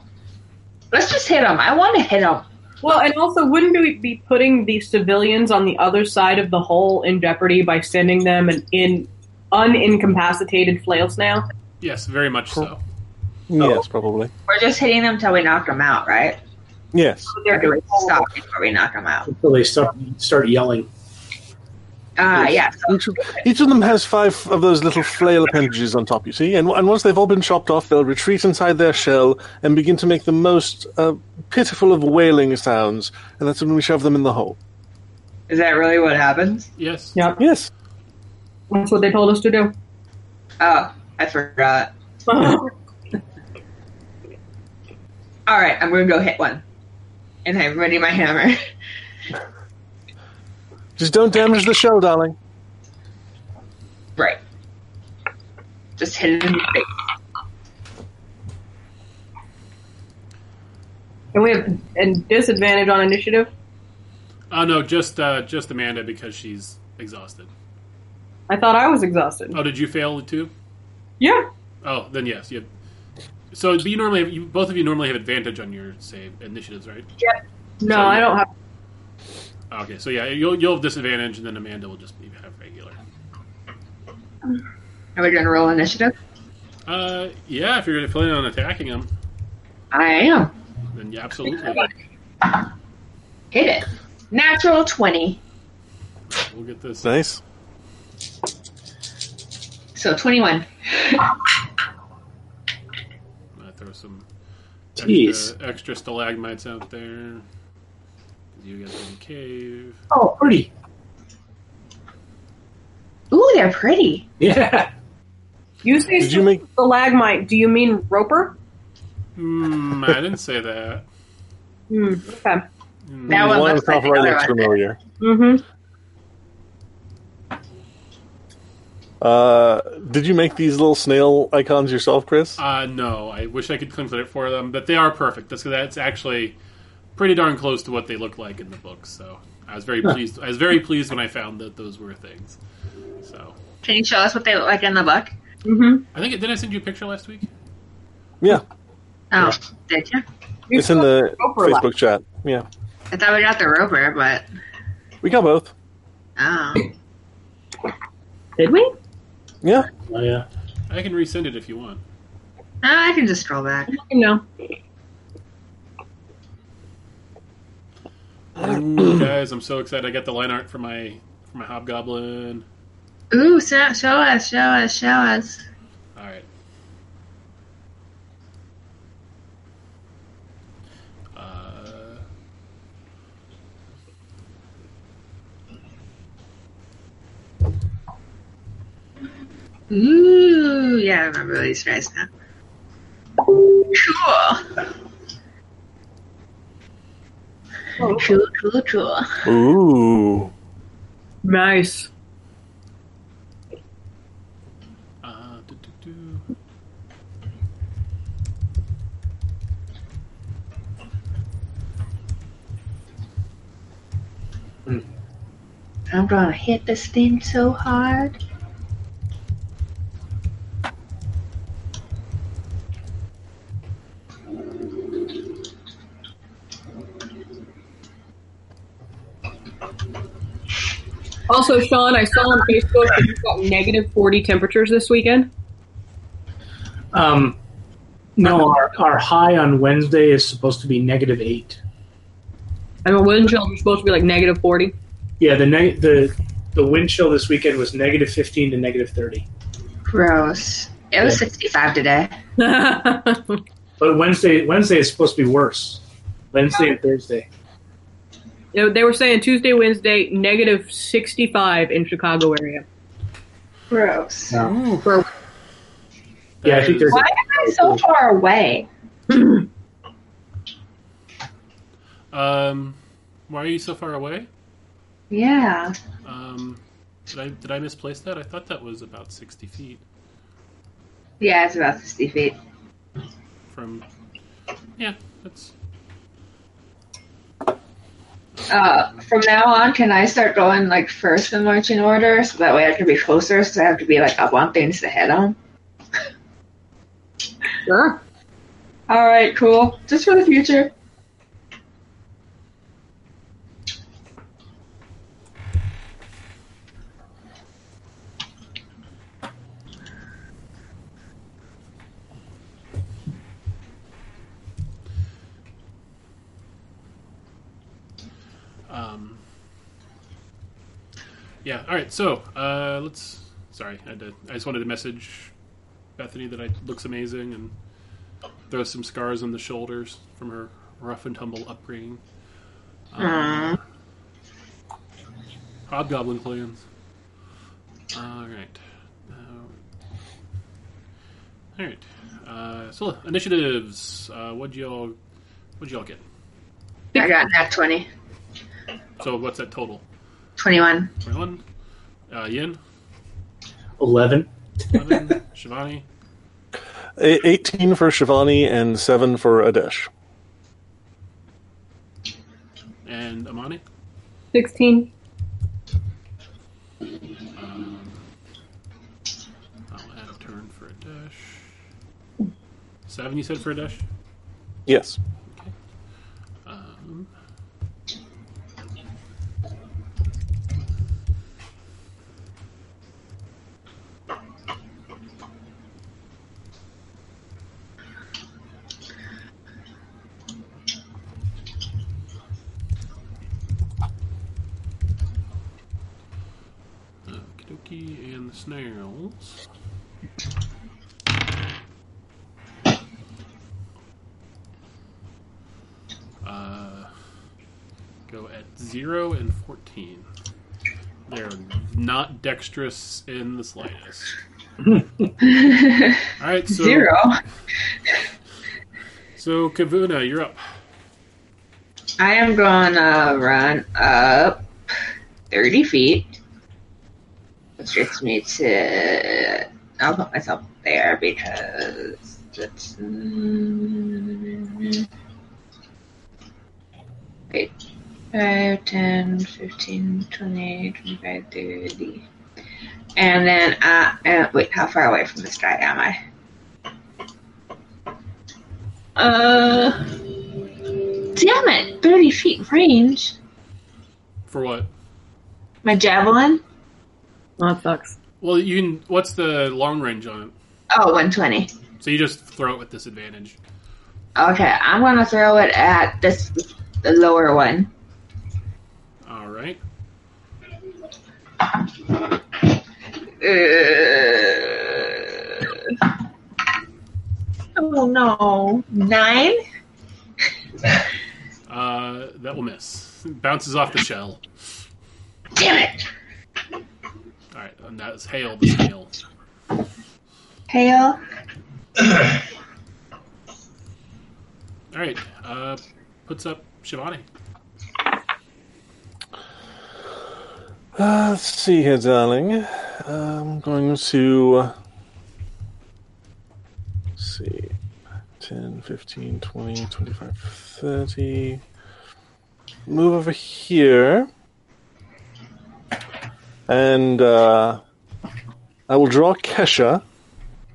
let's just hit them. I want to hit them. well, and also, wouldn't we be putting the civilians on the other side of the hole in jeopardy by sending them an in unincapacitated flail snail? Yes, very much so. Oh. Yes, probably. We're just hitting them till we knock them out, right? Yes. They're going to stop before we knock them out? Until they start start yelling. Ah, yeah. So Each of, each of them has five of those little flail appendages on top, you see, and, and once they've all been chopped off, they'll retreat inside their shell and begin to make the most uh, pitiful of wailing sounds, and that's when we shove them in the hole. is that really what happens? Yes. Yep, Yes. that's what they told us to do. Oh, I forgot. All right, I'm gonna go hit one, and I'm ready my hammer. Just don't damage the shell, darling. right. Just hit it in the face. and we have a disadvantage on initiative. Oh no, just uh, just Amanda because she's exhausted. I thought I was exhausted. Oh, did you fail too? Yeah. Oh, then yes. You have, so but you normally have, you, both of you normally have advantage on your save initiatives, right? No, So- I don't have. Okay, so yeah, you'll you'll have disadvantage, and then Amanda will just be have regular. Are we gonna roll initiative? Uh, yeah, if you're planning on attacking him, I am. then yeah, absolutely. Hit it. Natural twenty. We'll get this. Nice. So twenty-one. Uh, throw some Jeez. extra, extra stalagmites out there. You guys in the cave. Oh, pretty. Ooh, they're pretty. Yeah. You say Did you make? stalagmite. Do you mean roper? Hmm, I didn't say that. Hmm. Okay. Hmm. That the one one looks like right the looks familiar. Mm-hmm. Uh, did you make these little snail icons yourself, Chris? Uh, no, I wish I could claim credit for them, but they are perfect. That's that's actually pretty darn close to what they look like in the books. So I was very pleased. I was very pleased when I found that those were things. So Can you show us what they look like in the book? Mm-hmm. I think did I send you a picture last week? Yeah, Oh, did you? it's in the Roper left. Facebook chat. Yeah, I thought we got the roper, but we got both. oh, Did we? Yeah, Oh, yeah. I can resend it if you want. Ah, I can just scroll back. No. guys, I'm so excited! I got the line art for my for my hobgoblin. Ooh, so, show us, show us, show us. All right. Uh, Ooh, yeah, I remember these guys now. Cool. Cool, cool, cool. ooh, Nice. uh, do, do, do. I'm gonna hit this thing so hard. Also, Sean, I saw on Facebook that you've got negative 40 temperatures this weekend. Um, no, our, our high on Wednesday is supposed to be negative eight. And mean, wind chill are supposed to be like negative 40. Yeah, the neg- the the wind chill this weekend was negative fifteen to negative thirty. Gross. It was 65 today. But Wednesday Wednesday is supposed to be worse. Wednesday and Thursday. You know, they were saying Tuesday, Wednesday, negative 65 in Chicago area. Gross. Yeah, For yeah I think there's Why am I so far away? Um, why are you so far away? Yeah. Um, did I did I misplace that? I thought that was about sixty feet Yeah, it's about 60 feet. from. Yeah, that's Uh, from now on, can I start going like first in marching order so that way I can be closer? So I have to be like up on things to head on. sure. All right, cool. Just for the future. Um, yeah. All right. So uh, let's. Sorry, I, to, I just wanted to message Bethany that I looks amazing and throw some scars on the shoulders from her rough and tumble upbringing. Um, Hobgoblin plans. All right. Uh, all right. Uh, so initiatives. Uh, what'd y'all? What'd y'all get? I got nat 20. So what's that total? 21. Twenty-one. Uh, Yin. eleven. Eleven. Shivani. A- eighteen for Shivani and seven for Adesh. And Amani. 16. Um, I'll add a turn for Adesh. Seven, you said for Adesh? Yes. Um, monkey and the snails. Uh, go at zero and fourteen. They're not dexterous in the slightest. All right, so Zero. So Kavuna, you're up. I am gonna run up 30 feet, which gets me to. I'll put myself there because that's. mm, Wait. 5, 10, 15, 20, 25, 30. And then, uh, uh, wait, how far away from this guy am I? Uh. Damn it! 30 feet range. For what? My javelin? Oh, that sucks. Well, you can. What's the long range on it? Oh, 120. So you just throw it with disadvantage. Okay, I'm gonna throw it at this, the lower one. All right. Uh, oh no. Nine? Uh, that will miss. Bounces off the shell. Damn it. All right, and that is hail. The snail. Hail. All right. Uh, puts up Shivani. Uh, let's see here, darling. I'm going to. uh, Let's see. 10, 15, 20, 25, 30. Move over here. And uh, I will draw Kesha.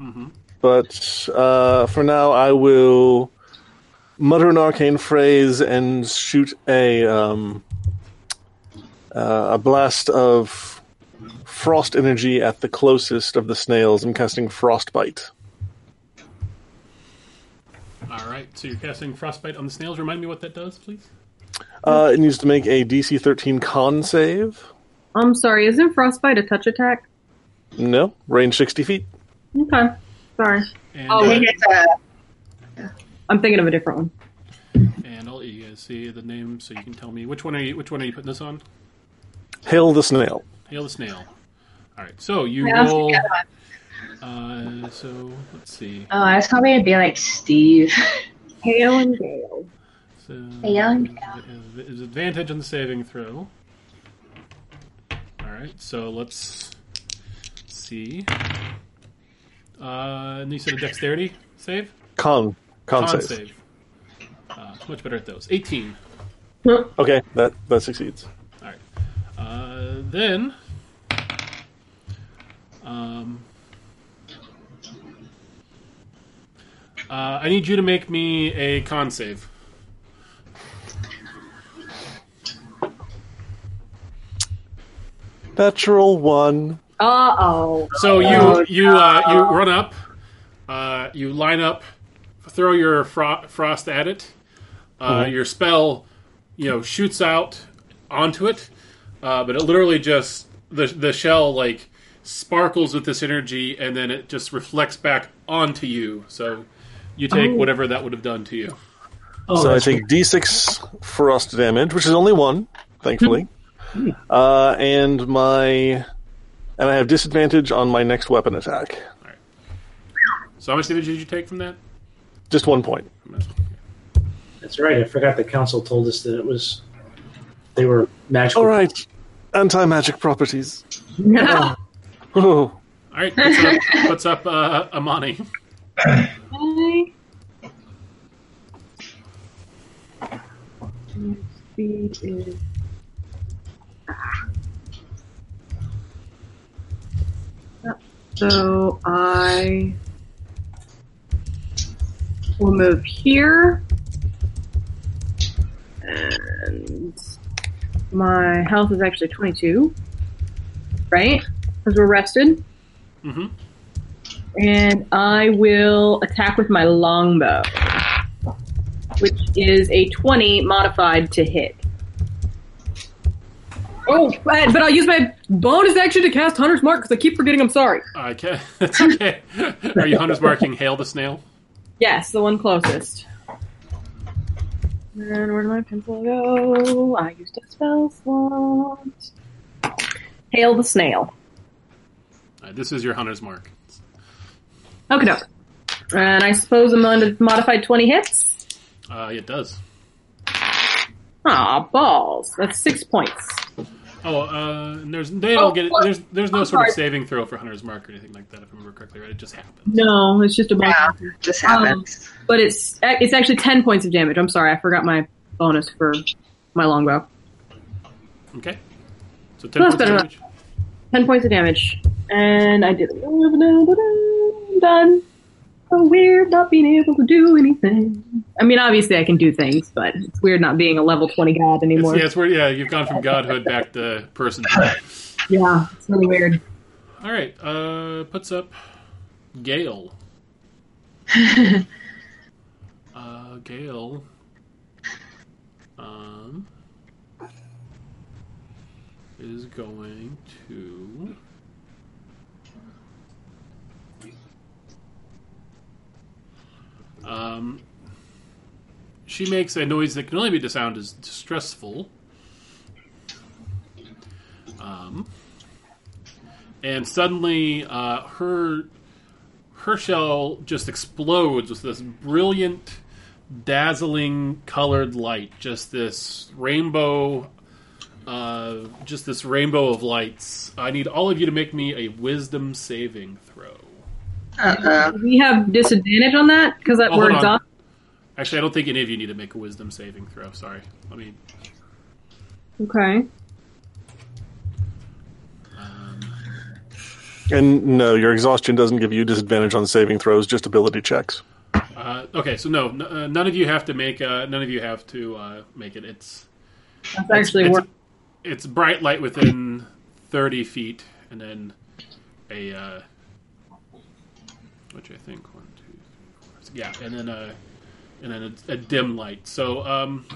Mm-hmm. But uh, for now, I will mutter an arcane phrase and shoot a um, uh, a blast of frost energy at the closest of the snails. I'm casting frostbite. All right. So you're casting frostbite on the snails. Remind me what that does, please. Uh, it needs to make a DC 13 con save. I'm sorry, isn't frostbite a touch attack? No, range 60 feet. Okay, sorry. And, Oh, uh, wait, I'm thinking of a different one. and I'll let you guys see the name so you can tell me which one are you which one are you putting this on? Hail the snail. Hail the snail. All right. So you Yeah, I'll roll. Uh, so let's see. Oh, I was probably gonna be like Steve. Hail and gale. So Hail and There's advantage on the saving throw. All right. So let's see. Uh, and you said a dexterity save. Con. Con, Con save. save. Uh, much better at those. 18. Okay, that, that succeeds. All right. Uh, then, um, uh, I need you to make me a con save. Natural one. Uh oh. So you Oh, you uh, you run up, uh, you line up, throw your fro- frost at it. Uh, Mhm. Your spell, you know, shoots out onto it, uh, but it literally just the the shell like sparkles with this energy, and then it just reflects back onto you. So you take Oh. whatever that would have done to you. so I take D6 frost damage, which is only one, thankfully. Uh, and my and I have disadvantage on my next weapon attack. All right. So how much damage did you take from that? Just one point. That's right. I forgot the council told us that it was they were magical. All right, anti magic properties. No. Oh, All right, what's up, what's up uh, Amani? Speed is. So I will move here. And my health is actually 22. Right? Because we're rested. Mm-hmm. And I will attack with my longbow, which is a 20 modified to hit. Oh, but but I'll use my bonus action to cast Hunter's Mark because I keep forgetting I'm sorry. Okay, that's okay. Are you hunters marking Hail the Snail? Yes, the one closest. And where did my pencil go? I used a spell slot. Hail the snail. Uh, this is your hunter's mark. Okay, doke. And I suppose a mod- modified 20 hits? Uh, it does. Aw, balls. That's six points. Oh, uh, and there's they don't Oh, get it. There's there's no I'm sort of saving throw for hunter's mark or anything like that. If I remember correctly, right? It just happens. No, it's just a bonus. Yeah, just happens. but it's it's actually 10 points of damage. I'm sorry, I forgot my bonus for my longbow. Okay. So ten That's points of better damage. 10 points of damage. And I did it. I'm done. So weird not being able to do anything. I mean, obviously I can do things, but it's weird not being a level 20 god It's, anymore. yeah, it's where yeah you've gone from godhood back to person. Yeah, it's really weird. All right. Uh, puts up Gale. uh, Gale. Um, is going to. Um, she makes a noise that can only be the sound as distressful. Um, and suddenly uh, her her shell just explodes with this brilliant, dazzling colored light. Just this rainbow, uh, just this rainbow of lights. I need all of you to make me a Wisdom saving throw. Uh-oh. We have disadvantage on that because that Oh, we're hold on. Actually, I don't think any of you need to make a Wisdom saving throw. Sorry. Let me. Okay. Um, And no, your exhaustion doesn't give you disadvantage on saving throws, just ability checks. uh, okay, so no, n- uh, none of you have to make. Uh, none of you have to uh, make it. It's That's actually it's, worth it's bright light within 30 feet and then a uh, which i think one two three four six, yeah and then a and then a, a dim light so um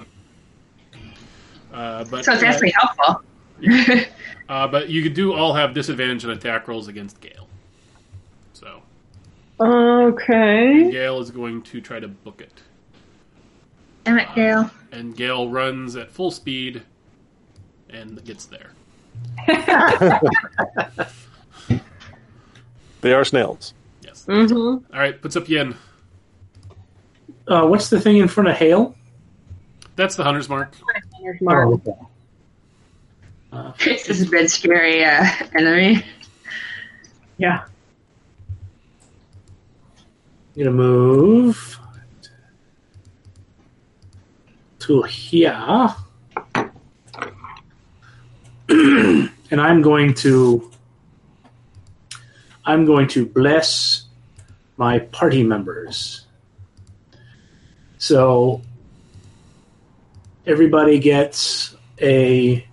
uh, but So it's uh, actually helpful. uh, but you do all have disadvantage on attack rolls against Gale. So Okay. Gale is going to try to book it. Damn it, Gale. and Gale runs at full speed and gets there. They are snails. Yes. Mm-hmm. All right, puts up Yen. Uh, what's the thing in front of Hale? That's the hunter's mark. Mark. Oh, okay. Uh, This has been scary uh, enemy. Yeah. I'm gonna move to here, and I'm going to I'm going to bless my party members. So everybody gets a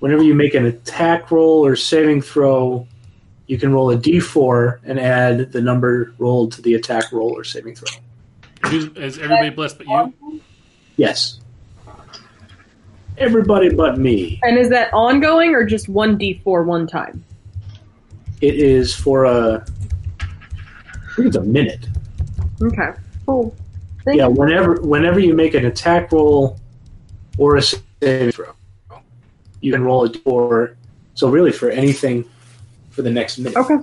whenever you make an attack roll or saving throw, you can roll a d4 and add the number rolled to the attack roll or saving throw. Is everybody blessed but you? Yes. Everybody but me. And is that ongoing or just one d4 one time? It is for a. I think it's a minute. Okay. Cool. Thank Yeah, you. whenever whenever you make an attack roll or a save throw, you can roll a d4. So really, for anything for the next minute. Okay.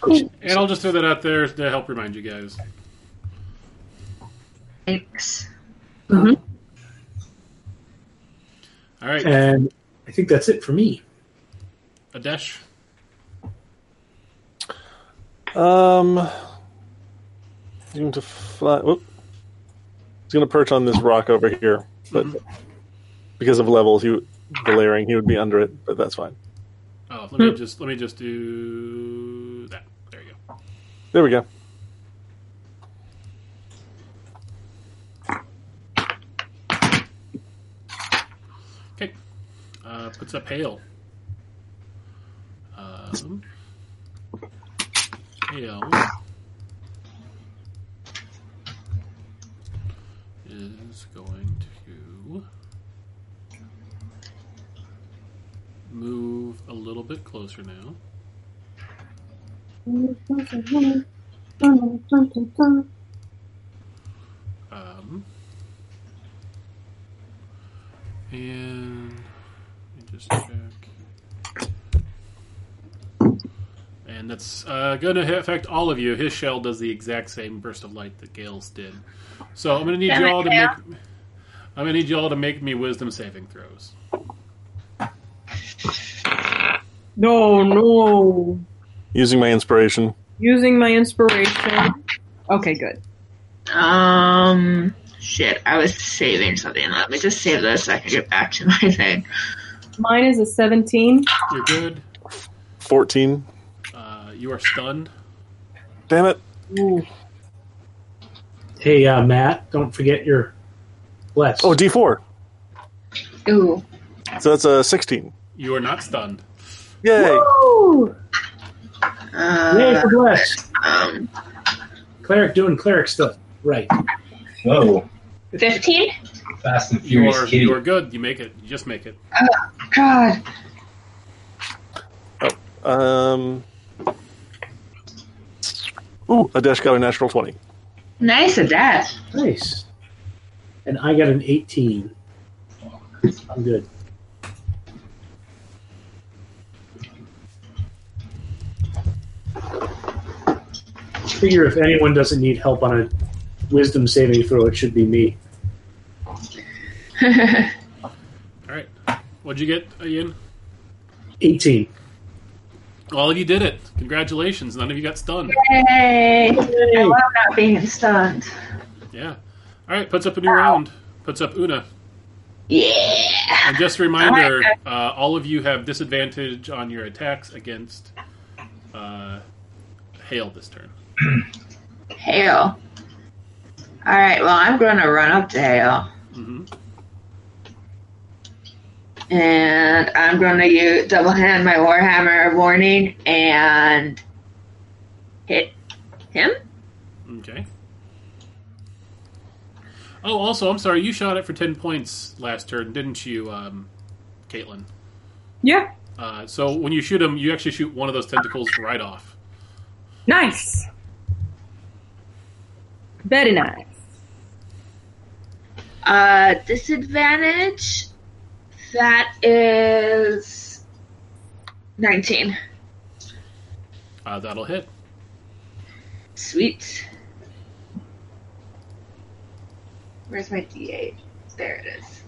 Cool. And I'll just throw that out there to help remind you guys. Thanks. Mhm. All right, And I think that's it for me. Adesh. Um, he's going to fly. Whoop. He's going to perch on this rock over here, but because of levels, he would- the layering, he would be under it. But that's fine. Oh, let me just let me just do that. There you go. There we go. Okay. Uh, puts up hail. Um, hail is going to move a little bit closer now. Um, and just check. And that's uh, going to affect all of you. His shell does the exact same burst of light that Gale's did. So I'm going to need Damn you it, all to Gale. make. I'm going to need you all to make me wisdom saving throws. No, no. Using my inspiration. Using my inspiration. Okay, good. Um, shit, I was saving something. Let me just save this so I can get back to my thing. Mine is a 17. You're good. 14. Uh, you are stunned. Damn it. Hey, uh, Matt, don't forget your bless. Oh, D4. Ooh. So that's a 16. You are not stunned. Yay. Woo! Uh, Yay for bless. um, Cleric doing cleric stuff. Right. Whoa. 15? Fast and You Furious are you are good. You make it. You just make it. Oh, God. Um. Ooh, Adesh got a natural 20. Nice at that. Nice. And I got an 18. I'm good. Figure if anyone doesn't need help on a wisdom saving throw, it should be me. All right. What'd you get, Ian? 18. All of you did it. Congratulations. None of you got stunned. Yay! I love not being stunned. Yeah. All right. Puts up a new round. Puts up Una. Yeah. And just a reminder, uh, all of you have disadvantage on your attacks against uh, Hail this turn. Hail. Alright, well, I'm going to run up to Hail. hmm And I'm going to use double hand my Warhammer warning and hit him. Okay. Oh, also, I'm sorry. You shot it for ten points last turn, didn't you, um, Caitlin? Yeah. Uh, so when you shoot him, you actually shoot one of those tentacles right off. Nice. Very nice. Uh, disadvantage. That is 19. Uh, that'll hit. Sweet. Where's my D8? There it is.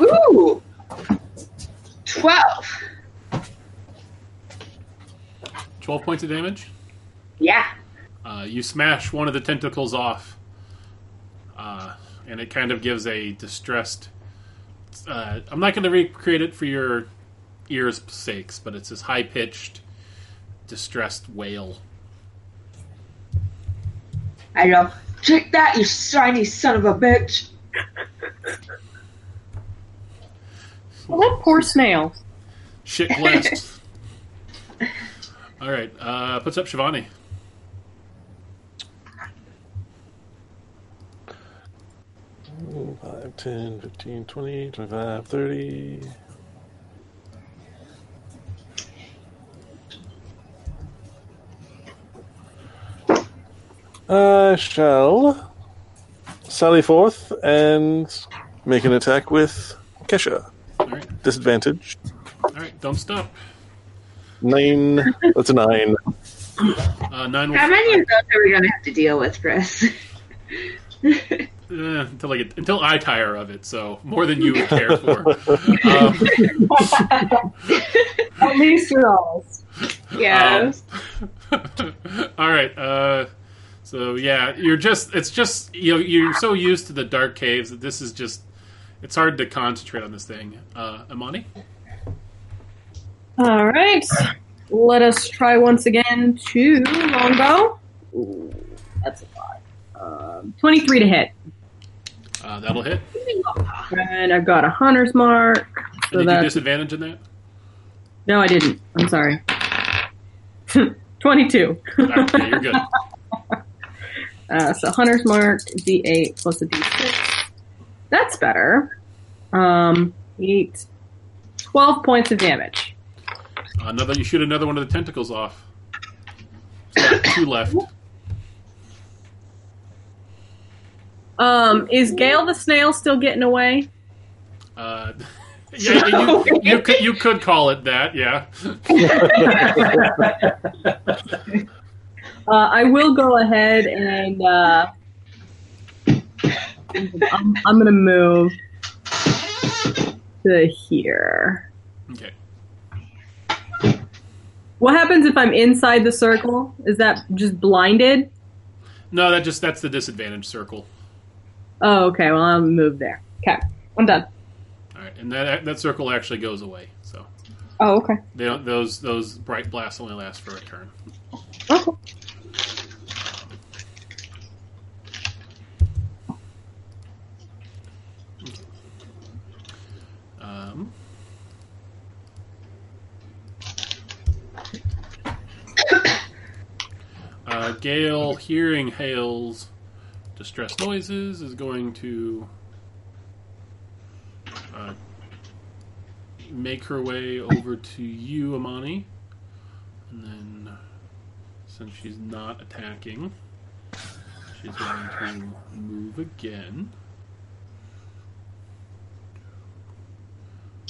Ooh! 12. Twelve points of damage. Yeah. Uh, you smash one of the tentacles off, uh, and it kind of gives a distressed. Uh, I'm not going to recreate it for your ears' sakes, but it's this high pitched, distressed wail. I know. take that, you shiny son of a bitch. Well, that poor snail. Shit blessed. All right, uh, puts up Shivani. Five, 10, 15, 20, 25, 30. I shall sally forth and make an attack with Kesha. All right, Disadvantage. all right, don't stop. Nine. That's a nine. Uh, nine How many of those are we going to have to deal with, Chris? uh, until I get until I tire of it. So more than you would care for. Um, At least you're honest. yes. All right. Uh, so yeah, you're just it's just you know you're so used to the dark caves that this is just it's hard to concentrate on this thing. Uh, Amani. All right. Let us try once again to longbow. Ooh, that's a lot. Um, 23 to hit. Uh, that'll hit. And I've got a hunter's mark. So And did you disadvantage in that? no, I didn't. I'm sorry. 22. All right, yeah, you're good. Uh, so Hunter's Mark, D8 plus a D6. That's better. Um, 8, 12 points of damage. Another. You shoot another one of the tentacles off. Two left. Um, is Gail the snail still getting away? Uh, yeah, you, you could you could call it that. Yeah. Uh, I will go ahead and uh, I'm, I'm going to move to here. Okay. What happens if I'm inside the circle? Is that just blinded? No, that just that's the disadvantage circle. Oh, okay. Well, I'll move there. Okay, I'm done. All right, and that that circle actually goes away. So Oh, okay. they don't, those those bright blasts only last for a turn. Okay. Um, uh, Gale, hearing Hale's distress noises, is going to uh, make her way over to you, Amani. And then, since she's not attacking, she's going to move again.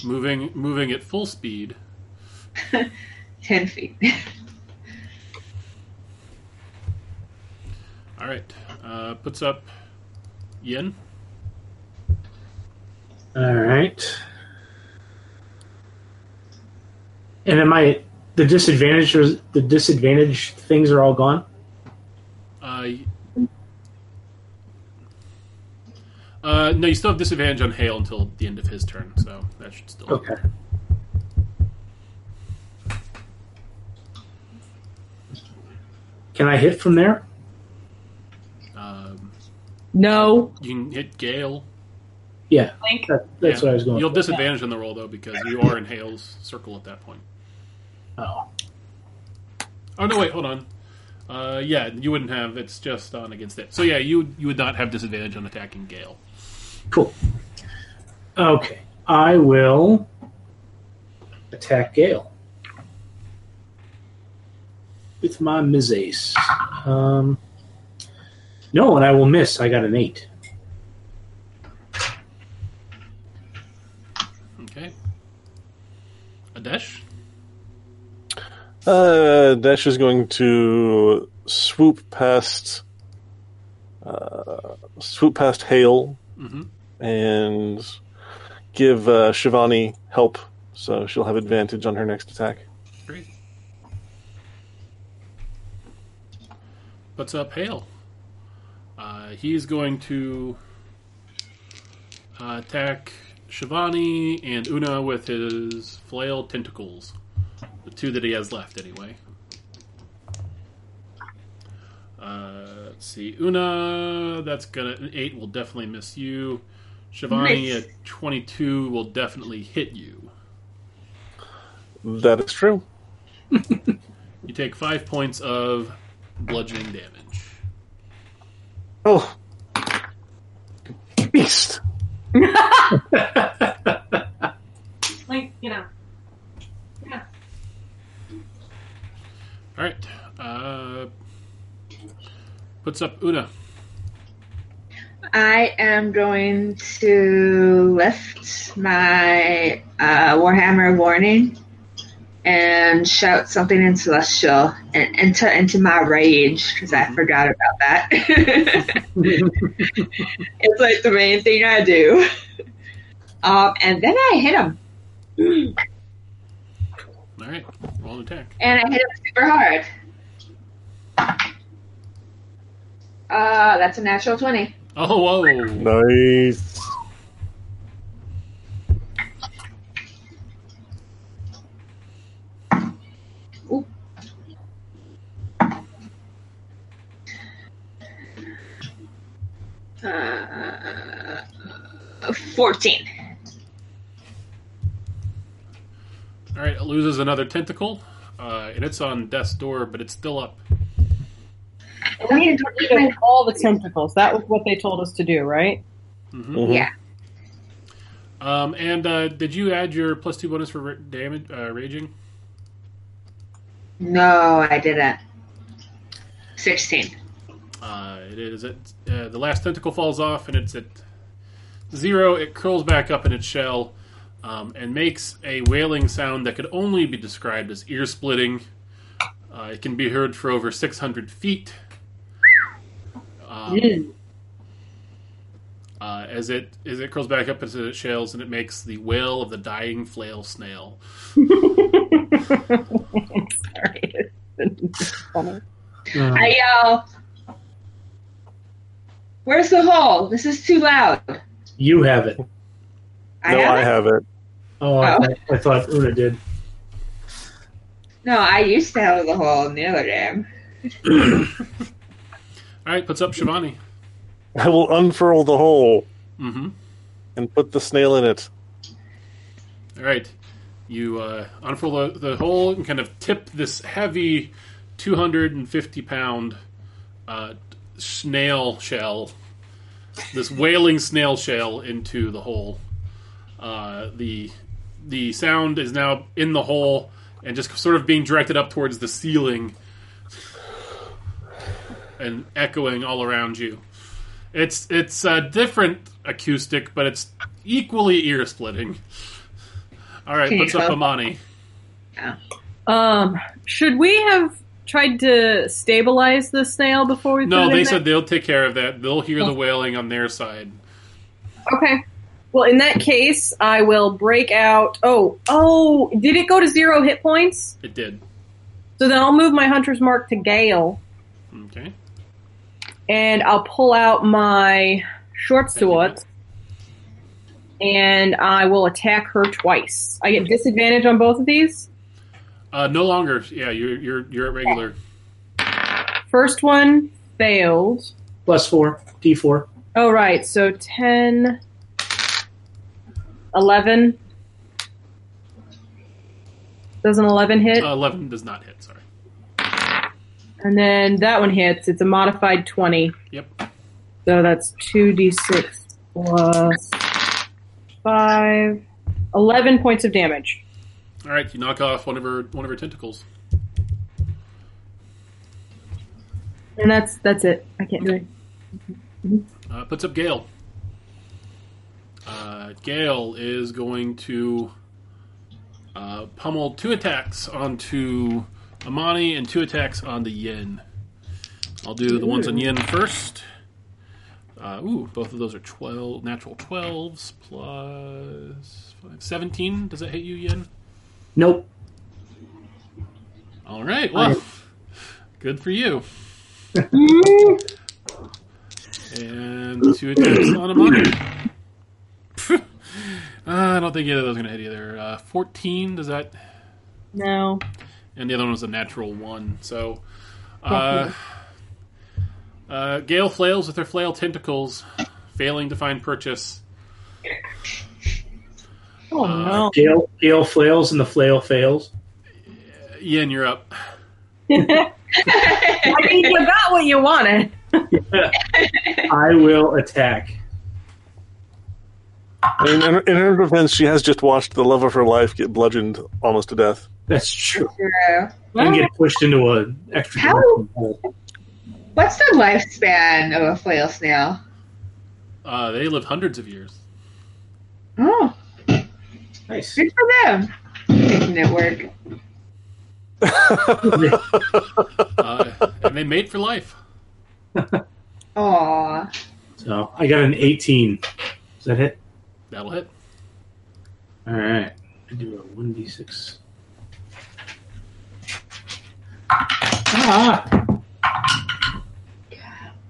Moving, moving at full speed. Ten feet. All right. Uh, puts up Yin. All right. And am I the disadvantage? or The disadvantage things are all gone. Uh, uh, no, you still have disadvantage on Hale until the end of his turn, so that should still. Okay. Can I hit from there? No. you can hit Gale. Yeah, Link. that, that's Yeah. what I was going. You'll for. disadvantage on the roll though because you are in Hale's circle at that point. Oh, Oh no, wait, hold on. Uh, yeah, you wouldn't have. It's just on against it. So yeah, you you would not have disadvantage on attacking Gale. cool. Okay, I will attack Gale with my Mizace. Um, no, and I will miss. I got an eight. Okay. Adesh. Uh, Dash is going to swoop past, uh, swoop past Hale Mm-hmm. and give uh, Shivani help, so she'll have advantage on her next attack. Great. What's up, Hale? Uh, he's going to uh, attack Shivani and Una with his flail tentacles. The two that he has left, anyway. Uh, let's see. Una, that's gonna. An 8 will definitely miss you. Shivani Nice. at 22 will definitely hit you. That is true. You take 5 points of bludgeoning damage. Oh, beast! Link, you know. All right. Uh, puts up Una. I am going to lift my uh, Warhammer warning and shout something in Celestial and enter into my rage because I forgot about that. it's like the main thing I do. Um, and then I hit him. All right. Roll an attack. And I hit him super hard. Uh, that's a natural 20. Oh, whoa. Nice. Uh, 14. All right. It loses another tentacle. Uh, and it's on death's door, but it's still up. We need to get all the tentacles. That was what they told us to do, right? Mhm. Yeah. Um, and uh, did you add your plus two bonus for ra- damage uh, raging? No, I didn't. 16. Uh, it is at uh, the last tentacle falls off and it's at zero. It curls back up in its shell um, and makes a wailing sound that could only be described as ear splitting. Uh, it can be heard for over 600 feet. Um, uh, as it as it curls back up into its shells and it makes the wail of the dying flail snail. Sorry. It's funny. Uh, I yell, Where's the hole? This is too loud. you have it. I no, have I it? have it. Oh, I, Oh. thought, I thought Una did. No, I used to have the hole in the other game. All right, what's up Shivani. I will unfurl the hole Mm-hmm. and put the snail in it. All right, you uh, unfurl the, the hole and kind of tip this heavy, two hundred and fifty pound uh, snail shell, this wailing snail shell into the hole. Uh, the the sound is now in the hole and just sort of being directed up towards the ceiling and echoing all around you. It's it's a different acoustic, but it's equally ear splitting. All right, what's up? Amani. Um, should we have tried to stabilize the snail before we? No, they said they'll take care of that. They'll hear the Oh. wailing on their side. Okay. Well, in that case, I will break out. Oh, oh! Did it go to zero hit points? It did. So then I'll move my hunter's mark to Gale, Okay. and I'll pull out my short sword, and I will attack her twice. I get disadvantage on both of these. Uh, no longer. Yeah, you're you're you're at regular. First one failed. Plus four, D4. Oh, right. So 10, 11. Does an 11 hit? Uh, Eleven does not hit. Sorry. and then that one hits. It's a modified 20. Yep. So that's 2d6 plus 5. 11 points of damage. All right, you knock off one of her one of her tentacles. And that's that's it. I can't do it. Uh, puts up Gale. Uh, Gale is going to uh, pummel two attacks onto Amani and two attacks on the Yin. I'll do the ones on Yin first. Uh, ooh, both of those are 12, natural 12s plus 5, 17. Does that hit you, Yin? Nope. All right, well, good for you. and two attacks on Amani. Uh, I don't think either of those are going to hit either. Uh, 14, does that? No. And the other one was a natural one. So, uh, uh, Gale flails with her flail tentacles, failing to find purchase. Oh, Uh, no. Gale, Gale flails and the flail fails. Yin, you're up. I mean, you got what you wanted. I will attack. I mean, in, in her defense, she has just watched the love of her life get bludgeoned almost to death. That's true. True. And get pushed into an extra How- hole. What's the lifespan of a flail snail? Uh, they live hundreds of years. Oh, Nice. good for them. Making it work. Uh, and they made for life. Aw. So I got an 18. Does that hit? That'll hit. All right. I do a 1d6. Ah!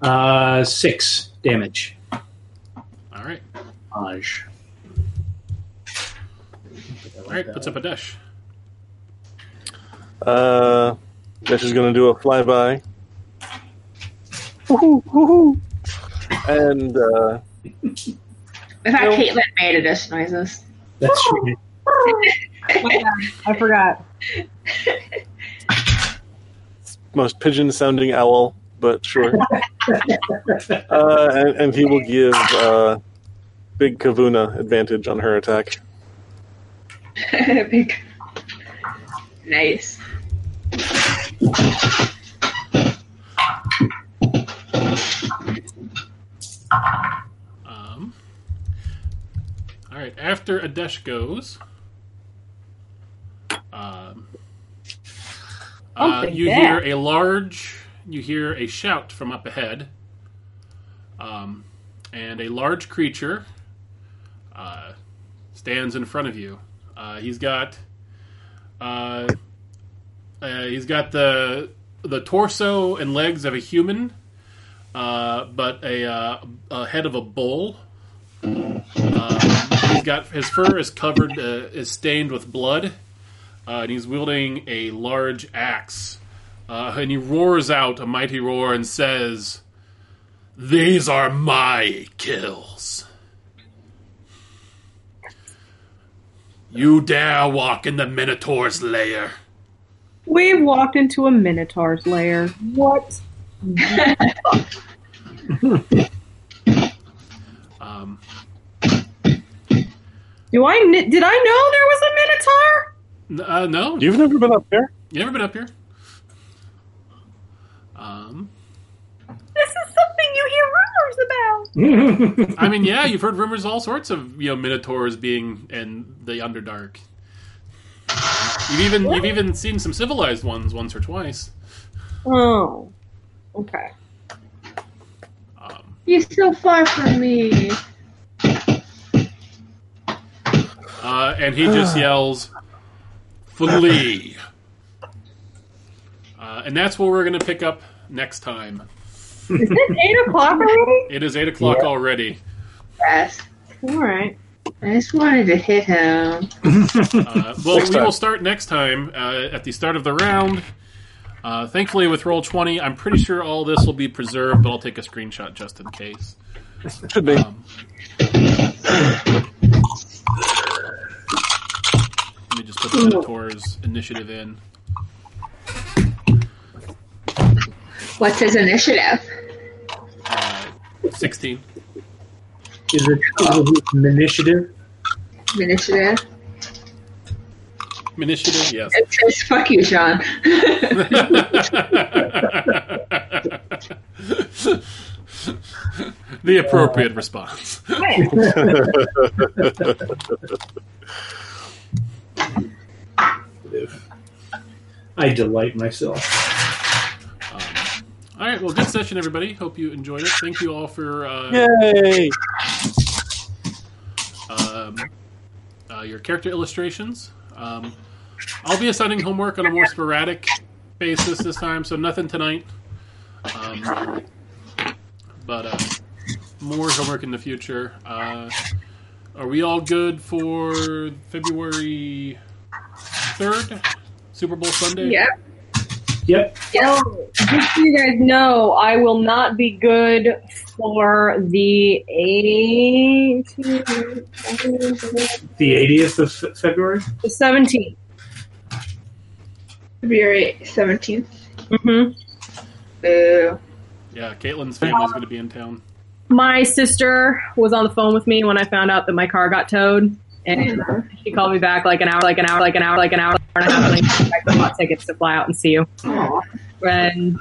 Uh, six damage. All right. Aj. All right, puts up a dash. Uh, Dash is going to do a flyby. Woohoo, woohoo. And uh, In fact, No. Caitlin made Adesh noises. That's true. I forgot. most pigeon sounding owl but sure. uh, and, and he will give uh, Big Kavuna advantage on her attack. Big. Nice. Um, all right. After Adesh goes, um, uh, you hear a large. You hear a shout from up ahead, um, and a large creature uh, stands in front of you. Uh, he's got. Uh, uh, he's got the the torso and legs of a human, uh, but a, uh, a head of a bull. He's got his fur is covered, is stained with blood, and he's wielding a large axe. And he roars out a mighty roar and says, "These are my kills." You dare walk in the Minotaur's lair. We walked into a Minotaur's lair. What? Um, Do I kn- did I know there was a Minotaur? uh, no, You've never been up here? you never been up here? Um, This is something you hear rumors about. I mean, yeah, you've heard rumors, all sorts of you know minotaurs being in the Underdark. You've even you've even seen some civilized ones once or twice. Oh, okay. Um, You're so far from me. uh, and he just yells, "Flee!" Uh, and that's where we're going to pick up next time. Is it eight o'clock already? It is eight o'clock already. Yes. All right. I just wanted to hit him. Uh, well, Next we time. will start next time uh, at the start of the round. Uh, thankfully, with Roll20, I'm pretty sure all this will be preserved, but I'll take a screenshot just in case. Should be. Um, let me just put the Minotaur's initiative in. What's his initiative? Uh, Sixteen. Is it, is it an initiative? Initiative? Initiative, yes. It says, fuck you, Sean. the appropriate response. I delight myself. All right, well, good session, everybody. Hope you enjoyed it. Thank you all for uh, Yay! um, uh, your character illustrations. Um, I'll be assigning homework on a more sporadic basis this time, so nothing tonight. Um, but uh, more homework in the future. Uh, are we all good for February 3rd? Super Bowl Sunday? yeah. Yep. Oh, just so you guys know, I will not be good for the 18th, The 80th of Fe- February? the 17th. February 17th. Mm-hmm. Boo. Yeah, Caitlin's family's going to be in town. My sister was on the phone with me when I found out that my car got towed, and she called me back like an hour, like an hour, like an hour, like an hour and a half. And I bought tickets to fly out and see you. Aw. And